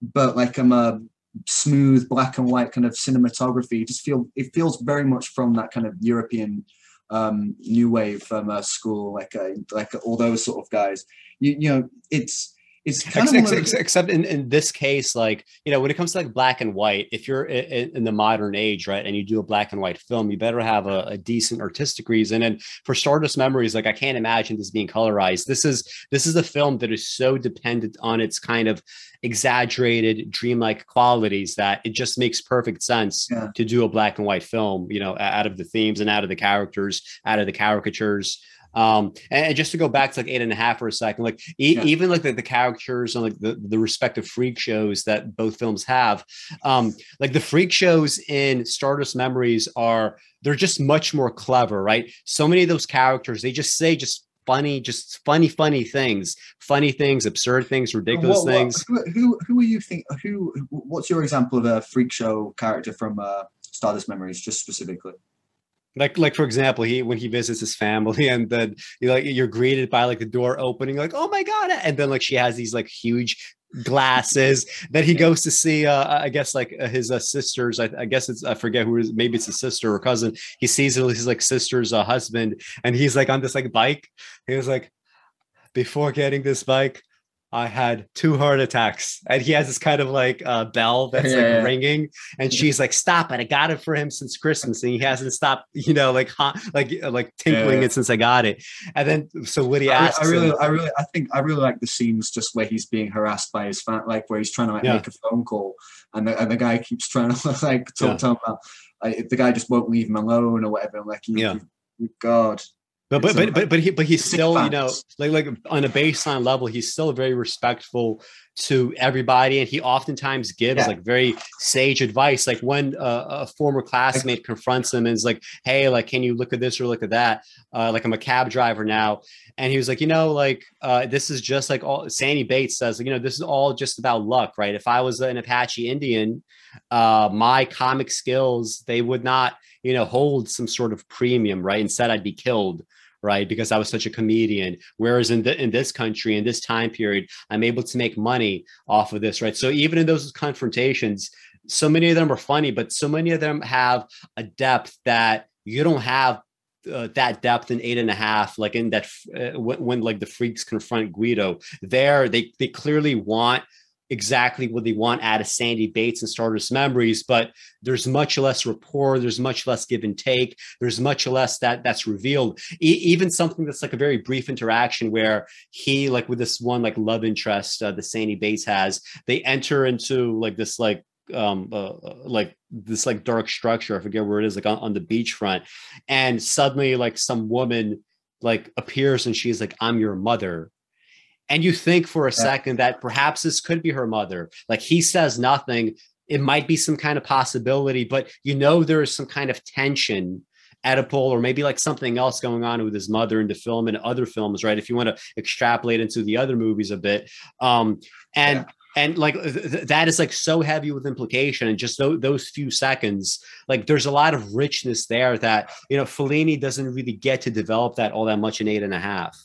Speaker 2: but like I'm a smooth black and white kind of cinematography. Just feel it feels very much from that kind of European um, new wave um, uh, school, like uh, like all those sort of guys. You you know, it's it's kind
Speaker 3: except, of except, except in, in this case like you know when it comes to like black and white if you're in, in the modern age right and you do a black and white film you better have a, a, decent artistic reason. And for stardust memories like i can't imagine this being colorized. This is this is a film that is so dependent on its kind of exaggerated dreamlike qualities that it just makes perfect sense yeah. to do a black and white film you know out of the themes and out of the characters out of the caricatures um, and, just to go back to like eight and a half for a second, like e- yeah. even like the, the characters and like the, the respective freak shows that both films have, um, like the freak shows in Stardust Memories are they're just much more clever, right? So many of those characters, they just say just funny, just funny, funny things, funny things, absurd things, ridiculous what, what, things.
Speaker 2: Who, who, who are you think? Who? What's your example of a freak show character from uh, Stardust Memories, just specifically?
Speaker 3: Like like for example he when he visits his family and then you like you're greeted by like the door opening like oh my god and then like she has these like huge glasses. Then he goes to see uh i guess like uh, his uh, sisters. I, I, guess it's i forget who is maybe it's a sister or cousin. He sees his like sister's uh, husband and he's like on this like bike. He was like before getting this bike I had two heart attacks. And he has this kind of like uh, bell that's yeah, like yeah. ringing. And she's like, stop it. I got it for him since Christmas. And he hasn't stopped, you know, like, like, uh, like tinkling yeah. it since I got it. And then, so Woody asks,
Speaker 2: I, I really, him, I really, I think I really like the scenes just where he's being harassed by his fan, like where he's trying to like make a phone call and the, and the guy keeps trying to like talk to him about, like, the guy just won't leave him alone or whatever. I'm like, yeah. You, God,
Speaker 3: but but but but but he but he's still you know like like on a baseline level he's still very respectful to everybody and he oftentimes gives yeah. like very sage advice. Like when uh, a former classmate confronts him and is like hey like can you look at this or look at that? Uh, like I'm a cab driver now. And he was like you know like uh, this is just like all Sandy Bates says like, you know this is all just about luck right? If I was an Apache Indian uh, my comic skills they would not you know hold some sort of premium right? Instead I'd be killed right? Because I was such a comedian. Whereas in the, in this country, in this time period, I'm able to make money off of this, right? So even in those confrontations, so many of them are funny, but so many of them have a depth that you don't have uh, that depth in eight and a half, like in that uh, when, when, like the freaks confront Guido, there they they clearly want exactly what they want out of Sandy Bates and Stardust Memories, but there's much less rapport, there's much less give and take, there's much less that that's revealed. E- even something that's like a very brief interaction where he, like with this one like love interest uh, the Sandy Bates has, they enter into like this like um uh, uh, like this like dark structure i forget where it is like on, on the beachfront and suddenly like some woman like appears and she's like i'm your mother and you think for a second that perhaps this could be her mother. Like he says nothing. It might be some kind of possibility but you know there is some kind of tension Oedipal or maybe like something else going on with his mother in the film and other films right? If you want to extrapolate into the other movies a bit. Um and yeah. and like th- that is like so heavy with implication and just th- those few seconds. Like there's a lot of richness there that you know Fellini doesn't really get to develop that all that much in eight and a half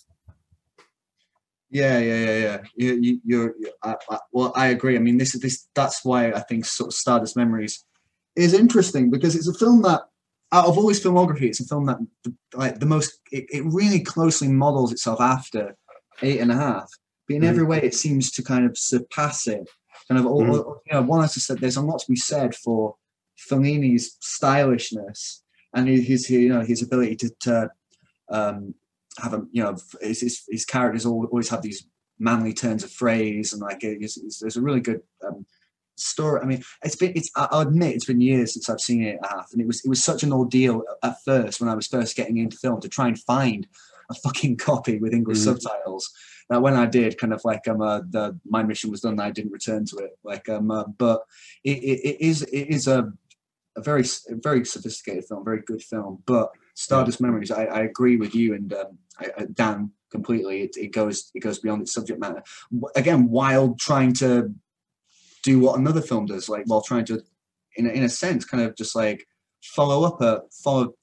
Speaker 2: yeah, yeah, yeah, yeah. You, you're, you're I, I, well. I agree. I mean, this is this. That's why I think sort of Stardust Memories is interesting because it's a film that, out of all his filmography, it's a film that like the most. It, it really closely models itself after Eight and a Half, but in mm. every way, it seems to kind of surpass it. Kind of, all, mm. you know, one has to say there's a lot to be said for Fellini's stylishness and his, his you know, his ability to, to um, have a you know his, his, his characters always have these manly turns of phrase and like it's, it's, there's a really good um, story. I mean, it's been it's I'll admit it's been years since I've seen it half, and it was it was such an ordeal at first when I was first getting into film to try and find a fucking copy with English mm. subtitles. That when I did, kind of like um, uh, the my mission was done, I didn't return to it. Like um, uh, but it, it, it is it is a a very a very sophisticated film, very good film. But Stardust Memories, I, I agree with you and um, I, I, Dan completely. It, it goes it goes beyond its subject matter. Again, while trying to do what another film does, like while trying to, in a, in a sense, kind of just like follow up a follow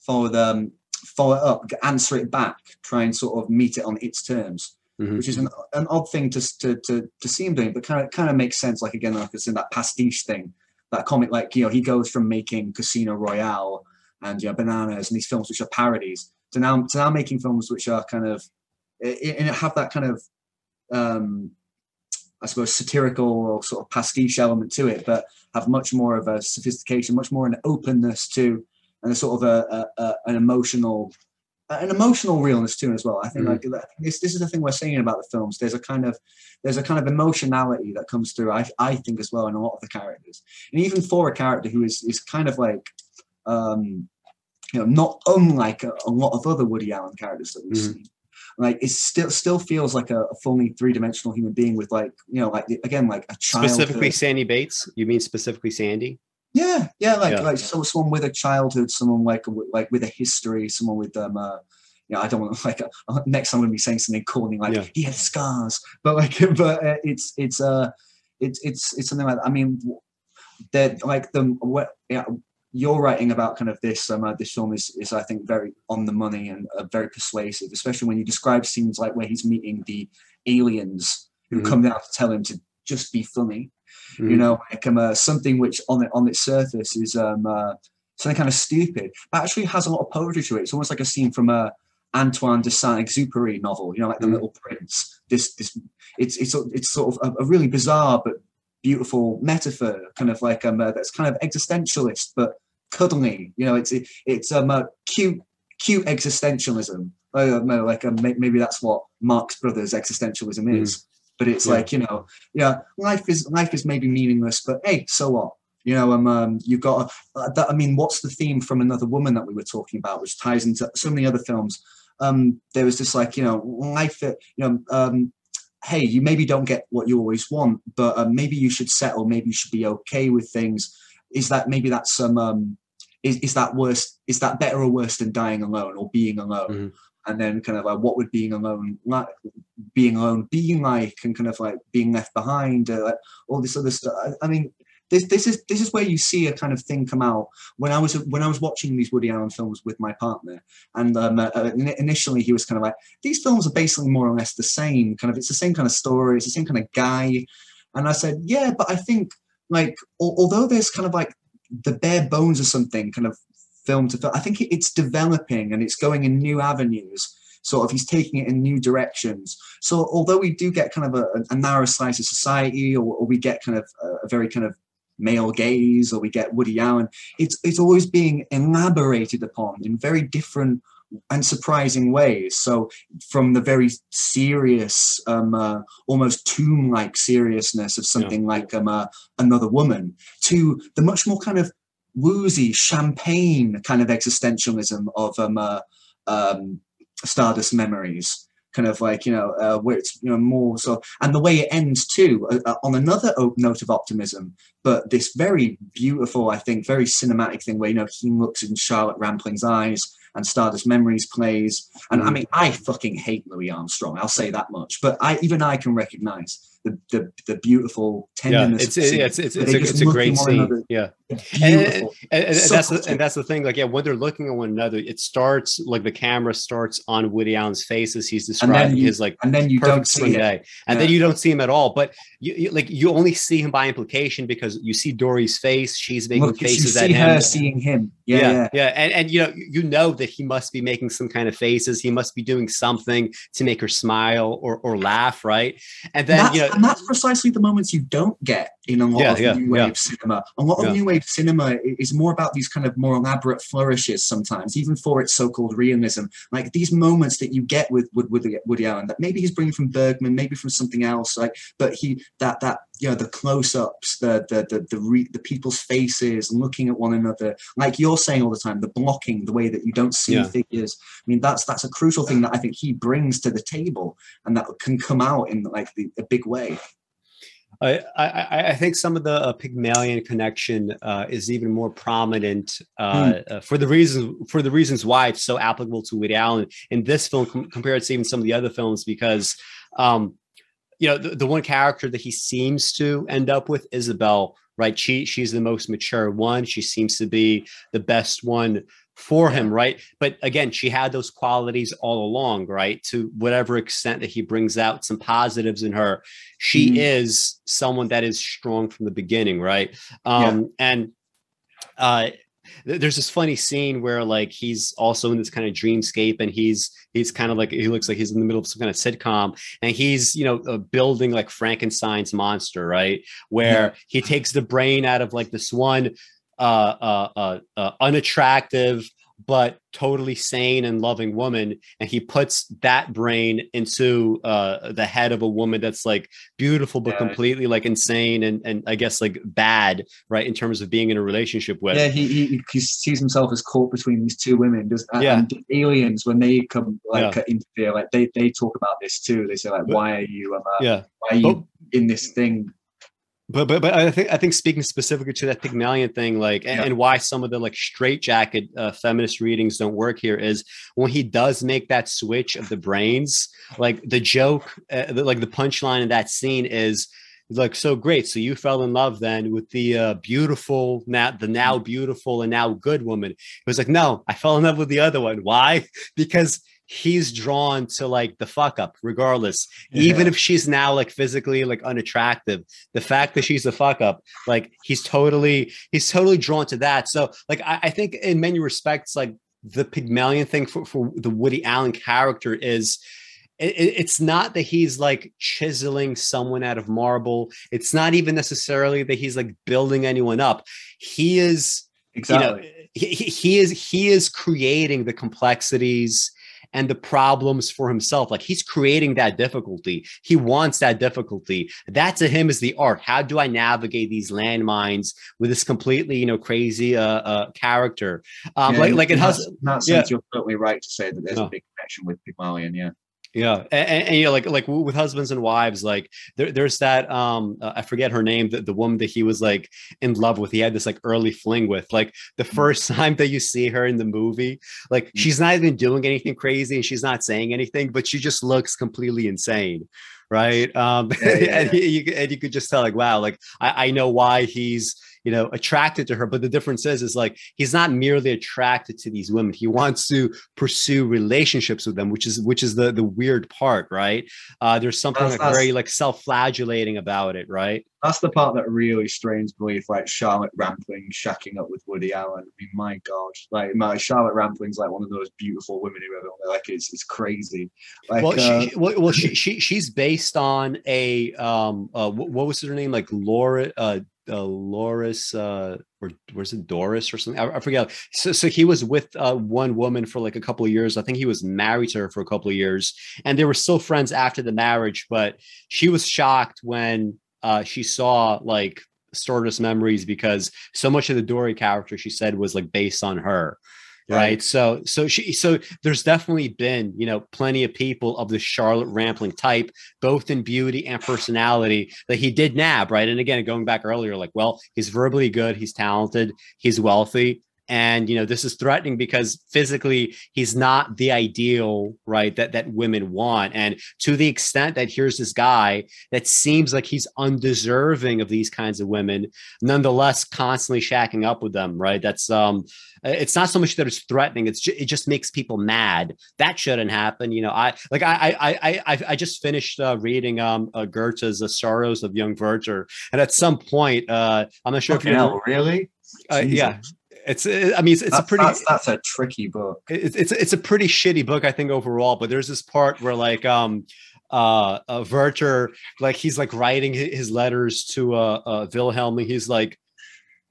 Speaker 2: follow the um, follow up, answer it back, try and sort of meet it on its terms. Mm-hmm. Which is an, an odd thing to, to to to see him doing, but kind of kind of makes sense. Like again, like it's in that pastiche thing, that comic. Like you know, he goes from making Casino Royale and you know, Bananas and these films which are parodies to now to now making films which are kind of and have that kind of um, I suppose satirical or sort of pastiche element to it, but have much more of a sophistication, much more an openness to and a sort of a, a, a an emotional an emotional realness too as well. I think mm-hmm. like this this is the thing we're saying about the films. There's a kind of there's a kind of emotionality that comes through. I I think as well in a lot of the characters, and even for a character who is is kind of like um you know not unlike a, a lot of other Woody Allen characters that we've mm-hmm. seen. Like it still still feels like a, a fully three dimensional human being with like you know like again like a child.
Speaker 3: Specifically, Sandy Bates. You mean specifically Sandy?
Speaker 2: Yeah, yeah, like yeah. like so, someone with a childhood, someone like like with a history, someone with um, uh, you know, I don't want to like uh, next I'm going to be saying something corny like yeah. he had scars, but like, but uh, it's it's uh, it's it's it's something like that. I mean, that like the what yeah, you're writing about kind of this um, uh, this film is is I think very on the money and uh, very persuasive, especially when you describe scenes like where he's meeting the aliens who mm-hmm. come down to tell him to just be funny mm. you know, like um, uh, something which on it on its surface is um, uh, something kind of stupid, but actually has a lot of poetry to it. It's almost like a scene from a Antoine de Saint-Exupéry novel, you know, like The mm. Little Prince. This, this, it's it's it's sort of a, a really bizarre but beautiful metaphor, kind of like um, uh, that's kind of existentialist but cuddly. You know, it's it, it's um, a cute cute existentialism. I don't know, like um, maybe that's what Marx Brothers existentialism is. Mm but it's yeah. like you know yeah life is life is maybe meaningless but hey so what you know um, um you've got uh, that, i mean what's the theme from another woman that we were talking about which ties into so many other films um there was this like you know life that you know um hey you maybe don't get what you always want but um, maybe you should settle maybe you should be okay with things is that maybe that's some um is, is that worse is that better or worse than dying alone or being alone? Mm-hmm. And then kind of like what would being alone like being alone being like? And kind of like being left behind uh, like all this other stuff. I, I, mean this this is this is where you see a kind of thing come out. When I was when I was watching these Woody Allen films with my partner and um, uh, uh initially he was kind of like these films are basically more or less the same kind of it's the same kind of story it's the same kind of guy. And I said yeah but I think like although there's kind of like the bare bones of something kind of film to film. I think it's developing and it's going in new avenues. Sort of, he's taking it in new directions. So, although we do get kind of a, a narrow slice of society, or, or we get kind of a, a very kind of male gaze, or we get Woody Allen, it's it's always being elaborated upon in very different and surprising ways. So, from the very serious, um, uh, almost tomb-like seriousness of something yeah. like um, uh, Another Woman, to the much more kind of woozy champagne kind of existentialism of um, uh, um, Stardust Memories, kind of like you know uh, where it's you know more so, and the way it ends too uh, uh on another note of optimism, but this very beautiful, I think, very cinematic thing where you know he looks in Charlotte Rampling's eyes and Stardust Memories plays, and I mm. mean I fucking hate Louis Armstrong, I'll say that much, but I even I can recognize the the, the beautiful tenderness.
Speaker 3: Yeah, it's it's it's, it's, a, it's a great scene. Another. Yeah, and, and, and so that's the, and that's the thing. Like, yeah, when they're looking at one another, it starts like the camera starts on Woody Allen's face as he's describing you, his like,
Speaker 2: and then you don't see
Speaker 3: day, and yeah. then you don't see him at all. But you, you, like you only see him by implication because you see Dorrie's face. She's making Look, faces at him.
Speaker 2: Her seeing him.
Speaker 3: Yeah, yeah, yeah, yeah, And and you know you know that he must be making some kind of faces. He must be doing something to make her smile or or laugh, right? And then
Speaker 2: that's,
Speaker 3: you know,
Speaker 2: and that's precisely the moments you don't get in a lot yeah, of yeah, new wave yeah. cinema. A lot of new wave cinema is more about these kind of more elaborate flourishes sometimes, even for its so-called realism. Like these moments that you get with, with, with Woody Allen that maybe he's bringing from Bergman, maybe from something else. Like, but he that that you know the close-ups, the the the the, re, the people's faces, looking at one another. Like you're saying all the time, the blocking, the way that you don't see figures. I mean, that's that's a crucial thing that I think he brings to the table, and that can come out in like the, a big way.
Speaker 3: I, I, I think some of the uh, Pygmalion connection uh, is even more prominent uh, mm. for the reasons for the reasons why it's so applicable to Woody Allen in this film com- compared to even some of the other films because um, you know the, the one character that he seems to end up with Isabel right she she's the most mature one she seems to be the best one for him, right? But again, she had those qualities all along, right? To whatever extent that he brings out some positives in her, she mm-hmm. is someone that is strong from the beginning, right? Um, yeah. And uh, there's this funny scene where like he's also in this kind of dreamscape and he's he's kind of like he looks like he's in the middle of some kind of sitcom and he's you know uh, building like frankenstein's monster right where yeah. he takes the brain out of like this one uh, uh, uh, uh, unattractive but totally sane and loving woman and he puts that brain into uh the head of a woman that's like beautiful but yeah. completely like insane and and i guess like bad right in terms of being in a relationship with
Speaker 2: yeah he he, he sees himself as caught between these two women does yeah. and aliens when they come like yeah. interfere like they they talk about this too they say like why are you um, uh, yeah why are you but, in this thing
Speaker 3: but but but I think I think speaking specifically to that Pygmalion thing, like and, yeah. and why some of the like straitjacket uh, feminist readings don't work here is when he does make that switch of the brains, like the joke, uh, the, like the punchline in that scene is like so great. So you fell in love then with the uh, beautiful now the now beautiful and now good woman. It was like no, I fell in love with the other one. Why? Because he's drawn to like the fuck up regardless. Yeah. even if she's now like physically like unattractive the fact that she's a fuck up like he's totally he's totally drawn to that. So like i, I think in many respects like the pygmalion thing for, for the woody allen character is it, it's not that he's like chiseling someone out of marble. It's not even necessarily that he's like building anyone up. He is exactly you know, he, he is he is creating the complexities and the problems for himself. Like he's creating that difficulty. He wants that difficulty. That to him is the art. How do I navigate these landmines with this completely, you know, crazy uh, uh character? Um, yeah, like like it has.
Speaker 2: In that sense, yeah. you're totally right to say that there's a big connection with Pygmalion. Yeah.
Speaker 3: Yeah, and, and, and, you know, like like with husbands and wives, like there, there's that um uh, I forget her name, the, the woman that he was like in love with. He had this like early fling with. Like the mm. first time that you see her in the movie, like mm-hmm. she's not even doing anything crazy and she's not saying anything, but she just looks completely insane, right? Um, yeah, yeah, and, you, and you could just tell, like, wow, like I, I know why he's you know attracted to her. But the difference is is like he's not merely attracted to these women. He wants to pursue relationships with them which is which is the the weird part right? Uh there's something that's, like that's, very like self-flagellating about it right
Speaker 2: that's the part that really strains me like charlotte rampling shacking up with woody allen i mean my god like my charlotte rampling's like one of those beautiful women who ever like it's, it's crazy like,
Speaker 3: well, uh, she, well, well she, she she's based on a um uh what, what was her name like laura uh uh, Loris uh, or was it Doris or something? I, I forget. So, so he was with uh, one woman for like a couple of years. I think he was married to her for a couple of years, and they were still friends after the marriage. But she was shocked when uh, she saw like Stardust Memories because so much of the Dorrie character she said was like based on her right? So so she so there's definitely been you know plenty of people of the charlotte rampling type both in beauty and personality that he did nab right? And again going back earlier like well he's verbally good he's talented he's wealthy and you know this is threatening because physically he's not the ideal right that that women want. And to the extent that here's this guy that seems like he's undeserving of these kinds of women nonetheless constantly shacking up with them right? That's um it's not so much that it's threatening it's just, it just makes people mad. That shouldn't happen you know i like i i i i just finished uh, reading um uh, goethe's the sorrows of young werther and at some point uh i'm not sure
Speaker 2: if you know
Speaker 3: really? Uh, yeah it's i mean it's, it's
Speaker 2: a
Speaker 3: pretty
Speaker 2: that's, that's, a tricky book
Speaker 3: it's, it's it's a pretty shitty book i think overall but there's this part where like um uh, uh Werther, like he's like writing his letters to uh, uh Wilhelm, and he's like,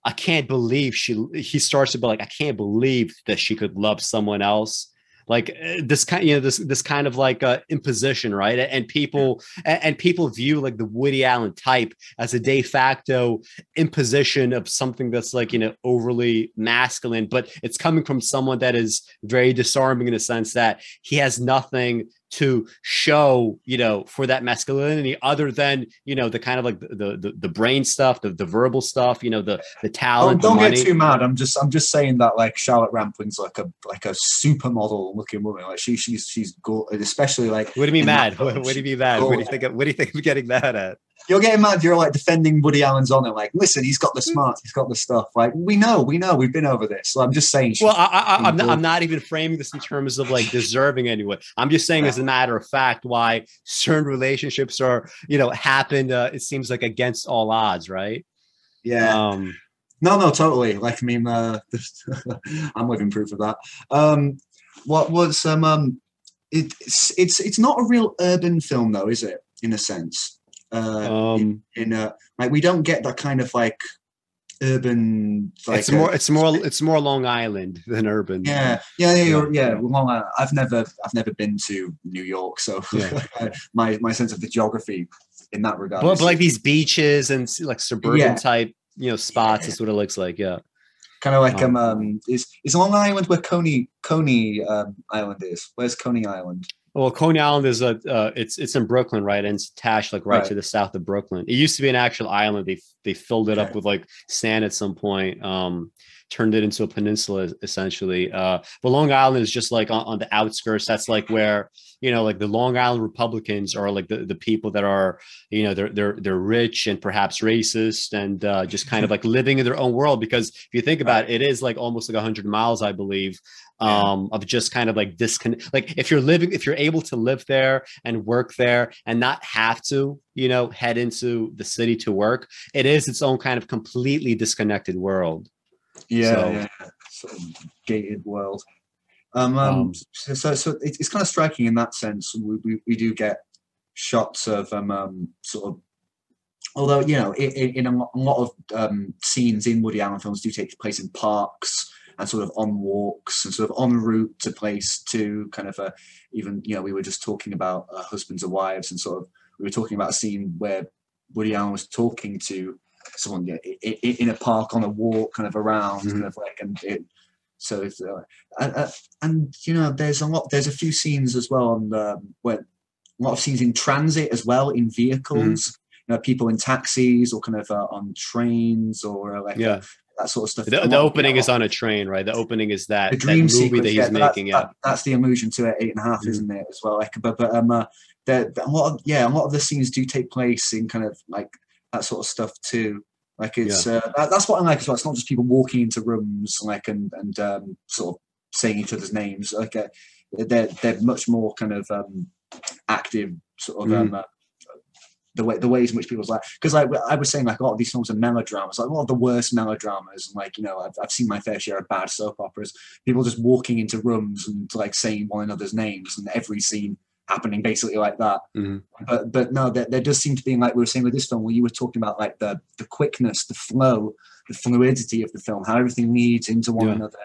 Speaker 3: I can't believe she. He starts to be like, I can't believe that she could love someone else like uh, this kind you know this this kind of like uh, imposition right? And people and people view like the woody allen type as a de facto imposition of something that's like you know overly masculine but it's coming from someone that is very disarming in the sense that he has nothing to show you know for that masculinity other than you know the kind of like the the, the brain stuff the, the verbal stuff you know the the talent
Speaker 2: oh, don't
Speaker 3: the
Speaker 2: get too mad. I'm just i'm just saying that like charlotte rampling's like a like a supermodel looking woman. Like she she's she's good especially like
Speaker 3: what do you mean mad? What, what, do you mean mad? What do you think of, what do you think of getting mad at
Speaker 2: you're getting mad. You're like defending Woody Allen's on it. Like, listen, he's got the hmm. smarts. He's got the stuff. Like, we know, we know. We've been over this. So I'm just saying.
Speaker 3: Well, I, am not, I'm not even framing this in terms of like deserving anyway. I'm just saying, yeah. as a matter of fact, why certain relationships are, you know, happened. Uh, it seems like against all odds, right?
Speaker 2: Yeah. Um, no, no, totally. Like, I mean, uh, I'm living proof of that. Um, what was um, um, it's it's it's not a real urban film though, is it? In a sense uh, um, in, in uh, like we don't get that kind of like urban. Like
Speaker 3: it's more, it's more, it's more Long Island than urban.
Speaker 2: Yeah, yeah, yeah, yeah. Long Island. I've never, I've never been to New York, so yeah. my my sense of the geography in that regard.
Speaker 3: But, but like these beaches and like suburban yeah. type, you know, spots yeah. is what it looks like. Yeah.
Speaker 2: Kind of like um, um, um is is Long Island where Coney Coney um, Island is? Where's Coney Island?
Speaker 3: Well, Coney Island is a uh, it's it's in Brooklyn, right? And it's attached like right, right, to the south of Brooklyn. It used to be an actual island. They they filled it up with like sand at some point. Um, turned it into a peninsula essentially. Uh, but Long Island is just like on, on, the outskirts. That's like where you know, like the Long Island Republicans are like the, the people that are, you know, they're they're they're rich and perhaps racist and uh, just kind of like living in their own world. Because if you think about it, it is like almost like hundred miles, I believe, um, yeah. of just kind of like disconnect. Like if you're living, if you're able to live there and work there and not have to, you know, head into the city to work, it is its own kind of completely disconnected world.
Speaker 2: Yeah, so, yeah. Sort of gated world. Um, um, um, so, so it's kind of striking in that sense. We, we, we do get shots of um, um sort of, although you know, in, in a lot of um, scenes in Woody Allen films do take place in parks and sort of on walks and sort of en route to place to kind of a, even you know we were just talking about uh, husbands and wives and sort of we were talking about a scene where Woody Allen was talking to someone yeah, in a park on a walk kind of around mm-hmm. kind of like and it, so it's uh, and, and, you know there's a lot there's a few scenes as well on um, where a lot of scenes in transit as well in vehicles mm. you know people in taxis or kind of uh, on trains or uh, like
Speaker 3: yeah
Speaker 2: that sort of stuff.
Speaker 3: The, the opening is on a train, right? The opening is that the dream that movie that he's yeah, making.
Speaker 2: That's, yeah, that, that's the illusion to it. Eight and a half, mm. isn't it? As well, like, but but um, uh, the, the, a lot of yeah, a lot of the scenes do take place in kind of like that sort of stuff too. Like it's yeah. uh, that, that's what I like as well. It's not just people walking into rooms like and and um, sort of saying each other's names. Like uh, they're they're much more kind of um, active sort of mm. um, uh, the way the ways in which people's like because like I was saying like a lot of these films are melodramas like a lot of the worst melodramas and like you know I've, I've seen my fair share of bad soap operas people just walking into rooms and like saying one another's names and every scene happening basically like that. Mm-hmm. But but no, there, there does seem to be like we were saying with this film, where you were talking about like the the quickness, the flow, the fluidity of the film, how everything leads into one yeah. another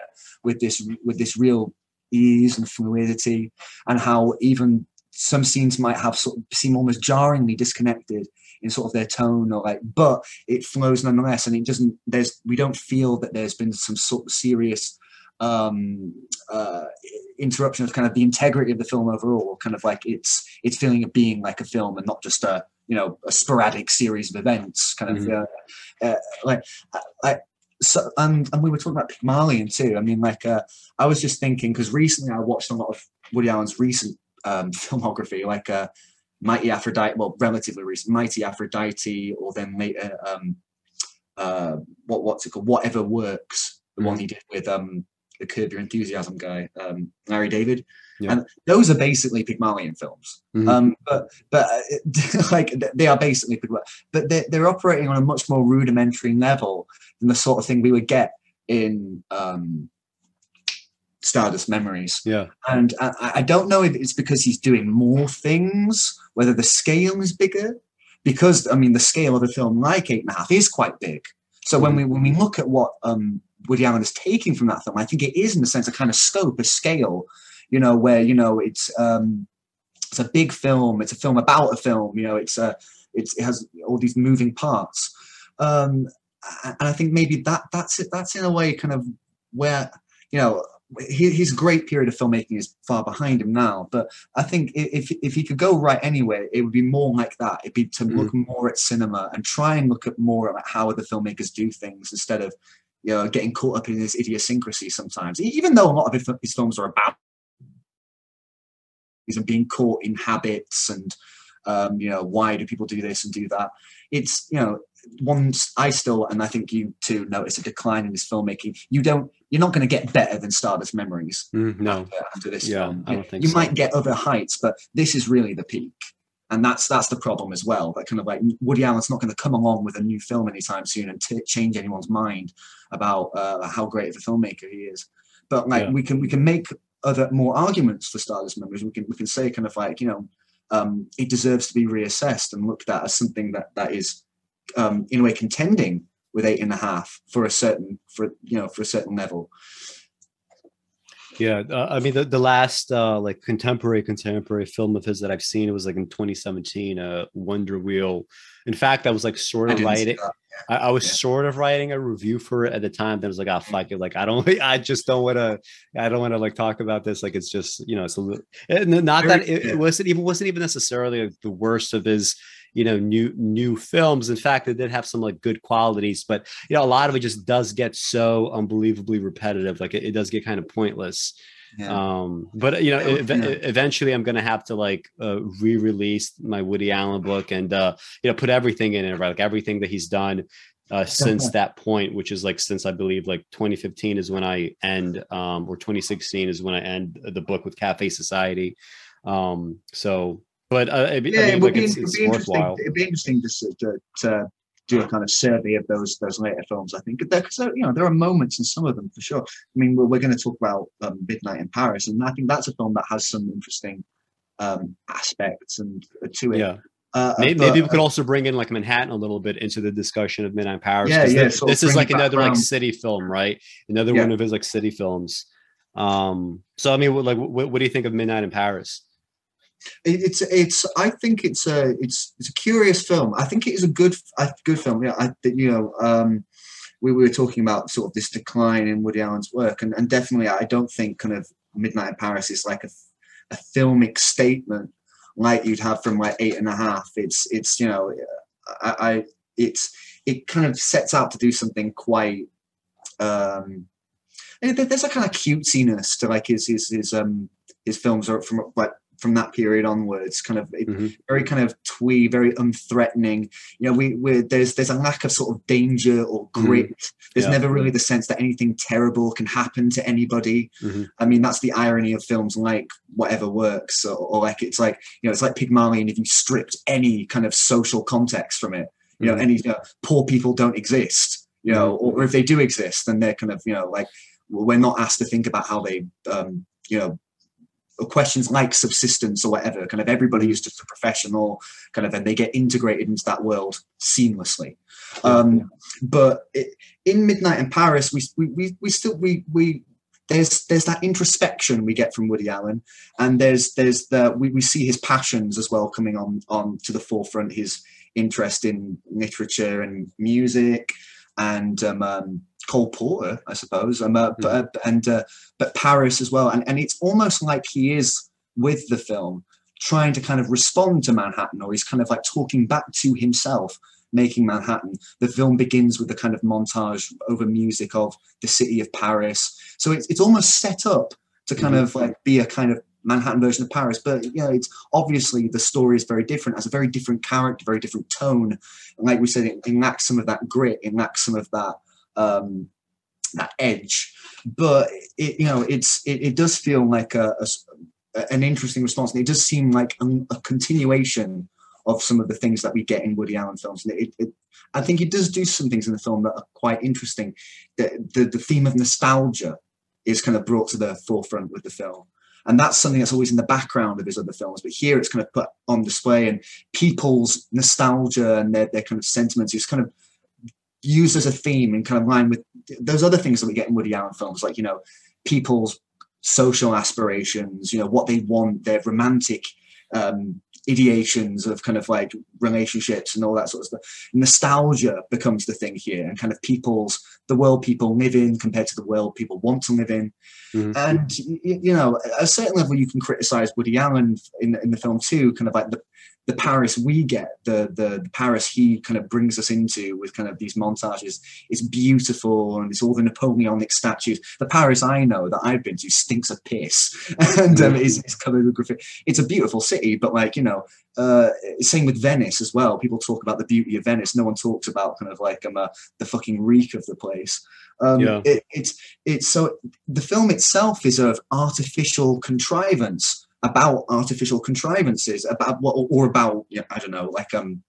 Speaker 2: with this with this real ease and fluidity, and how even some scenes might have sort of seem almost jarringly disconnected in sort of their tone or like but it flows nonetheless and it doesn't there's we don't feel that there's been some sort of serious um, uh, interruption of kind of the integrity of the film overall, kind of like its its feeling of being like a film and not just a you know a sporadic series of events, kind of mm-hmm. uh, uh, like like so and and we were talking about Pygmalion too. I mean, like uh, I was just thinking because recently I watched a lot of Woody Allen's recent um, filmography, like uh, Mighty Aphrodite, well, relatively recent, Mighty Aphrodite, or then later um, uh, what what's it called, Whatever Works, the mm-hmm. one he did with um the Curb Your Enthusiasm guy, um, Larry David. Yeah. And those are basically Pygmalion films, mm-hmm. um, but but uh, like they are basically Pygmalion, but they're, they're operating on a much more rudimentary level than the sort of thing we would get in um, Stardust Memories.
Speaker 3: Yeah,
Speaker 2: and I, I don't know if it's because he's doing more things, whether the scale is bigger, because I mean the scale of a film like Eight and a Half is quite big. So mm-hmm. when we when we look at what um, Woody Allen is taking from that film. I think it is, in a sense, a kind of scope, a scale, you know, where you know it's um, it's a big film. It's a film about a film. You know, it's a it's, it has all these moving parts, um, and I think maybe that that's it. That's in a way kind of where you know his great period of filmmaking is far behind him now. But I think if if he could go right anywhere, it would be more like that. It'd be to mm. look more at cinema and try and look at more at how other filmmakers do things instead of you know getting caught up in this idiosyncrasy sometimes. Even though a lot of his films are about and being caught in habits and um, you know why do people do this and do that. It's you know once I still, and I think you too, notice a decline in his filmmaking. You don't, you're not going to get better than Stardust Memories.
Speaker 3: Mm, no,
Speaker 2: after, after, this
Speaker 3: yeah,
Speaker 2: film.
Speaker 3: I don't think
Speaker 2: you
Speaker 3: so.
Speaker 2: might get other heights, but this is really the peak, and that's that's the problem as well. That kind of like Woody Allen's not going to come along with a new film anytime soon and t- change anyone's mind about uh, how great of a filmmaker he is. But like
Speaker 3: Yeah.
Speaker 2: we can we can make other more arguments for Stardust Memories. We can we can say kind of like you know um, it deserves to be reassessed and looked at as something that that is um, in a way contending with eight and a half for a certain for you know for a certain level.
Speaker 3: Yeah, uh, I mean the, the last uh, like contemporary contemporary film of his that I've seen it was like in 2017, uh, Wonder Wheel. In fact, I was like sort of writing.
Speaker 2: that.
Speaker 3: I, I was
Speaker 2: Yeah.
Speaker 3: sort of writing a review for it at the time. Then I was like, oh fuck it, like I don't, I just don't want to, I don't want to like talk about this. Like it's just you know, it's a little, not that it,
Speaker 2: yeah.
Speaker 3: it wasn't even wasn't even necessarily like, the worst of his you know new new films. In fact it did have some like good qualities but you know a lot of it just does get so unbelievably repetitive like it, it does get kind of pointless.
Speaker 2: Yeah.
Speaker 3: um but you know ev-
Speaker 2: yeah.
Speaker 3: eventually i'm gonna have to like uh, re-release my woody allen book and uh you know put everything in it right? Like everything that he's done uh since that point which is like since i believe like 2015 is when i end um or 2016 is when i end the book with cafe society. Um so but uh, I mean,
Speaker 2: yeah,
Speaker 3: I mean,
Speaker 2: it would
Speaker 3: like
Speaker 2: be,
Speaker 3: it's,
Speaker 2: it'd
Speaker 3: it's
Speaker 2: be interesting. It'd be interesting to, to, to do a kind of survey of those those later films. I think because you know there are moments in some of them for sure. I mean, we're, we're going to talk about um, Midnight in Paris, and I think that's a film that has some interesting um, aspects and uh, to it.
Speaker 3: yeah
Speaker 2: Uh,
Speaker 3: Maybe,
Speaker 2: but,
Speaker 3: maybe we
Speaker 2: uh,
Speaker 3: could also bring in like Manhattan a little bit into the discussion of Midnight Paris.
Speaker 2: Yeah, yeah,
Speaker 3: This, this is like
Speaker 2: it
Speaker 3: another like city film, right? Another
Speaker 2: Yeah.
Speaker 3: one of his like city films. Um, so I mean, what, like, what, what do you think of Midnight in Paris?
Speaker 2: It- it's it's I think it's a it's it's a curious film. I think it is a good a good film. Yeah, I you know um, we were talking about sort of this decline in Woody Allen's work, and, and definitely I don't think kind of Midnight in Paris is like a a filmic statement like you'd have from like Eight and a Half. It's it's you know I, I it's it kind of sets out to do something quite. Um, there's a kind of cutesiness to like his his his um his films are from like from that period onwards kind of
Speaker 3: Mhm.
Speaker 2: very kind of twee very unthreatening you know we we there's there's a lack of sort of danger or grit there's
Speaker 3: Yeah.
Speaker 2: never really the sense that anything terrible can happen to anybody
Speaker 3: Mhm.
Speaker 2: i mean that's the irony of films like whatever works or, or like it's like you know it's like pygmalion if you stripped any kind of social context from it you know
Speaker 3: Mhm.
Speaker 2: any you know, poor people don't exist you know or if they do exist then they're kind of you know like we're not asked to think about how they um you know questions like subsistence or whatever kind of everybody is just a professional kind of and they get integrated into that world seamlessly um but it, in midnight in paris we we we, we still we we there's there's that introspection we get from Woody Allen, and there's there's the we, we see his passions as well coming on on to the forefront. His interest in literature and music, and um, um, Cole Porter, I suppose, um, uh, but and uh, but Paris as well. And and it's almost like he is with the film trying to kind of respond to Manhattan, or he's kind of like talking back to himself, making Manhattan. The film begins with the kind of montage over music of the city of Paris. So it's it's almost set up to kind
Speaker 3: Mhm.
Speaker 2: of like be a kind of Manhattan version of Paris, but you know, it's obviously the story is very different, has a very different character, very different tone. And like we said, it, it lacks some of that grit, it lacks some of that um, that edge. But it, you know, it's it, it does feel like a, a an interesting response, and it does seem like a, a continuation of some of the things that we get in Woody Allen films. And it, it, I think it does do some things in the film that are quite interesting. The, the the theme of nostalgia is kind of brought to the forefront with the film. And that's something that's always in the background of his other films. But here it's kind of put on display and people's nostalgia and their, their kind of sentiments is kind of used as a theme and kind of line with those other things that we get in Woody Allen films, like, you know, people's social aspirations, you know, what they want, their romantic um, ideations of kind of like relationships and all that sort of stuff. Nostalgia becomes the thing here, and kind of people's the world people live in compared to the world people want to live in. Mm-hmm. And you know, at a certain level, you can criticize Woody Allen in in the film too, kind of like the the Paris we get, the, the, the Paris he kind of brings us into with kind of these montages is beautiful and it's all the Napoleonic statues. The Paris I know that I've been to stinks of piss and um, is, is covered with graffiti. It's a beautiful city, but like you know, uh, same with Venice as well. People talk about the beauty of Venice. No one talks about kind of like um, uh, the fucking reek of the place. Um, yeah. It, it's it's so the film itself is of artificial contrivance about artificial contrivances, about what, or about you know, I don't know, like um,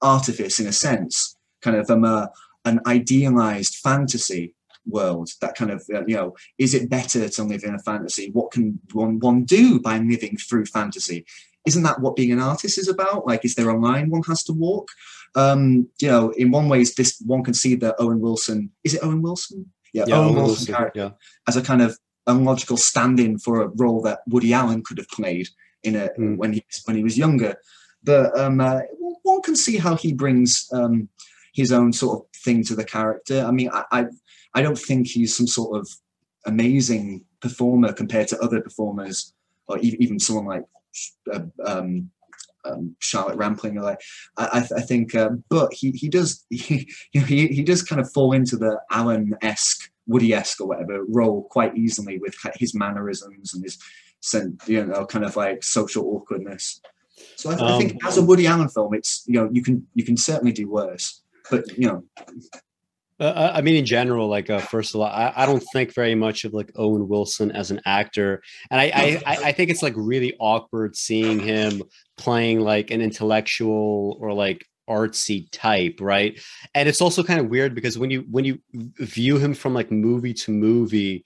Speaker 2: artifice in a sense, kind of um, uh, an idealized fantasy world that kind of uh, you know is it better to live in a fantasy? What can one one do by living through fantasy? Isn't that what being an artist is about? Like is there a line one has to walk? Um you know in one ways this one can see that owen wilson is it owen wilson?
Speaker 3: Yeah, yeah owen, owen wilson, wilson yeah.
Speaker 2: as a kind of unlogical stand-in for a role that Woody Allen could have played in a mm. when he when he was younger. But um, uh, one can see how he brings um, his own sort of thing to the character. I mean, I, I, I don't think he's some sort of amazing performer compared to other performers, or even, even someone like uh, um, um, Charlotte Rampling. Like I, I think, uh, but he he does he, he he does kind of fall into the Allen esque Woody-esque or whatever role quite easily with his mannerisms and his you know kind of like social awkwardness. So I, um, I, think um, as a Woody Allen film, it's you know you can you can certainly do worse, but you know.
Speaker 3: Uh, I mean, in general, like uh, first of all, I, I, don't think very much of like Owen Wilson as an actor, and I, I I think it's like really awkward seeing him playing like an intellectual or like artsy type right? And it's also kind of weird because when you when you view him from like movie to movie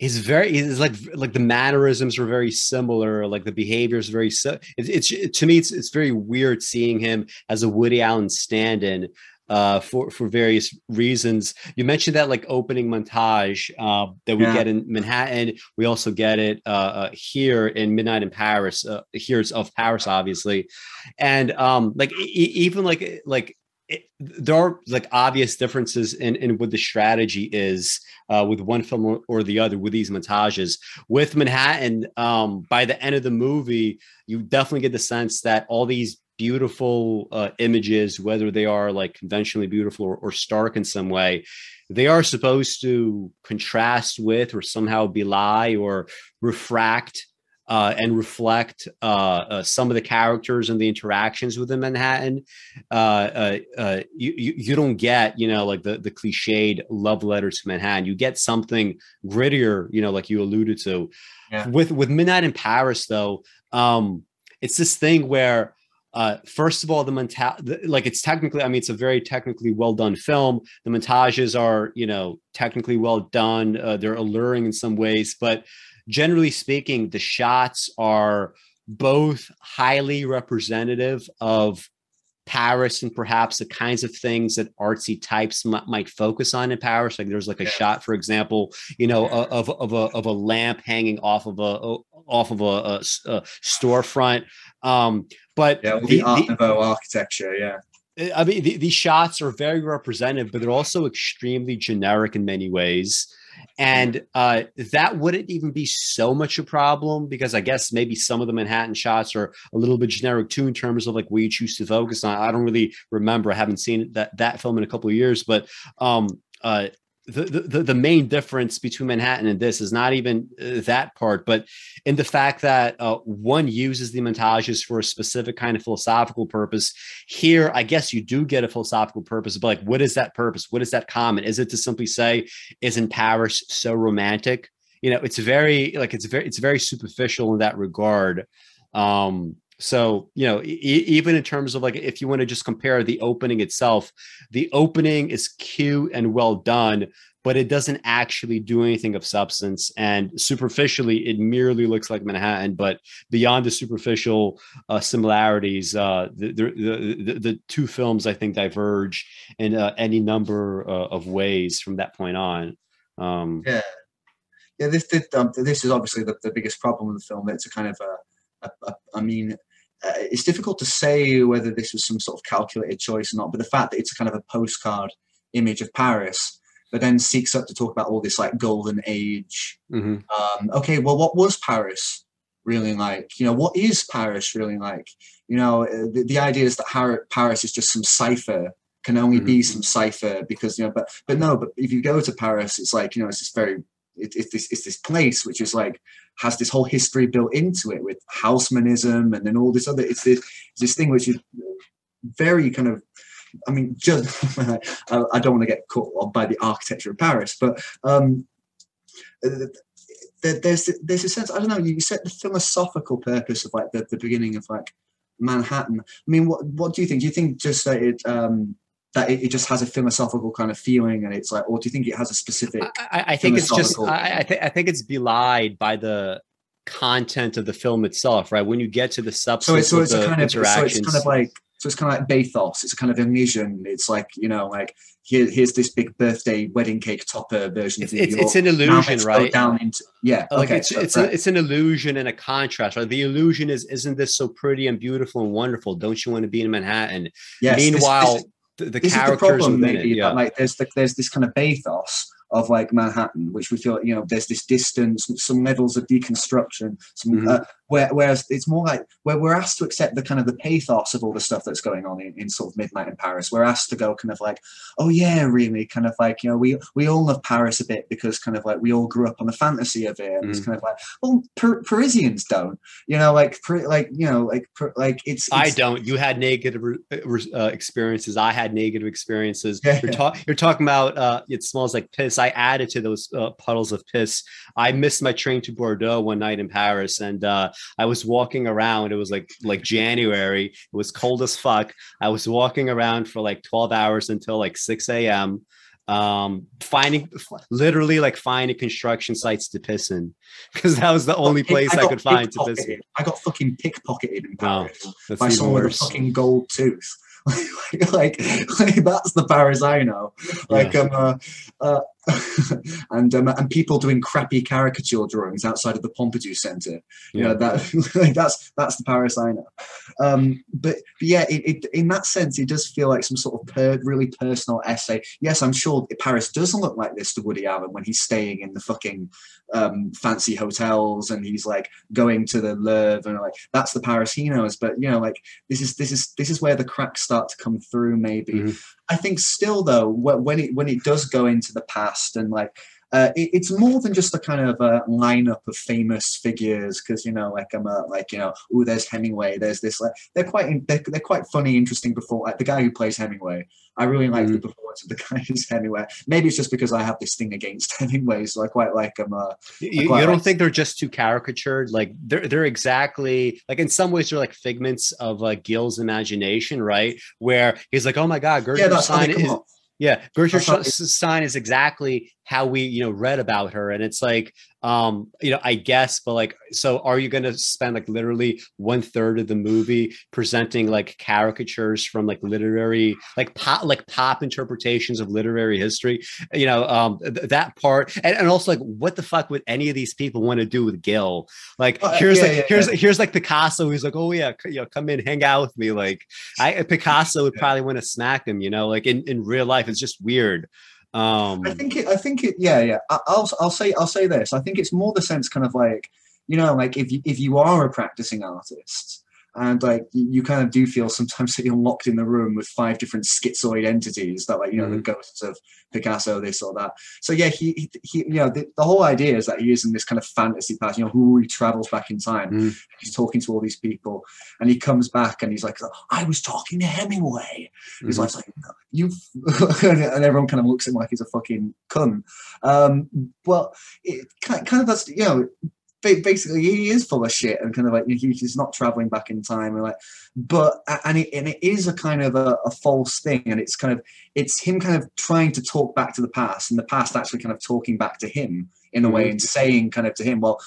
Speaker 3: he's very he's like like the mannerisms are very similar like the behavior is very so it's, it's to me it's, it's very weird seeing him as a woody allen stand-in uh, for for various reasons. You mentioned that like opening montage uh, that we yeah. get in Manhattan. We also get it uh, uh here in Midnight in Paris. Uh, here's of Paris, obviously, and um, like e- even like like it, there are like obvious differences in, in what the strategy is uh, with one film or, or, the other with these montages. With Manhattan, um, by the end of the movie, you definitely get the sense that all these beautiful uh, images, whether they are like conventionally beautiful or, or, stark in some way, they are supposed to contrast with or somehow belie or refract uh, and reflect uh, uh some of the characters and the interactions within Manhattan. Uh, uh, you, you, you don't get you know like the the cliched love letter to Manhattan. You get something grittier, you know, like you alluded to. Yeah. With with Midnight in Paris, though, um, it's this thing where uh, first of all, the montage, like it's technically, I mean, it's a very technically well done film. The montages are, you know, technically well done. Uh, they're alluring in some ways, but generally speaking, the shots are both highly representative of Paris and perhaps the kinds of things that artsy types m- might focus on in Paris. Like there's like a yeah. shot, for example, you know, of, of a of a lamp hanging off of a off of a, a, a storefront. Um, but
Speaker 2: yeah, the, the Art Nouveau architecture, yeah.
Speaker 3: I mean, the, these shots are very representative, but they're also extremely generic in many ways. And uh, that wouldn't even be so much a problem because I guess maybe some of the Manhattan shots are a little bit generic too in terms of like where you choose to focus on. I don't really remember. I haven't seen that that film in a couple of years, but um, uh, the, the, the main difference between Manhattan and this is not even uh, that part, but in the fact that uh, one uses the montages for a specific kind of philosophical purpose. Here, I guess you do get a philosophical purpose, but like, what is that purpose? What is that comment? Is it to simply say, "Isn't Paris so romantic?" You know, it's very like it's very it's very superficial in that regard. Um, so, you know, e- even in terms of like, if you want to just compare the opening itself, the opening is cute and well done, but it doesn't actually do anything of substance. And superficially, it merely looks like Manhattan. But beyond the superficial uh, similarities, uh, the, the, the, the, two films, I think, diverge in uh, any number uh, of ways from that point on. Um,
Speaker 2: yeah. Yeah, this this, um, this is obviously the, the biggest problem with the film. It's a kind of a, a, a I mean, uh, it's difficult to say whether this was some sort of calculated choice or not. But the fact that it's a kind of a postcard image of Paris, but then seeks up to talk about all this like golden age.
Speaker 3: hmm
Speaker 2: Um, okay, well, what was Paris really like? You know, what is Paris really like? You know, uh, the, the idea is that Paris is just some cipher, can only be some cipher because you know, but but no, but if you go to Paris, it's like you know, it's this very it, it's this it's this place which is like has this whole history built into it with Haussmannism and then all this other it's this this thing which is very kind of I mean, just I, don't want to get caught by the architecture of Paris, but um, there's there's a sense I don't know. You said the philosophical purpose of like the, the beginning of like Manhattan. I mean, what what do you think? Do you think just that it um, that it, it just has a philosophical kind of feeling, and it's like, or do you think it has a specific?
Speaker 3: I, I think it's just I, I, th- I think it's belied by the content of the film itself, right? When you get to the
Speaker 2: So
Speaker 3: substance
Speaker 2: it's so
Speaker 3: of
Speaker 2: it's
Speaker 3: the
Speaker 2: a kind of so it's kind of like so it's kind of like bathos. It's a kind of illusion. It's like you know, like here, here's this big birthday wedding cake topper version
Speaker 3: it's, it's, it's an illusion, right?
Speaker 2: Down into yeah.
Speaker 3: like
Speaker 2: okay,
Speaker 3: it's
Speaker 2: so-
Speaker 3: it's
Speaker 2: right.
Speaker 3: a, it's an illusion and a contrast right the illusion is isn't this so pretty and beautiful and wonderful don't you want to be in manhattan
Speaker 2: Yes, this-
Speaker 3: meanwhile
Speaker 2: this,
Speaker 3: the, the
Speaker 2: this is the problem maybe
Speaker 3: it, yeah
Speaker 2: that like there's the, there's this kind of bathos of like Manhattan, which we feel you know there's this distance, some levels of deconstruction, some
Speaker 3: Mhm.
Speaker 2: uh, where, whereas it's more like where we're asked to accept the kind of the pathos of all the stuff that's going on in, in sort of midnight in Paris. We're asked to go kind of like, oh yeah, really, kind of like you know we we all love Paris a bit because kind of like we all grew up on the fantasy of it, and it's
Speaker 3: Mhm.
Speaker 2: kind of like well Par- Parisians don't, you know, like like you know like like it's,
Speaker 3: I don't. You had negative re- uh, experiences. I had negative experiences.
Speaker 2: Yeah.
Speaker 3: You're, talk- you're talking about uh, it smells like piss. I added to those uh, puddles of piss. I missed my train to Bordeaux one night in Paris, and uh, I was walking around. It was like like January. It was cold as fuck. I was walking around for like 12 hours until like 6 a.m. Um, finding literally like finding construction sites to piss in because that was the only place I,
Speaker 2: got
Speaker 3: could find to piss in.
Speaker 2: I got fucking pickpocketed in Paris
Speaker 3: That's
Speaker 2: by someone with a fucking gold tooth. like, like, like, that's the Paris I know. Like um, uh, uh, and um, and people doing crappy caricature drawings outside of the Pompidou Centre. You know that like, that's that's the Paris I know. Um, but, but yeah, it, it, in that sense, it does feel like some sort of per, really personal essay. Yes, I'm sure Paris doesn't look like this to Woody Allen when he's staying in the fucking um, fancy hotels and he's like going to the Louvre and like that's the Paris he knows. But you know, like this is this is this is where the cracks start to come through. Maybe
Speaker 3: Mhm.
Speaker 2: I think still though when it when it does go into the past and like. Uh, it, it's more than just a kind of a lineup of famous figures because you know like I'm a, like you know oh there's Hemingway there's this like they're quite they're, they're quite funny interesting before like the guy who plays Hemingway I really like the performance of the guy who's Hemingway maybe it's just because I have this thing against Hemingway so I quite like him uh,
Speaker 3: You, you don't
Speaker 2: like-
Speaker 3: think they're just too caricatured? Like they're they're exactly like in some ways they're like figments of uh, Gil's imagination, right? Where he's like, "Oh my God,
Speaker 2: yeah
Speaker 3: Gertrude
Speaker 2: how
Speaker 3: Stein is
Speaker 2: off.
Speaker 3: Yeah, Gertrude Stein is exactly how we you know read about her, and it's like um you know I guess, but like, so are you going to spend like literally one third of the movie presenting like caricatures from like literary like pop like pop interpretations of literary history? you know um th- that part and, and also like what the fuck would any of these people want to do with gil like
Speaker 2: Uh,
Speaker 3: here's
Speaker 2: yeah,
Speaker 3: like
Speaker 2: yeah,
Speaker 3: here's
Speaker 2: yeah.
Speaker 3: here's like picasso he's like oh yeah c- you know come in hang out with me like i picasso would probably want to smack him you know like in in real life it's just weird um
Speaker 2: I think it. I think it. Yeah, yeah. I, I'll I'll say I'll say this. I think it's more the sense kind of like you know like if you if you are a practicing artist and like you, kind of do feel sometimes that you're locked in the room with five different schizoid entities that like you know the ghosts of Picasso this or that. So yeah, he he, he you know the, the whole idea is that he is in this kind of fantasy past. You know, who he travels back in time.
Speaker 3: Mm.
Speaker 2: He's talking to all these people, and he comes back and he's like, "I was talking to Hemingway." His
Speaker 3: Mhm.
Speaker 2: wife's like, you, and everyone kind of looks at him like he's a fucking cunt. Um, well, it kind kind of that's you know, basically he is full of shit and kind of like he's not traveling back in time and like, but and it and it is a kind of a, a false thing and it's kind of it's him kind of trying to talk back to the past and the past actually kind of talking back to him in a way mm-hmm. and saying kind of to him, well,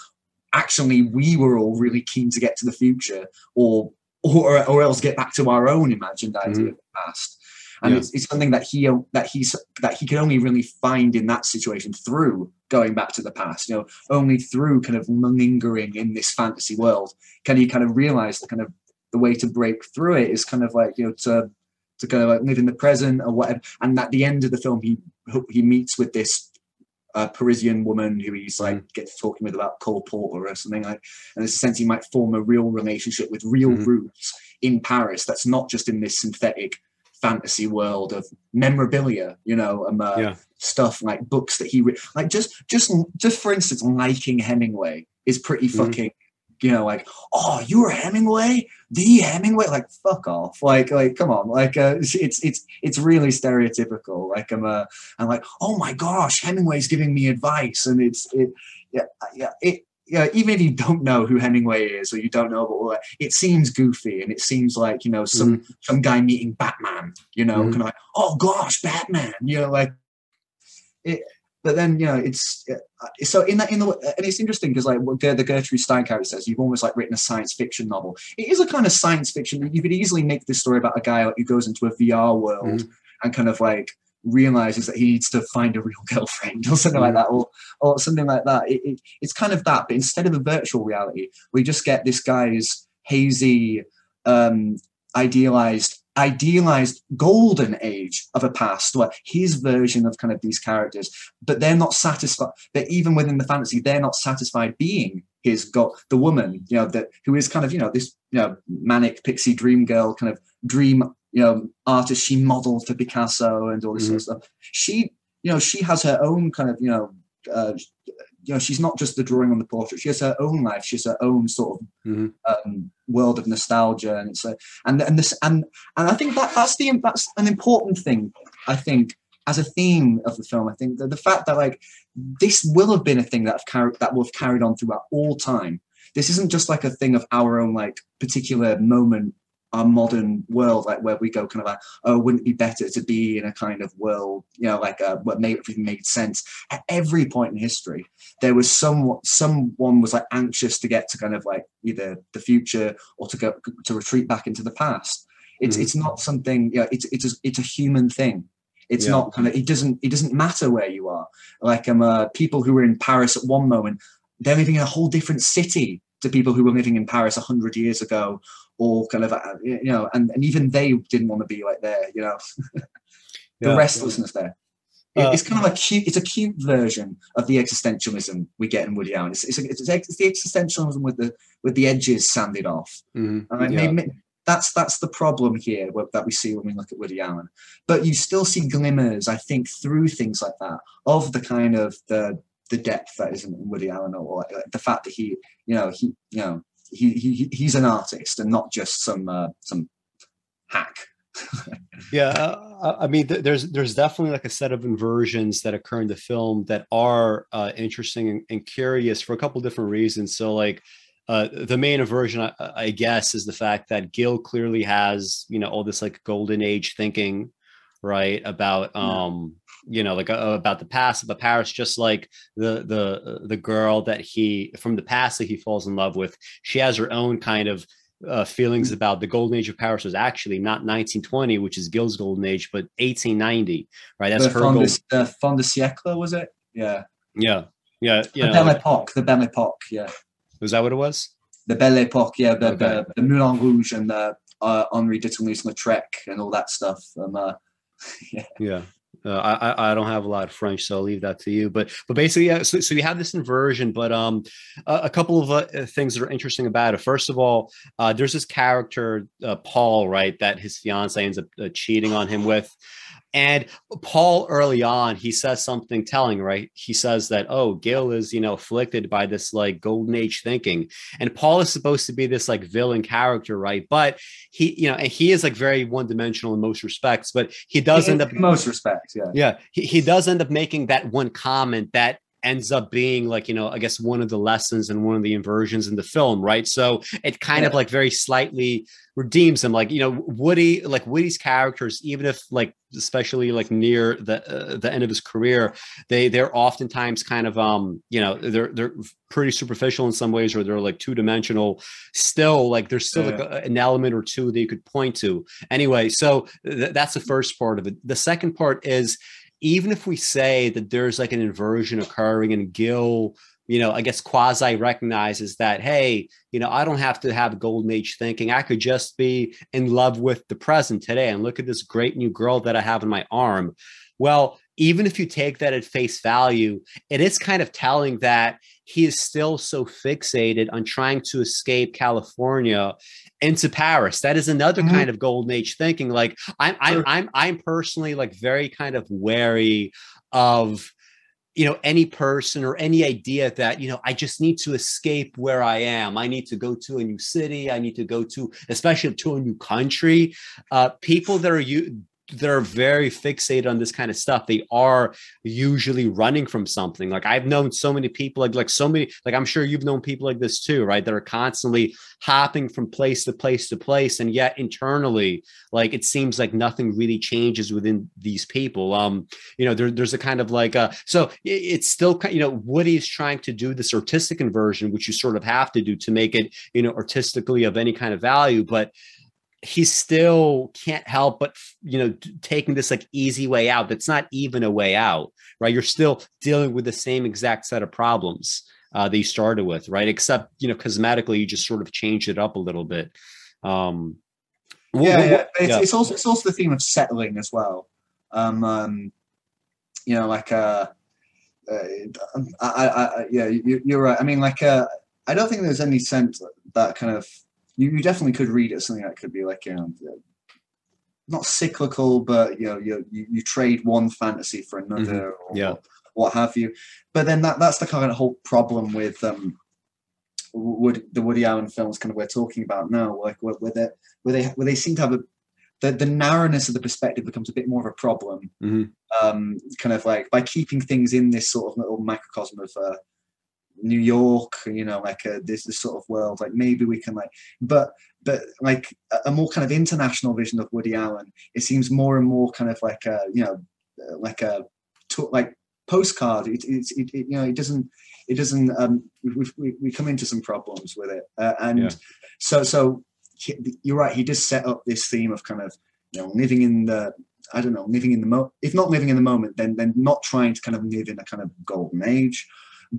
Speaker 2: actually we were all really keen to get to the future or or, or else get back to our own imagined idea mm-hmm. of the past. And
Speaker 3: Yeah.
Speaker 2: it's, it's something that he that he's that he can only really find in that situation through going back to the past you know only through kind of lingering in this fantasy world can you kind of realize the kind of the way to break through it is kind of like you know to to kind of like live in the present or whatever. And at the end of the film, he he meets with this uh, Parisian woman who he's like mm. gets talking with about Cole Porter or something like, and there's a sense he might form a real relationship with real mm. roots in Paris. That's not just in this synthetic fantasy world of memorabilia, you know, um, uh, yeah. stuff like books that he re- like. Just, just, just for instance, liking Hemingway is pretty mm-hmm. fucking. Mm. You know, like, oh, you were Hemingway, the Hemingway, like, fuck off, like, like, come on, like, uh, it's, it's, it's really stereotypical. Like, I'm, uh, I'm like, oh my gosh, Hemingway's giving me advice, and it's, it, yeah, yeah, it, yeah, even if you don't know who Hemingway is or you don't know about all that, it seems goofy and it seems like you know some mm. some guy meeting Batman, you know, mm. kind of like oh gosh, Batman, you know, like it. But then you know it's uh, so in that in the and it's interesting because like what the Gertrude Stein character says, you've almost like written a science fiction novel. It is a kind of science fiction. You could easily make this story about a guy who goes into a VR world mm. and kind of like realizes that he needs to find a real girlfriend or something like that or or something like that. It, it, it's kind of that but instead of a virtual reality we just get this guy's hazy um idealized idealized golden age of a past where his version of kind of these characters but they're not satisfied that even within the fantasy they're not satisfied being his god the woman you know that who is kind of you know this you know manic pixie dream girl kind of dream you know artist she modeled for Picasso and all this mm-hmm. sort of stuff. She you know she has her own kind of you know uh, you know she's not just the drawing on the portrait she has her own life she has her own sort of mm-hmm. um, world of nostalgia and it's a, and and this and and i think that that's the that's an important thing i think as a theme of the film i think that the fact that like this will have been a thing that have carried that will have carried on throughout all time this isn't just like a thing of our own like particular moment our modern world, like where we go kind of like, oh, wouldn't it be better to be in a kind of world, you know, like uh, what made everything made sense. At every point in history, there was someone, someone was like anxious to get to kind of like either the future or to go to retreat back into the past. It's mm-hmm. it's not something, you know, it's it's a, it's a human thing. It's yeah. not kind of it doesn't it doesn't matter where you are. Like um, uh, people who were in Paris at one moment, they're living in a whole different city to people who were living in Paris a hundred years ago or kind of uh, you know and, and even they didn't want to be like there you know the yeah, restlessness yeah. there uh, it's kind of a cute it's a cute version of the existentialism we get in woody allen it's, it's, it's, it's the existentialism with the with the edges sanded off mm-hmm. and yeah. maybe, that's that's the problem here that we see when we look at Woody Allen. But you still see glimmers, I think, through things like that of the kind of the the depth that isn't in Woody Allen, or like, the fact that he, you know, he, you know, he, he he's an artist and not just some uh, some hack.
Speaker 3: yeah, uh, I mean, there's there's definitely like a set of inversions that occur in the film that are uh, interesting and, and, curious for a couple different reasons. So, like, uh, the main aversion, I, I, guess, is the fact that Gil clearly has, you know, all this like golden age thinking, right, about um, you know like uh, about the past of the paris just like the the the girl that he from the past that he falls in love with she has her own kind of uh, feelings mm. about the golden age of Paris was actually not 1920, which is Gil's golden age, but 1890. Right, that's
Speaker 2: the
Speaker 3: her.
Speaker 2: De, the fin de siècle was it? Yeah.
Speaker 3: Yeah. Yeah.
Speaker 2: the know, Belle Époque. The Belle Époque. Yeah.
Speaker 3: Was that what it was?
Speaker 2: The Belle Époque. Yeah. The, okay. the, the Moulin Rouge and the uh, Henri de Toulouse-Lautrec and all that stuff. Um, uh,
Speaker 3: yeah. Yeah. Uh, I I don't have a lot of French, so I'll leave that to you. But but basically, yeah. So, so you have this inversion, but um, a, a couple of uh, things that are interesting about it. First of all, uh, there's this character uh, Paul, right, that his fiance ends up uh, cheating on him with, and Paul, early on, he says something telling, right? He says that, oh, Gil is, you know, afflicted by this like golden age thinking. And Paul is supposed to be this like villain character, right? But he, you know, and he is like very one dimensional in most respects, but he does in, end up
Speaker 2: most respects, yeah.
Speaker 3: Yeah. He, he does end up making that one comment that ends up being like you know i guess one of the lessons and one of the inversions in the film right? So it kind yeah. of like very slightly redeems him. Like you know woody like woody's characters even if like especially like near the uh, the end of his career they they're oftentimes kind of um you know they're they're pretty superficial in some ways or they're like two dimensional still like there's still yeah. like a, an element or two that you could point to. Anyway so th- that's the first part of it. The second part is even if we say that there's like an inversion occurring and Gil you know, I guess quasi recognizes that, hey, you know, I don't have to have golden age thinking. I could just be in love with the present today and look at this great new girl that I have in my arm. Well, even if you take that at face value, it is kind of telling that he is still so fixated on trying to escape California into Paris. That is another mm-hmm. kind of golden age thinking. Like I'm, I'm, I'm, I'm personally like very kind of wary of you know any person or any idea that you know i just need to escape where i am i need to go to a new city i need to go to especially to a new country uh, people that are you that are very fixated on this kind of stuff. They are usually running from something. Like i've known so many people like like so many like i'm sure you've known people like this too right? That are constantly hopping from place to place to place and yet internally like it seems like nothing really changes within these people. Um you know there, there's a kind of like uh so it's still you know woody's trying to do this artistic inversion which you sort of have to do to make it you know artistically of any kind of value but he still can't help but you know taking this like easy way out that's not even a way out right you're still dealing with the same exact set of problems uh, that you started with right except you know cosmetically you just sort of changed it up a little bit um
Speaker 2: yeah, yeah. It's, yeah. it's also it's also the theme of settling as well um, um you know like uh, uh I, I, I yeah you, you're right i mean like uh i don't think there's any sense that kind of you, you definitely could read it as something that could be like know not cyclical, but you know you you, you trade one fantasy for another,
Speaker 3: mm-hmm. yeah,
Speaker 2: what have you. But then that that's the kind of whole problem with um Wood, the Woody Allen films kind of we're talking about now, like where, where they where they where they seem to have a the, the narrowness of the perspective becomes a bit more of a problem.
Speaker 3: Mm-hmm.
Speaker 2: Um, kind of like by keeping things in this sort of little microcosm of uh, New York, you know, like a, this this sort of world. Like maybe we can like, but but like a, more kind of international vision of Woody Allen. It seems more and more kind of like a you know like a like postcard. It, it, it, it you know it doesn't it doesn't um we we, we come into some problems with it uh, and yeah. so so he, you're right. He does set up this theme of kind of you know living in the I don't know, living in the mo. If not living in the moment, then then not trying to kind of live in a kind of golden age,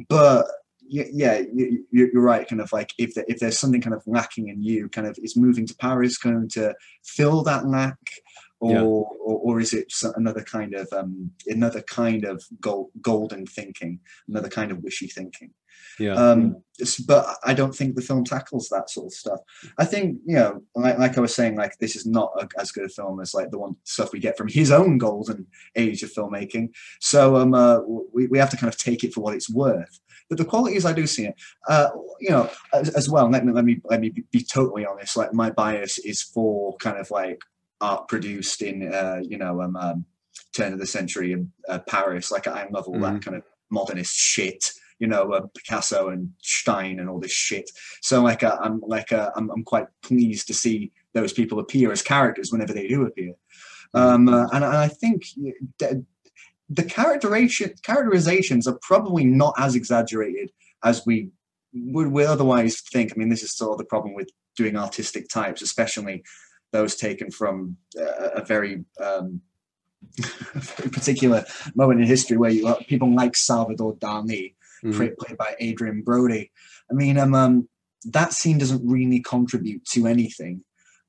Speaker 2: but yeah, you're right. Kind of like if if there's something kind of lacking in you, kind of is moving to Paris going to fill that lack, or yeah. or, or, is it another kind of um, another kind of gold, golden thinking, another kind of wishy thinking?
Speaker 3: Yeah.
Speaker 2: Um, but I don't think the film tackles that sort of stuff. I think you know, like, like I was saying, like this is not a, as good a film as like the one stuff we get from his own golden age of filmmaking. So um, uh, we we have to kind of take it for what it's worth. But the qualities I do see it, uh, you know, as, as, well. Let me let me let me be, be, totally honest. Like my bias is for kind of like art produced in, uh, you know, um, um, turn of the century in uh, Paris. Like I love all mm-hmm. that kind of modernist shit you know, uh, Picasso and Stein and all this shit. So like, uh, I'm like, uh, I'm, I'm quite pleased to see those people appear as characters whenever they do appear. Mm-hmm. Um, uh, and, and, I think the characterization characterizations are probably not as exaggerated as we would, would otherwise think. I mean, this is sort of the problem with doing artistic types, especially those taken from uh, a very um, very particular moment in history where you people like Salvador Dali, mm-hmm. played, played, by Adrien Brody. I mean, um, um, that scene doesn't really contribute to anything.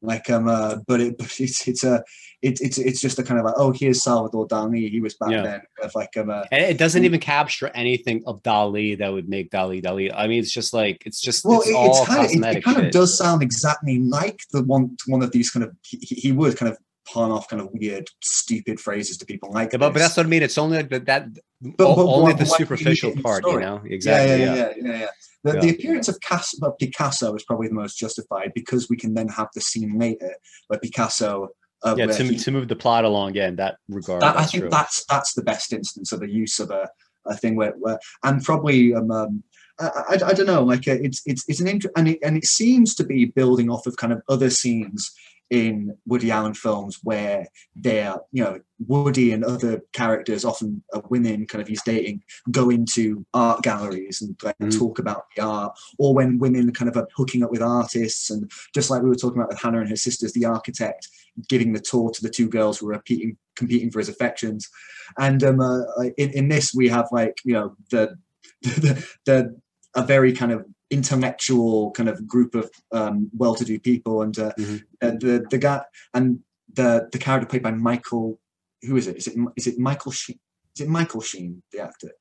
Speaker 2: Like um, uh, but it, but it's it's a it, it's it's just a kind of like oh here's Salvador Dali he was back yeah. then of like um, uh,
Speaker 3: it doesn't even capture anything of Dali that would make Dali Dali. I mean it's just like it's just well it's, it, it's kind of it,
Speaker 2: it, kind of does sound exactly like the one one of these kind of he, he would kind of pawn off kind of weird, stupid phrases to people like.
Speaker 3: Yeah, but, but that's what I mean. It's only that, that but, but only what, the superficial part, you know. Exactly.
Speaker 2: Yeah, yeah, yeah, yeah. yeah, The, yeah. the appearance of, of Picasso is probably the most justified because we can then have the scene later where Picasso.
Speaker 3: Uh, yeah, to, he, to move the plot along. Yeah, in that regard.
Speaker 2: That, I think true. that's that's the best instance of the use of a, a thing where, where and probably um, um I, I, I, don't know like uh, it's it's it's an int- and it, and it seems to be building off of kind of other scenes in Woody Allen films where they're, you know, Woody and other characters, often women kind of he's dating, go into art galleries and like, mm. talk about the art, or when women kind of are hooking up with artists. And just like we were talking about with Hannah and her sisters, the architect giving the tour to the two girls who are competing, competing for his affections. And um, uh, in, in this, we have like, you know, the the, the a very kind of intellectual kind of group of um, well-to-do people, and uh,
Speaker 3: Mhm.
Speaker 2: uh, the the guy and the the character played by Michael. Who is it? Is it is it Michael Sheen? Is it Michael Sheen, the actor?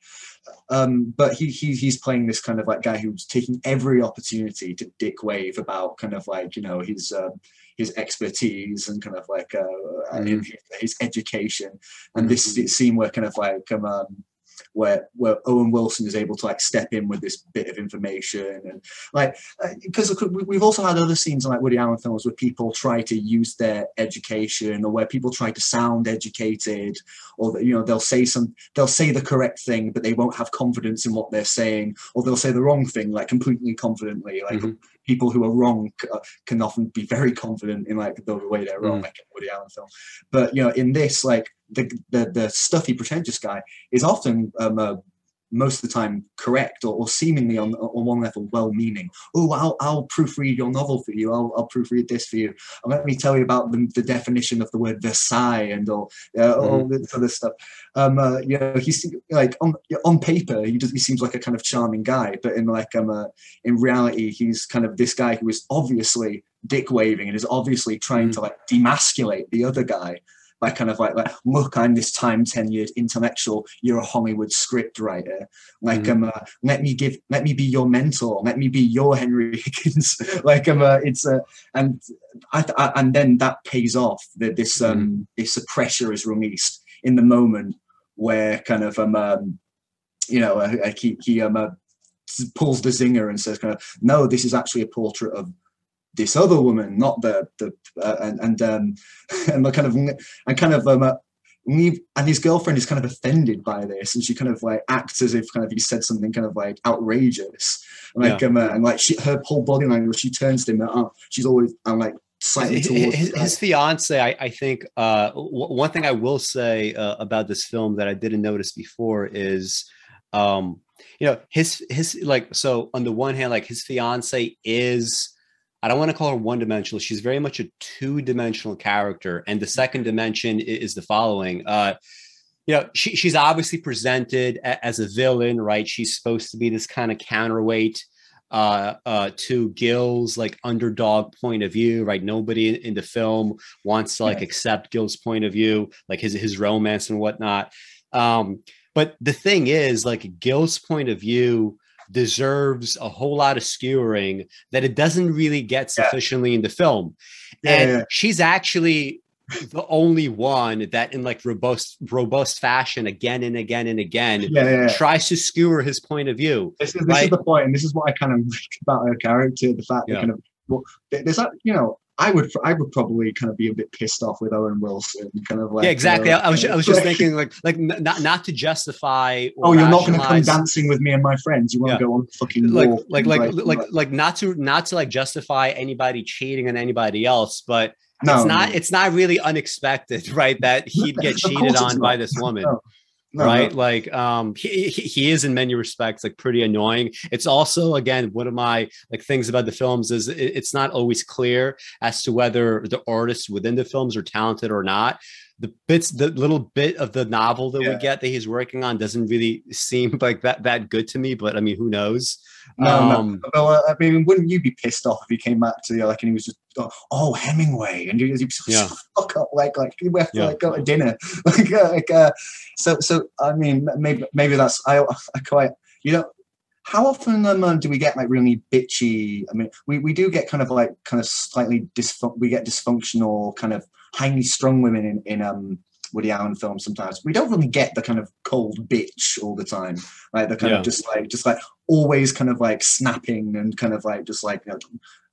Speaker 2: Um, but he, he he's playing this kind of like guy who's taking every opportunity to dick wave about kind of like you know his um, his expertise and kind of like uh,
Speaker 3: Mhm.
Speaker 2: his, education. And
Speaker 3: Mhm.
Speaker 2: this is the scene where kind of like um, um where where Owen Wilson is able to like step in with this bit of information and like because we've also had other scenes in like Woody Allen films where people try to use their education or where people try to sound educated or you know they'll say some they'll say the correct thing but they won't have confidence in what they're saying or they'll say the wrong thing like completely confidently like
Speaker 3: Mhm.
Speaker 2: People who are wrong c- uh, can often be very confident in like the way they're wrong
Speaker 3: Mhm.
Speaker 2: like in Woody Allen film but you know in this like the the, the stuffy pretentious guy is often um, most of the time correct or, or seemingly on on one level well-meaning. Oh, I'll I'll proofread your novel for you. I'll I'll proofread this for you. And let me tell you about the, the definition of the word Versailles and all uh, all this other stuff. Um, uh, you know, he's like on on paper he does he seems like a kind of charming guy, but in like um uh, in reality he's kind of this guy who is obviously dick waving and is obviously trying
Speaker 3: Mm.
Speaker 2: to like demasculate the other guy by kind of like, like look, I'm this time tenured intellectual. You're a Hollywood script writer. Like,
Speaker 3: Mhm.
Speaker 2: um, uh, let me give, let me be your mentor. Let me be your Henry Higgins. like, um, uh, it's a, and I, I, and then that pays off. That this, um, this pressure is released in the moment where kind of, um, um you know, uh, he, he um, uh, pulls the zinger and says, kind of, no, this is actually a portrait of this other woman, not the the uh, and and um and the kind of and kind of um uh, and his girlfriend is kind of offended by this and she kind of like acts as if kind of he said something kind of like outrageous. Like um uh, and like she her whole body language she turns to him uh, she's always I'm like slightly
Speaker 3: his,
Speaker 2: towards
Speaker 3: his, his fiance I, I think uh, w- one thing i will say uh, about this film that i didn't notice before is um, you know his his like so on the one hand like his fiance is I don't want to call her one dimensional. She's very much a two dimensional character. And the second dimension is the following. Uh, you know, she, she's obviously presented a- as a villain, right? She's supposed to be this kind of counterweight uh, uh, to Gil's like underdog point of view, right? Nobody in, in the film wants to like
Speaker 2: Yeah.
Speaker 3: accept Gil's point of view, like his his romance and whatnot. Um, but the thing is, like Gil's point of view deserves a whole lot of skewering that it doesn't really get
Speaker 2: Yeah.
Speaker 3: sufficiently in the film.
Speaker 2: Yeah,
Speaker 3: and
Speaker 2: yeah.
Speaker 3: she's actually the only one that in like robust robust fashion again and again and again
Speaker 2: yeah, yeah, yeah.
Speaker 3: tries to skewer his point of view.
Speaker 2: This is this
Speaker 3: Right.
Speaker 2: is the point, and this is what I kind of like about her character. The fact
Speaker 3: Yeah.
Speaker 2: that kind of well, there's that you know. I would I would probably kind of be a bit pissed off with Owen Wilson, kind of like
Speaker 3: yeah, exactly.
Speaker 2: uh,
Speaker 3: I was I was just thinking like like not not to justify. Or
Speaker 2: Oh, you're not going to come dancing with me and my friends. You want
Speaker 3: Yeah.
Speaker 2: to go on fucking
Speaker 3: like
Speaker 2: walk
Speaker 3: like like like like not to not to like justify anybody cheating on anybody else, but
Speaker 2: no,
Speaker 3: it's not
Speaker 2: no,
Speaker 3: it's not really unexpected, right? That he'd get cheated on by this woman.
Speaker 2: No, no,
Speaker 3: right?
Speaker 2: No.
Speaker 3: like um he, he is in many respects like pretty annoying. It's also again one of my like things about the films is it's not always clear as to whether the artists within the films are talented or not the bits the little bit of the novel that we get that he's working on doesn't really seem like that that good to me but i mean who knows
Speaker 2: No,
Speaker 3: um,
Speaker 2: no. Well, uh, I mean, wouldn't you be pissed off if he came back to you like and he was just oh, oh Hemingway and you he'd be
Speaker 3: Yeah.
Speaker 2: fuck up like like we have to
Speaker 3: Yeah.
Speaker 2: like go to dinner like uh, like uh, so so I mean maybe maybe that's I I quite you know how often um, uh, do we get like really bitchy? I mean, we, we do get kind of like kind of slightly dysfun- we get dysfunctional kind of highly strung women in in um Woody Allen films sometimes. We don't really get the kind of cold bitch all the time, like the kind
Speaker 3: Yeah.
Speaker 2: of just like just like always kind of like snapping and kind of like just like you know,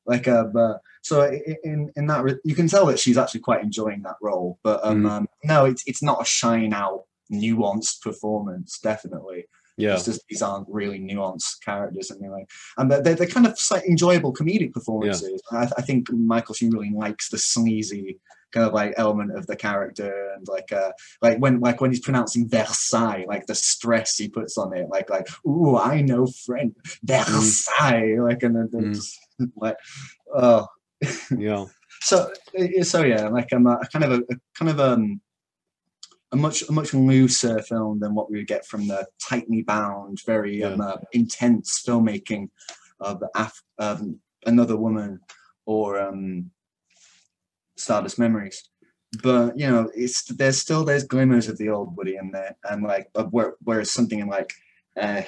Speaker 2: like a uh, so in in that re- you can tell that she's actually quite enjoying that role but um,
Speaker 3: Mhm.
Speaker 2: um no it's it's not a shine out nuanced performance definitely
Speaker 3: yeah
Speaker 2: it's just these aren't really nuanced characters anyway, and they're, they're, they're kind of enjoyable comedic performances I, I think michael sheen really likes the sleazy kind of like element of the character and like uh like when like when he's pronouncing Versailles like the stress he puts on it like like ooh I know French Versailles like and then
Speaker 3: Mm.
Speaker 2: just like oh
Speaker 3: yeah
Speaker 2: so so yeah like I'm a, kind of a, a kind of um a much a much looser film than what we would get from the tightly bound, very
Speaker 3: Yeah.
Speaker 2: um, uh, intense filmmaking of Af- um, Another Woman or um, Stardust Memories. But you know, it's there's still there's glimmers of the old Woody in there, and like where, whereas something in like uh,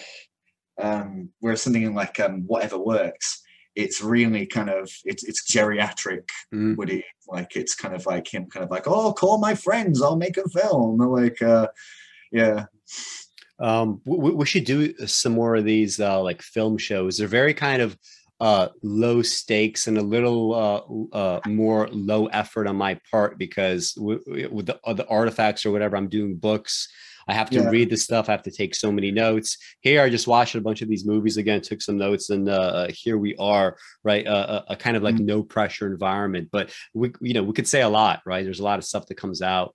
Speaker 2: um, whereas something in like um, whatever works, it's really kind of it's it's geriatric
Speaker 3: Mm.
Speaker 2: Woody. Like it's kind of like him, kind of like, oh, call my friends, I'll make a film. Like, uh, yeah,
Speaker 3: Um, we, we should do some more of these uh, like film shows. They're very kind of uh, low stakes and a little uh, uh, more low effort on my part because with the, uh, the artifacts or whatever, I'm doing books. I have to
Speaker 2: Yeah.
Speaker 3: read the stuff. I have to take so many notes. Here, I just watched a bunch of these movies again, took some notes, and uh, here we are, right? Uh, a, a kind of like
Speaker 2: Mm.
Speaker 3: no pressure environment. But we, you know, we could say a lot, right? There's a lot of stuff that comes out.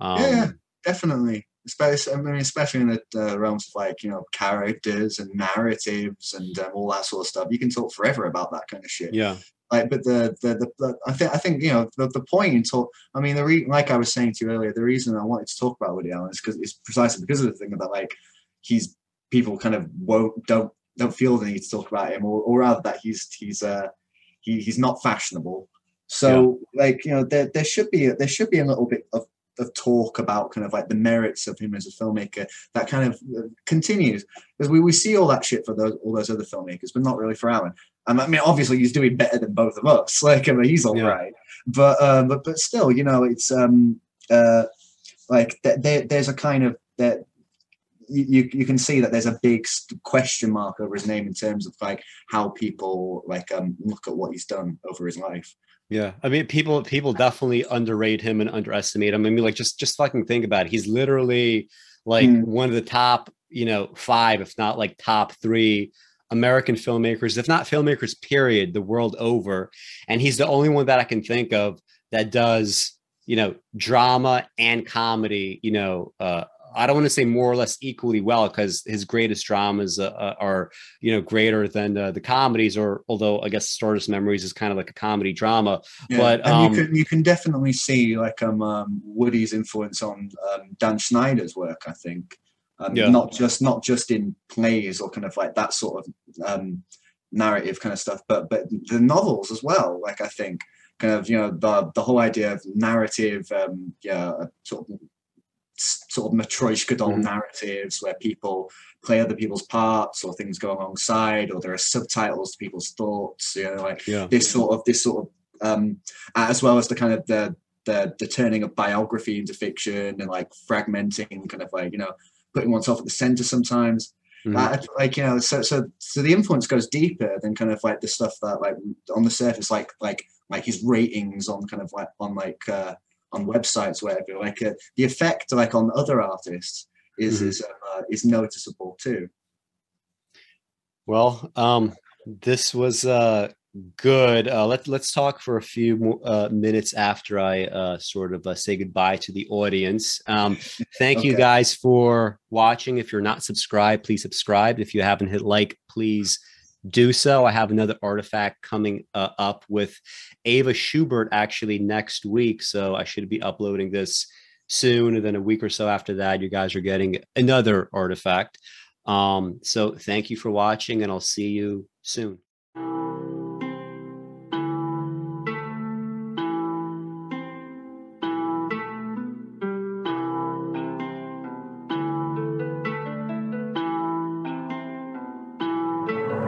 Speaker 3: Um,
Speaker 2: yeah, definitely. Especially, I mean, especially in the uh, realms of like you know characters and narratives and um, all that sort of stuff. You can talk forever about that kind of shit.
Speaker 3: yeah.
Speaker 2: like but the the, the, the I think I think you know the, the point in talk I mean the re, like I was saying to you earlier the reason I wanted to talk about Woody Allen is because it's precisely because of the thing that like he's people kind of won't don't don't feel the need to talk about him or, or rather that he's he's uh he, he's not fashionable so like you know there there should be a, there should be a little bit of of talk about kind of like the merits of him as a filmmaker that kind of uh, continues because we, we see all that shit for those all those other filmmakers but not really for Allen um, I mean, obviously he's doing better than both of us. Like, I mean, he's all
Speaker 3: Yeah.
Speaker 2: right, but um, but but still, you know, it's um uh like th- there, there's a kind of that you you can see that there's a big question mark over his name in terms of like how people like um look at what he's done over his life.
Speaker 3: Yeah, I mean, people people definitely underrate him and underestimate him. I mean, like just just fucking think about it. He's literally like
Speaker 2: Mm.
Speaker 3: one of the top, you know, five, if not like top three American filmmakers, if not filmmakers, period, the world over. And he's the only one that I can think of that does, you know, drama and comedy. You know, uh, I don't want to say more or less equally well because his greatest dramas uh, uh, are you know greater than uh, the comedies or although i guess stardust memories is kind of like a comedy drama
Speaker 2: Yeah.
Speaker 3: But,
Speaker 2: and
Speaker 3: um,
Speaker 2: you can you can definitely see like um, um Woody's influence on um, Dan Schneider's work. I think, um,
Speaker 3: Yeah.
Speaker 2: not just not just in plays or kind of like that sort of um, narrative kind of stuff, but but the novels as well. Like I think, kind of you know the the whole idea of narrative, um, yeah, sort of sort of matryoshka doll
Speaker 3: Mhm.
Speaker 2: narratives where people play other people's parts or things go alongside or there are subtitles to people's thoughts you know like
Speaker 3: yeah
Speaker 2: this sort of this sort of um as well as the kind of the the, the turning of biography into fiction and like fragmenting kind of like you know putting oneself at the center sometimes
Speaker 3: Mhm.
Speaker 2: Uh, like you know so so so the influence goes deeper than kind of like the stuff that like on the surface like like like his ratings on kind of like on like uh on websites whatever like uh, the effect like on other artists is
Speaker 3: Mhm.
Speaker 2: is uh, is noticeable too.
Speaker 3: Well um this was uh good. Uh let, let's talk for a few more uh, minutes after i uh sort of uh, say goodbye to the audience. Um thank you guys for watching. If you're not subscribed please subscribe. If you haven't hit like please do so. I have another artifact coming uh, up with ava schubert actually next week so i should be uploading this soon and then a week or so after that you guys are getting another artifact. Um so thank you for watching and i'll see you soon